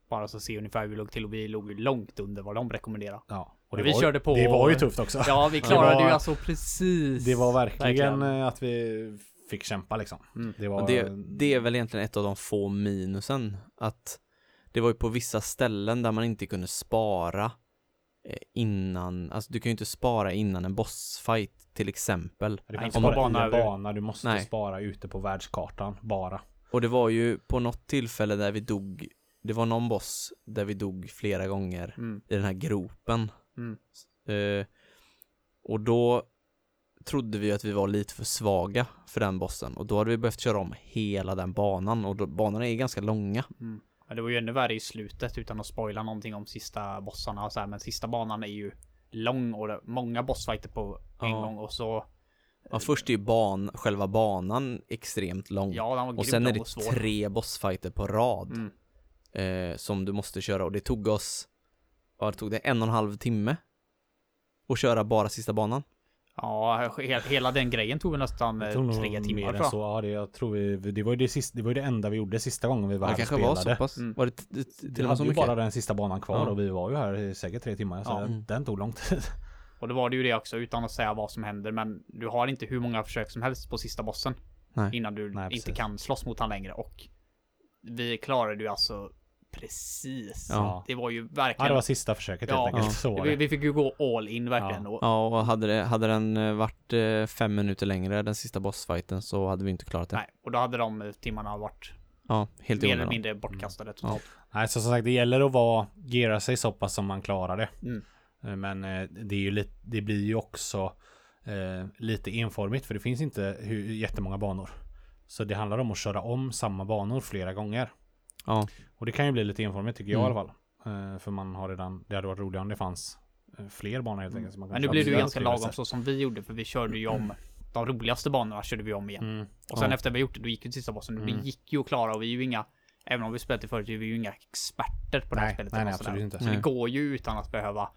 Bara så att se ungefär hur vi låg till och vi låg ju långt under vad de rekommenderar. Ja. Och Men vi var, körde på- Det var ju tufft också. Ja, vi Det klarade var- ju alltså precis. Det var verkligen, Verkligen. eh, att vi fick kämpa liksom. Mm. Det var... Det, det är väl egentligen ett av de få minusen. Att det var ju på vissa ställen där man inte kunde spara innan, alltså du kan ju inte spara innan en bossfight till exempel. Det finns inte bara bana, bana. Du måste Nej. spara ute på världskartan. Bara. Och det var ju på något tillfälle där vi dog, det var någon boss där vi dog flera gånger Mm. i den här gropen. Mm. Eh, och då trodde vi att vi var lite för svaga för den bossen och då hade vi behövt köra om hela den banan och då, banorna är ganska långa. Mm. Ja, det var ju ännu värre i slutet utan att spoila någonting om sista bossarna och så här, men sista banan är ju lång och det, många bossfighter på en Ja. gång och så Ja, först är ju ban, själva banan extremt lång. ja, den var och sen är det och tre bossfighter på rad Mm. eh, som du måste köra och det tog oss, ja det tog det en och en halv timme att köra bara sista banan. Ja, he- hela den grejen tog nästan eh, tre timmar mer än tror jag. så. Ja, det, jag tror vi, det var ju det, sista, det var ju det enda vi gjorde sista gången vi var Det här och kanske var så spelade. pass. Mm. Var det Vi till och med hade så ju mycket? bara den sista banan kvar Ja. och vi var ju här i säkert tre timmar. Så Ja. den, tog lång tid. Och då var det ju det också utan att säga vad som händer. Men du har inte hur många försök som helst på sista bossen. Nej. Innan du Nej, inte kan slåss mot han längre. Och vi klarade ju alltså precis. Ja. Det var ju Ja, verkligen. det var sista försöket Ja. helt enkelt. Ja. Vi, vi fick ju gå all in verkligen. Ja. Och, Ja, och hade, det, hade den eh, varit eh, fem minuter längre, den sista bossfighten, så hade vi inte klarat det. Nej, och då hade de timmarna varit Ja, helt mer eller mindre bortkastade totalt. Nej, så som sagt, det gäller att vara, gera sig så pass som man klarar det. Mm. Eh, Men det är ju lite, det blir ju också eh, lite enformigt för det finns inte hur, jättemånga banor. Så det handlar om att köra om samma banor flera gånger. Ja, Och det kan ju bli lite enformigt tycker jag Mm. i alla fall. Eh, för man har redan, det hade varit roligare om det fanns eh, fler banor helt enkelt. så man kan Men nu blev det ju ganska lagom så som vi gjorde. För vi körde ju om de roligaste banorna körde vi om igen. Mm. Och sen Ja. efter vi gjort det, då gick till sista bossen. Mm. Vi gick ju att klara och vi är ju inga, även om vi spelat det förut, är vi ju inga experter på det här Nej, spelet. nej, nej absolut inte. Så Nej. det går ju utan att behöva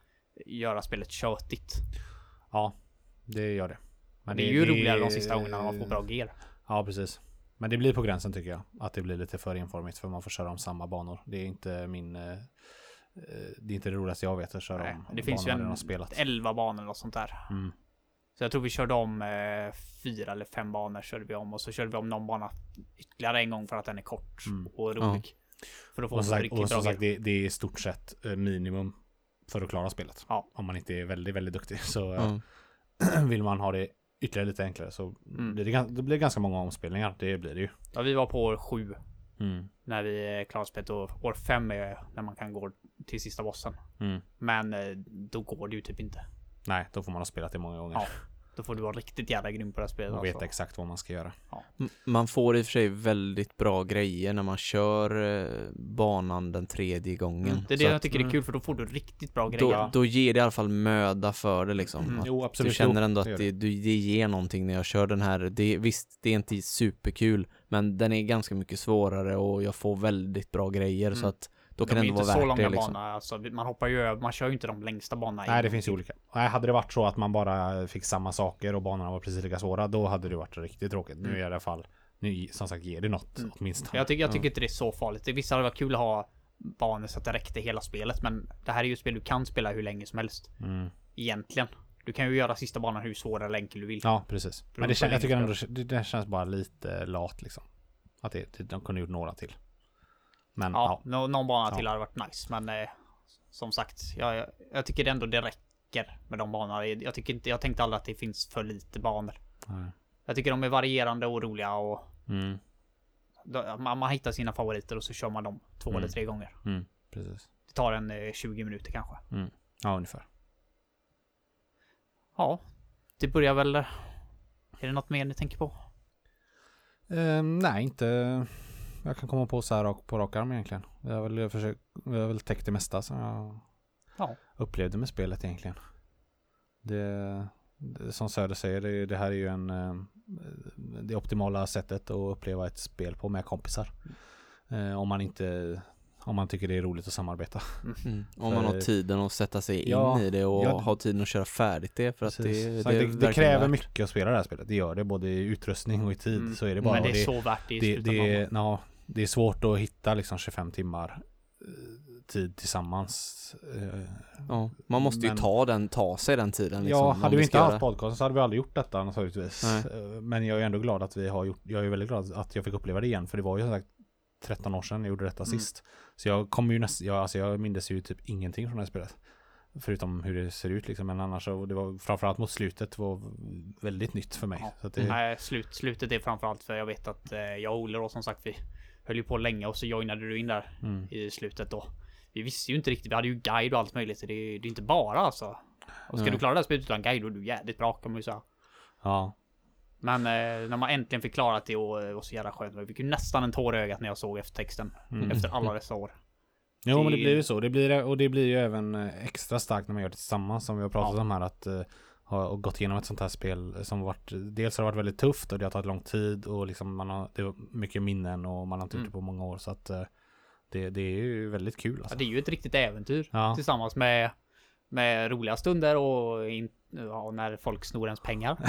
göra spelet tjötigt. Ja, det gör det. Men det är ju roligare de sista gångerna man får bra gear. Ja, precis. Men det blir på gränsen tycker jag. Att det blir lite för enformigt för man får köra om samma banor. Det är inte min... eh, eh, Det är inte det roligaste jag vet att köra Nej, om det finns ju en spelat. 11 banor och sånt där. Mm. Så jag tror vi körde om eh, fyra eller fem banor körde vi om och så körde vi om någon bana ytterligare en gång för att den är kort Mm. och rolig. För att få Och som en sagt, och som sagt det, det är i stort sett eh, minimum för att klara spelet. Ja. Om man inte är väldigt, väldigt duktig. Så ja. vill man ha det ytterligare lite enklare så Mm. blir det, det blir ganska många omspelningar. Det blir det ju. Ja, vi var på år sju Mm. när vi eh, klarade spelet och år fem är när man kan gå till sista bossen. Mm. Men eh, då går det ju typ inte. Nej, då får man ha spelat det många gånger. Ja, Då får du vara riktigt jävla grym på det här spelet. Och alltså. veta exakt vad man ska göra. M- Man får i och för sig väldigt bra grejer när man kör eh, banan den tredje gången. Mm, det är det Så jag att tycker är mm. kul för då får du riktigt bra då, grejer. då ger det i alla fall möda för det liksom. Mm. Att Jo, du absolut. känner Jo, ändå att det, du, det ger någonting när jag kör den här. Det, visst, det är inte superkul, men den är ganska mycket svårare och jag får väldigt bra grejer så Mm. att då De kan är det ändå inte vara så värt långa det liksom. banor. Alltså, man hoppar ju man kör ju inte de längsta banorna. Nej, det finns ju olika. Nej, hade det varit så att man bara fick samma saker och banorna var precis lika svåra, då hade det varit riktigt tråkigt. Nu Mm. är det i alla fall, nu som sagt ger det något Mm. åtminstone. Jag tycker, jag Ja. tycker inte det är så farligt. Det- Vissa hade varit kul att ha banor så att det räckte hela spelet. Men det här är ju ett spel du kan spela hur länge som helst. Mm. Egentligen. Du kan ju göra sista banan hur svår eller enkel du vill. Ja, precis. Men det, på kän, hur jag tycker ändå det, det känns bara lite lat liksom. Att det, det, de kunde gjort några till. Men Ja, ja. nå- någon bana Ja. till hade varit nice. Men eh, som sagt, jag, jag, jag tycker ändå det räcker med de banorna. Jag, tycker inte, jag tänkte aldrig att det finns för lite banor. Nej. Jag tycker de är varierande och roliga och Mm, då, man, man hittar sina favoriter och så kör man dem två Mm. eller tre gånger. mm, precis. Det tar en eh, 20 minuter kanske. Ja, ungefär. Ja, det börjar väl... Är det något mer ni tänker på? Ehm, nej, inte... Jag kan komma på så här på rak arm egentligen. Jag har väl försökt, jag har väl täckt det mesta som jag Ja. upplevde med spelet egentligen. Det, det som Söder säger, det, det här är ju en eh, det optimala sättet att uppleva ett spel på med kompisar. Eh, om man inte om man tycker det är roligt att samarbeta. Mm. Om man har tiden att sätta sig in Ja, i det och ja, ha tiden att köra färdigt det för att Precis. det, Så det, det, det, kräver värt. mycket att spela det här spelet. Det gör det både i utrustning och i tid. Mm. Så är det bara. Men det är så värt det i det, slutändan. det, det är svårt att hitta liksom 25 timmar eh, tid tillsammans. Eh, Ja, man måste ju Men- ta den, ta sig den tiden liksom. ja, hade vi inte haft podcasten så hade vi aldrig gjort detta naturligtvis. Nej. Eh, Men jag är ändå glad att vi har gjort, jag är väldigt glad att jag fick uppleva det igen. För det var ju som sagt 13 år sedan jag gjorde detta Mm. sist. Så jag kommer ju nästan, jag, alltså jag mindes ju typ ingenting från det här spelet. Förutom hur det ser ut liksom. Men annars så, det var framförallt mot slutet var väldigt nytt för mig. Ja. Så att det, Nej, slut, slutet är framförallt för jag vet att eh, jag och Olle då som sagt vi höll ju på länge och så joinade du in där mm. i slutet då. Vi visste ju inte riktigt, vi hade ju guide och allt möjligt. Så det, är- det är inte bara alltså. Och ska Nej. du klara det här spelet utan guide då är du jävligt bra kan man ju säga. Ja. Men eh, när man äntligen fick klarat det och, och så jävla skönt. Jag fick ju nästan en tår i ögat när jag såg eftertexten. Mm. Efter alla dessa år. Jo men det Det- blir ju så. Det blir, och det blir ju även eh, extra starkt när man gör det tillsammans som vi har pratat Ja. om här. Att ha och gått igenom ett sånt här spel som varit Dels har det varit väldigt tufft och det har tagit lång tid och liksom man har det var mycket minnen och man har inte gjort Mm. det på många år. Så att eh, det, det är ju väldigt kul Ja, alltså. det är ju ett riktigt äventyr. Ja. Tillsammans med, med roliga stunder och in, ja, när folk snor ens pengar.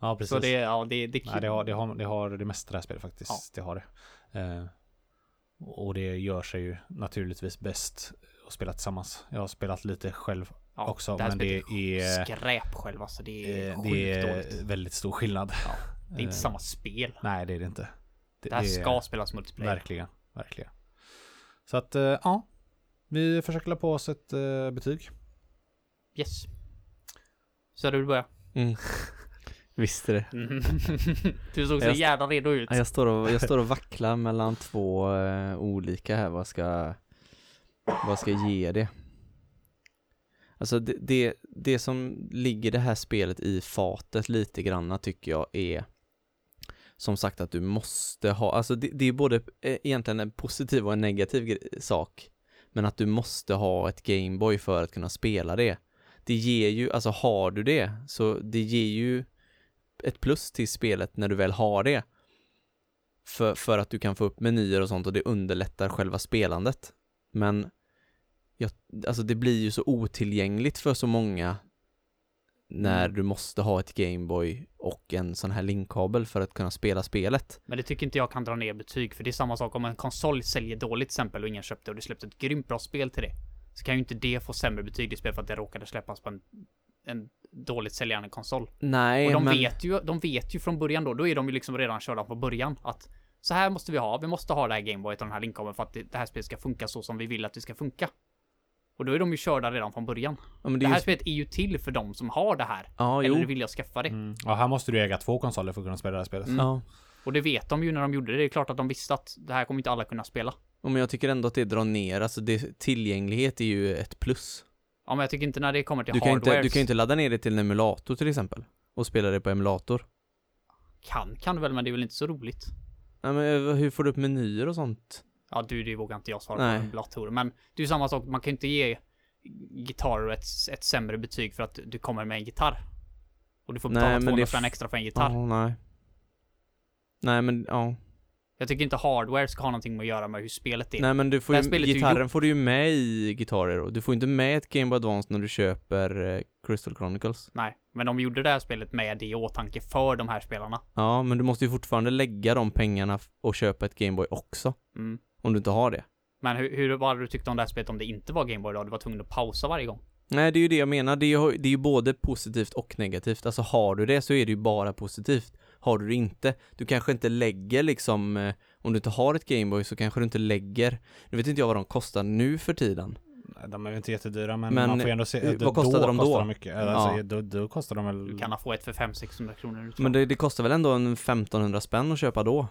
Ja, precis. Så det, ja, det, det, Nej, det har det, har, det, har det mesta det här spelet faktiskt. Ja. Det har det. Eh, och det gör sig ju naturligtvis bäst att spela tillsammans. Jag har spelat lite själv ja, också, det här men det är, skräp själv alltså. Det är eh, det är dåligt. väldigt stor skillnad. Ja, Det är inte Eh, samma spel. Nej, det är det inte. Det här ska spelas multiplayer. Verkligen, verkligen. Så att, eh, ja. Vi försöker la på oss ett eh, betyg. Yes. Så du börja. Mm. Visste det. Mm. du såg så Jag- jävla redo ut. Ja, Jag står och, jag står och vacklar mellan två olika här, vad ska, vad ska jag ge det? Alltså det, det, det som ligger det här spelet i fatet lite granna tycker jag är som sagt att du måste ha, alltså det, det är både eh, egentligen en positiv och en negativ sak. Men att du måste ha ett Gameboy för att kunna spela det. Det ger ju, alltså har du det, så det ger ju ett plus till spelet när du väl har det. För, för att du kan få upp menyer och sånt och det underlättar själva spelandet. Men jag, alltså det blir ju så otillgängligt för så många när Mm. du måste ha ett Gameboy och en sån här linkkabel för att kunna spela spelet. Men det tycker inte jag kan dra ner betyg, för det är samma sak om en konsol säljer dåligt till exempel och ingen köpte och det släppte ett grymt bra spel till det. Så kan ju inte det få sämre betyg i spel för att det råkade släppas på en, en dåligt säljande konsol. Nej, Och de men... vet ju, de vet ju från början då, då är de ju liksom redan körda på början att så här måste vi ha, vi måste ha det här Gameboyet och den här linkkabeln för att det, det här spelet ska funka så som vi vill att det ska funka. Och då är de ju körda redan från början. Ja, men Det det är här ju... spelet är ju till för de som har det här. Ja, eller jo. vill jag skaffa det. Mm. Ja, här måste du äga två konsoler för att kunna spela det här spelet. Mm. Ja. Och det vet de ju när de gjorde det. Det är klart att de visste att det här kommer inte alla kunna spela. Ja, men jag tycker ändå att det drar ner, alltså det, tillgänglighet är ju ett plus. Ja, men jag tycker inte när det kommer till Du kan, ju inte, du kan ju inte ladda ner det till en emulator till exempel och spela det på emulator. Kan, kan väl, men det är väl inte så roligt. Ja, men eh, hur får du upp menyer och sånt? Ja, du, det vågar inte jag svara Nej. på emulatorer. Men det är ju samma sak, man kan ju inte ge gitarrer ett, ett sämre betyg för att du kommer med en gitarr. Och du får Nej, betala men 200 det spänn extra för en gitarr. Ja, nej. Nej, men ja. Jag tycker inte hardware ska ha någonting med att göra med hur spelet är. Nej, men du får ju, är ju gitarren får du ju med i Guitar Hero. Du får inte med ett Game Boy Advance när du köper eh, Crystal Chronicles. Nej, men de gjorde det här spelet med det i åtanke för de här spelarna. Ja, men du måste ju fortfarande lägga de pengarna och köpa ett Game Boy också. Mm. Om du inte har det. Men hur, hur var det du tyckte om det här spelet om det inte var Gameboy då? Du var tvungen att pausa varje gång. Nej, det är ju det jag menar. Det är ju, det är ju både positivt och negativt. Alltså har du det så är det ju bara positivt. Har du det inte, du kanske inte lägger liksom, eh, om du inte har ett Gameboy så kanske du inte lägger, nu vet inte jag vad de kostar nu för tiden. Nej, De är väl inte jättedyra men, Men, man får ju ändå se. eh, vad kostade de då? Kostar de mycket. Alltså, Ja. då, då kostar de väl... Du kan få ett för 500-600 kronor Men det, det kostar väl ändå en 1500 spänn att köpa då?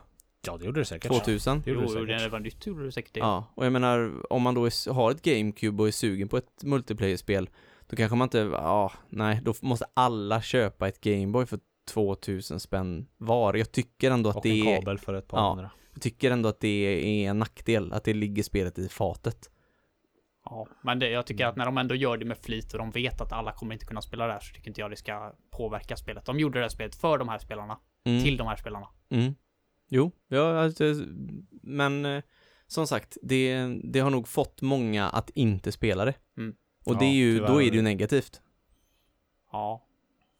Ja det gjorde det säkert. 2000? Det gjorde Jo, det säkert. när det var nytt gjorde du säkert det. Ja, och jag menar om man då är, har ett GameCube och är sugen på ett multiplayer-spel då kanske man inte, ja, nej, då måste alla köpa ett Gameboy för 2000 spänn var. Jag tycker ändå att Och det en är, kabel för ett par Ja. hundra. jag tycker ändå att det är en nackdel, att det ligger spelet i fatet. Ja, men det, jag tycker att när de ändå gör det med flit och de vet att alla kommer inte kunna spela det här så tycker inte jag det ska påverka spelet. De gjorde det här spelet för de här spelarna, Mm. till de här spelarna. Mm. Jo, ja, alltså, men eh, som sagt, det, det har nog fått många att inte spela det. Mm. Och det Ja, är ju, då tyvärr. är det ju negativt. Ja.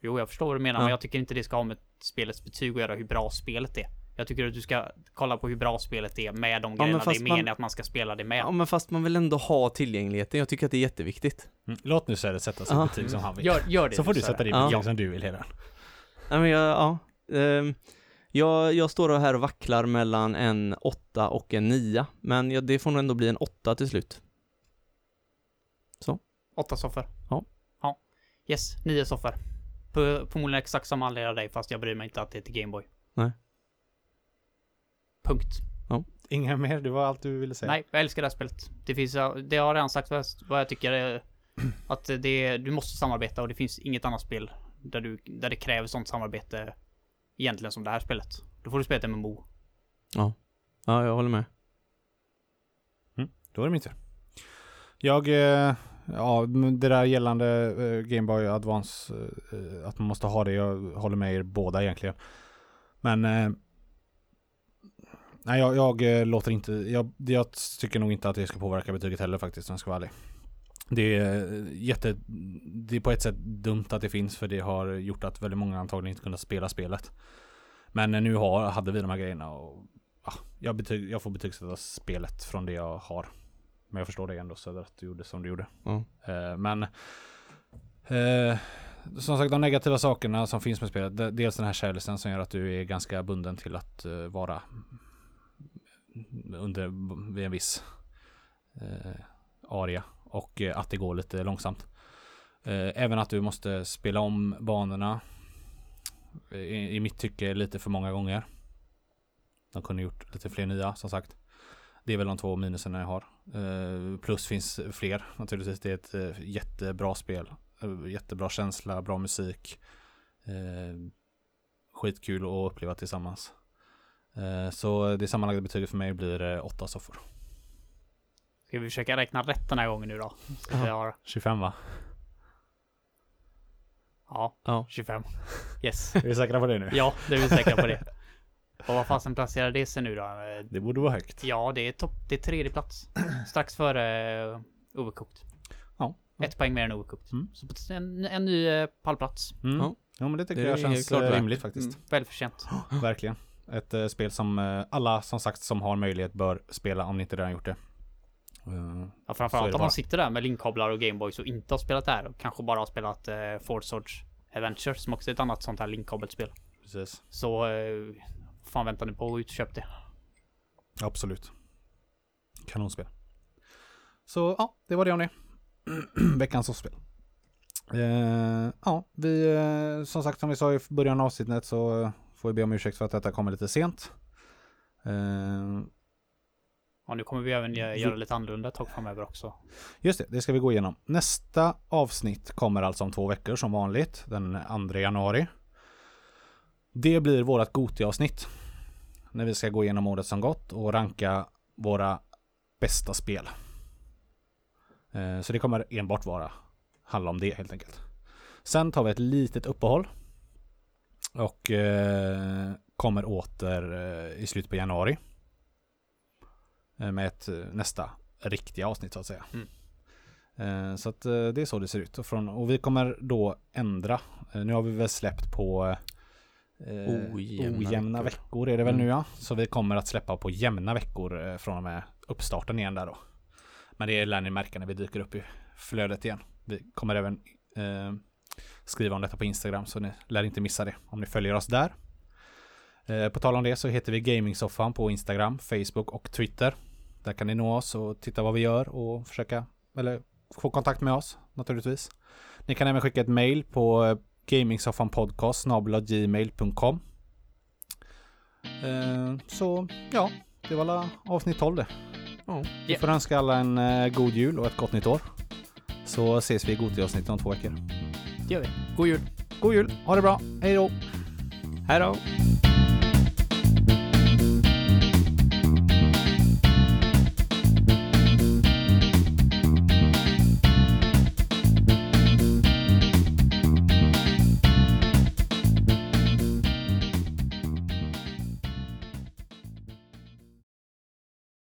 Jo, jag förstår vad du menar, Ja. men jag tycker inte det ska ha med spelets betyg att göra hur bra spelet är. Jag tycker att du ska kolla på hur bra spelet är med de men grejerna det fast är meningen man- att man ska spela det med. Ja, men fast man vill ändå ha tillgängligheten. Jag tycker att det är jätteviktigt. Mm. Låt nu Söder sätta sitt Ja. betyg som han vill. Gör, gör det Så får du Sören. sätta Ja. betyg som du vill hela. Nej men jag, ja. Ehm, jag, jag står här och vacklar mellan en åtta och en nia. Men ja, det får nog ändå bli en åtta till slut. Åtta soffor. Ja. Ja. Yes, nio soffor. På, förmodligen exakt samma anledning dig, fast jag bryr mig inte att det är till Gameboy. Nej. Punkt. Inga mer, det var allt du ville säga. Nej, jag älskar det här spelet. Det finns, det har jag redan sagt vad jag, vad jag tycker är, att det, du måste samarbeta och det finns inget annat spel där, du, där det kräver sånt samarbete egentligen som det här spelet. Då får du spela ett MMO. Ja, jag håller med. Då är det min tur. Jag, eh, ja, det där gällande eh, Game Boy Advance, eh, att man måste ha det, jag håller med er båda egentligen. Men, eh, nej jag, jag eh, låter inte, jag, jag tycker nog inte att det ska påverka betyget heller faktiskt om jag ska vara ärlig. Det är jätte, det är på ett sätt dumt att det finns för det har gjort att väldigt många antagligen inte kunnat spela spelet. Men nu har, hade vi de här grejerna och ja, jag, betyg, jag får betygsätta spelet från det jag har. Men jag förstår det ändå så att du gjorde som du gjorde. Ja. Eh, men eh, som sagt de negativa sakerna som finns med spelet. de- Dels den här kärleken som gör att du är ganska bunden till att eh, vara under vid en viss eh, area. Och eh, att det går lite långsamt. Eh, även att du måste spela om banorna. I, I mitt tycke lite för många gånger. De kunde gjort lite fler nya som sagt. Det är väl de två minusen jag har. Eh, plus finns fler naturligtvis. Det är ett eh, jättebra spel. Eh, jättebra känsla, bra musik. Eh, skitkul att uppleva tillsammans. Eh, så det sammanlagda betyget för mig blir eh, åtta soffor. Ska vi försöka räkna rätt den här gången nu då? Har, 25 va? Ja, Ja. 25. Yes. Är vi säkra på det nu? Ja, det är vi säkra på det. Och vad fasen placerar det sig nu då? Eh, Det borde vara högt. Ja, det är topp, det är tredje plats. Strax före uh, Overcooked. Ja. Ett poäng mer än Overcooked. Mm. Så en, en ny uh, pallplats. Mm. Ja. Ja. men det tycker Det jag känns klart eh, rimligt faktiskt. Mm, välförtjänt. Verkligen. Ett eh, spel som eh, alla som sagt som har möjlighet bör spela om ni inte redan gjort det. Eh, Ja, framförallt om man sitter där med linkkablar och Gameboys och inte har spelat det här och kanske bara har spelat Ford Swords Adventure som också är ett annat sånt här linkkabelspel. precis. Så uh, fan väntar ni på att ut och köp det. Absolut. Kanonspel. Så ja, det var det om det. Veckans spel. Eh, ja, vi eh, som sagt som vi sa i början av avsnittet så eh, får vi be om ursäkt för att detta kommer lite sent. Eh, Ja, nu kommer vi även gö- göra lite annorlunda ett tag framöver också. Just det, det ska vi gå igenom. Nästa avsnitt kommer alltså om två veckor som vanligt, den 2 januari. Det blir vårt Goti-avsnitt. När vi ska gå igenom året som gått och ranka våra bästa spel. Eh, Så det kommer enbart vara handla om det helt enkelt. Sen tar vi ett litet uppehåll. Och eh, kommer åter eh, i slutet på januari. Eh, Med ett eh, nästa riktiga avsnitt så att säga. Mm. Eh, Så att det är så det ser ut. Och, från, och vi kommer då ändra. Nu har vi väl släppt på eh, Ojämna ojämna veckor. veckor. är det väl Mm. nu ja. Så vi kommer att släppa på jämna veckor från och med uppstarten igen där då. Men det lär ni märka när vi dyker upp i flödet igen. Vi kommer även eh, skriva om detta på Instagram så ni lär inte missa det om ni följer oss där. Eh, på tal om det så heter vi Gamingsoffan på Instagram, Facebook och Twitter. Där kan ni nå oss och titta vad vi gör och försöka, eller få kontakt med oss naturligtvis. Ni kan även skicka ett mail på eh, gamingsoffanpodcast.gmail.com eh, Så ja, det var alla avsnitt 12 det. Ja. Vi får önska alla en eh, god jul och ett gott nytt år. Så ses vi i Goti-avsnittet om två veckor. Det gör vi. God jul! God jul, ha det bra, hej då! Hej då!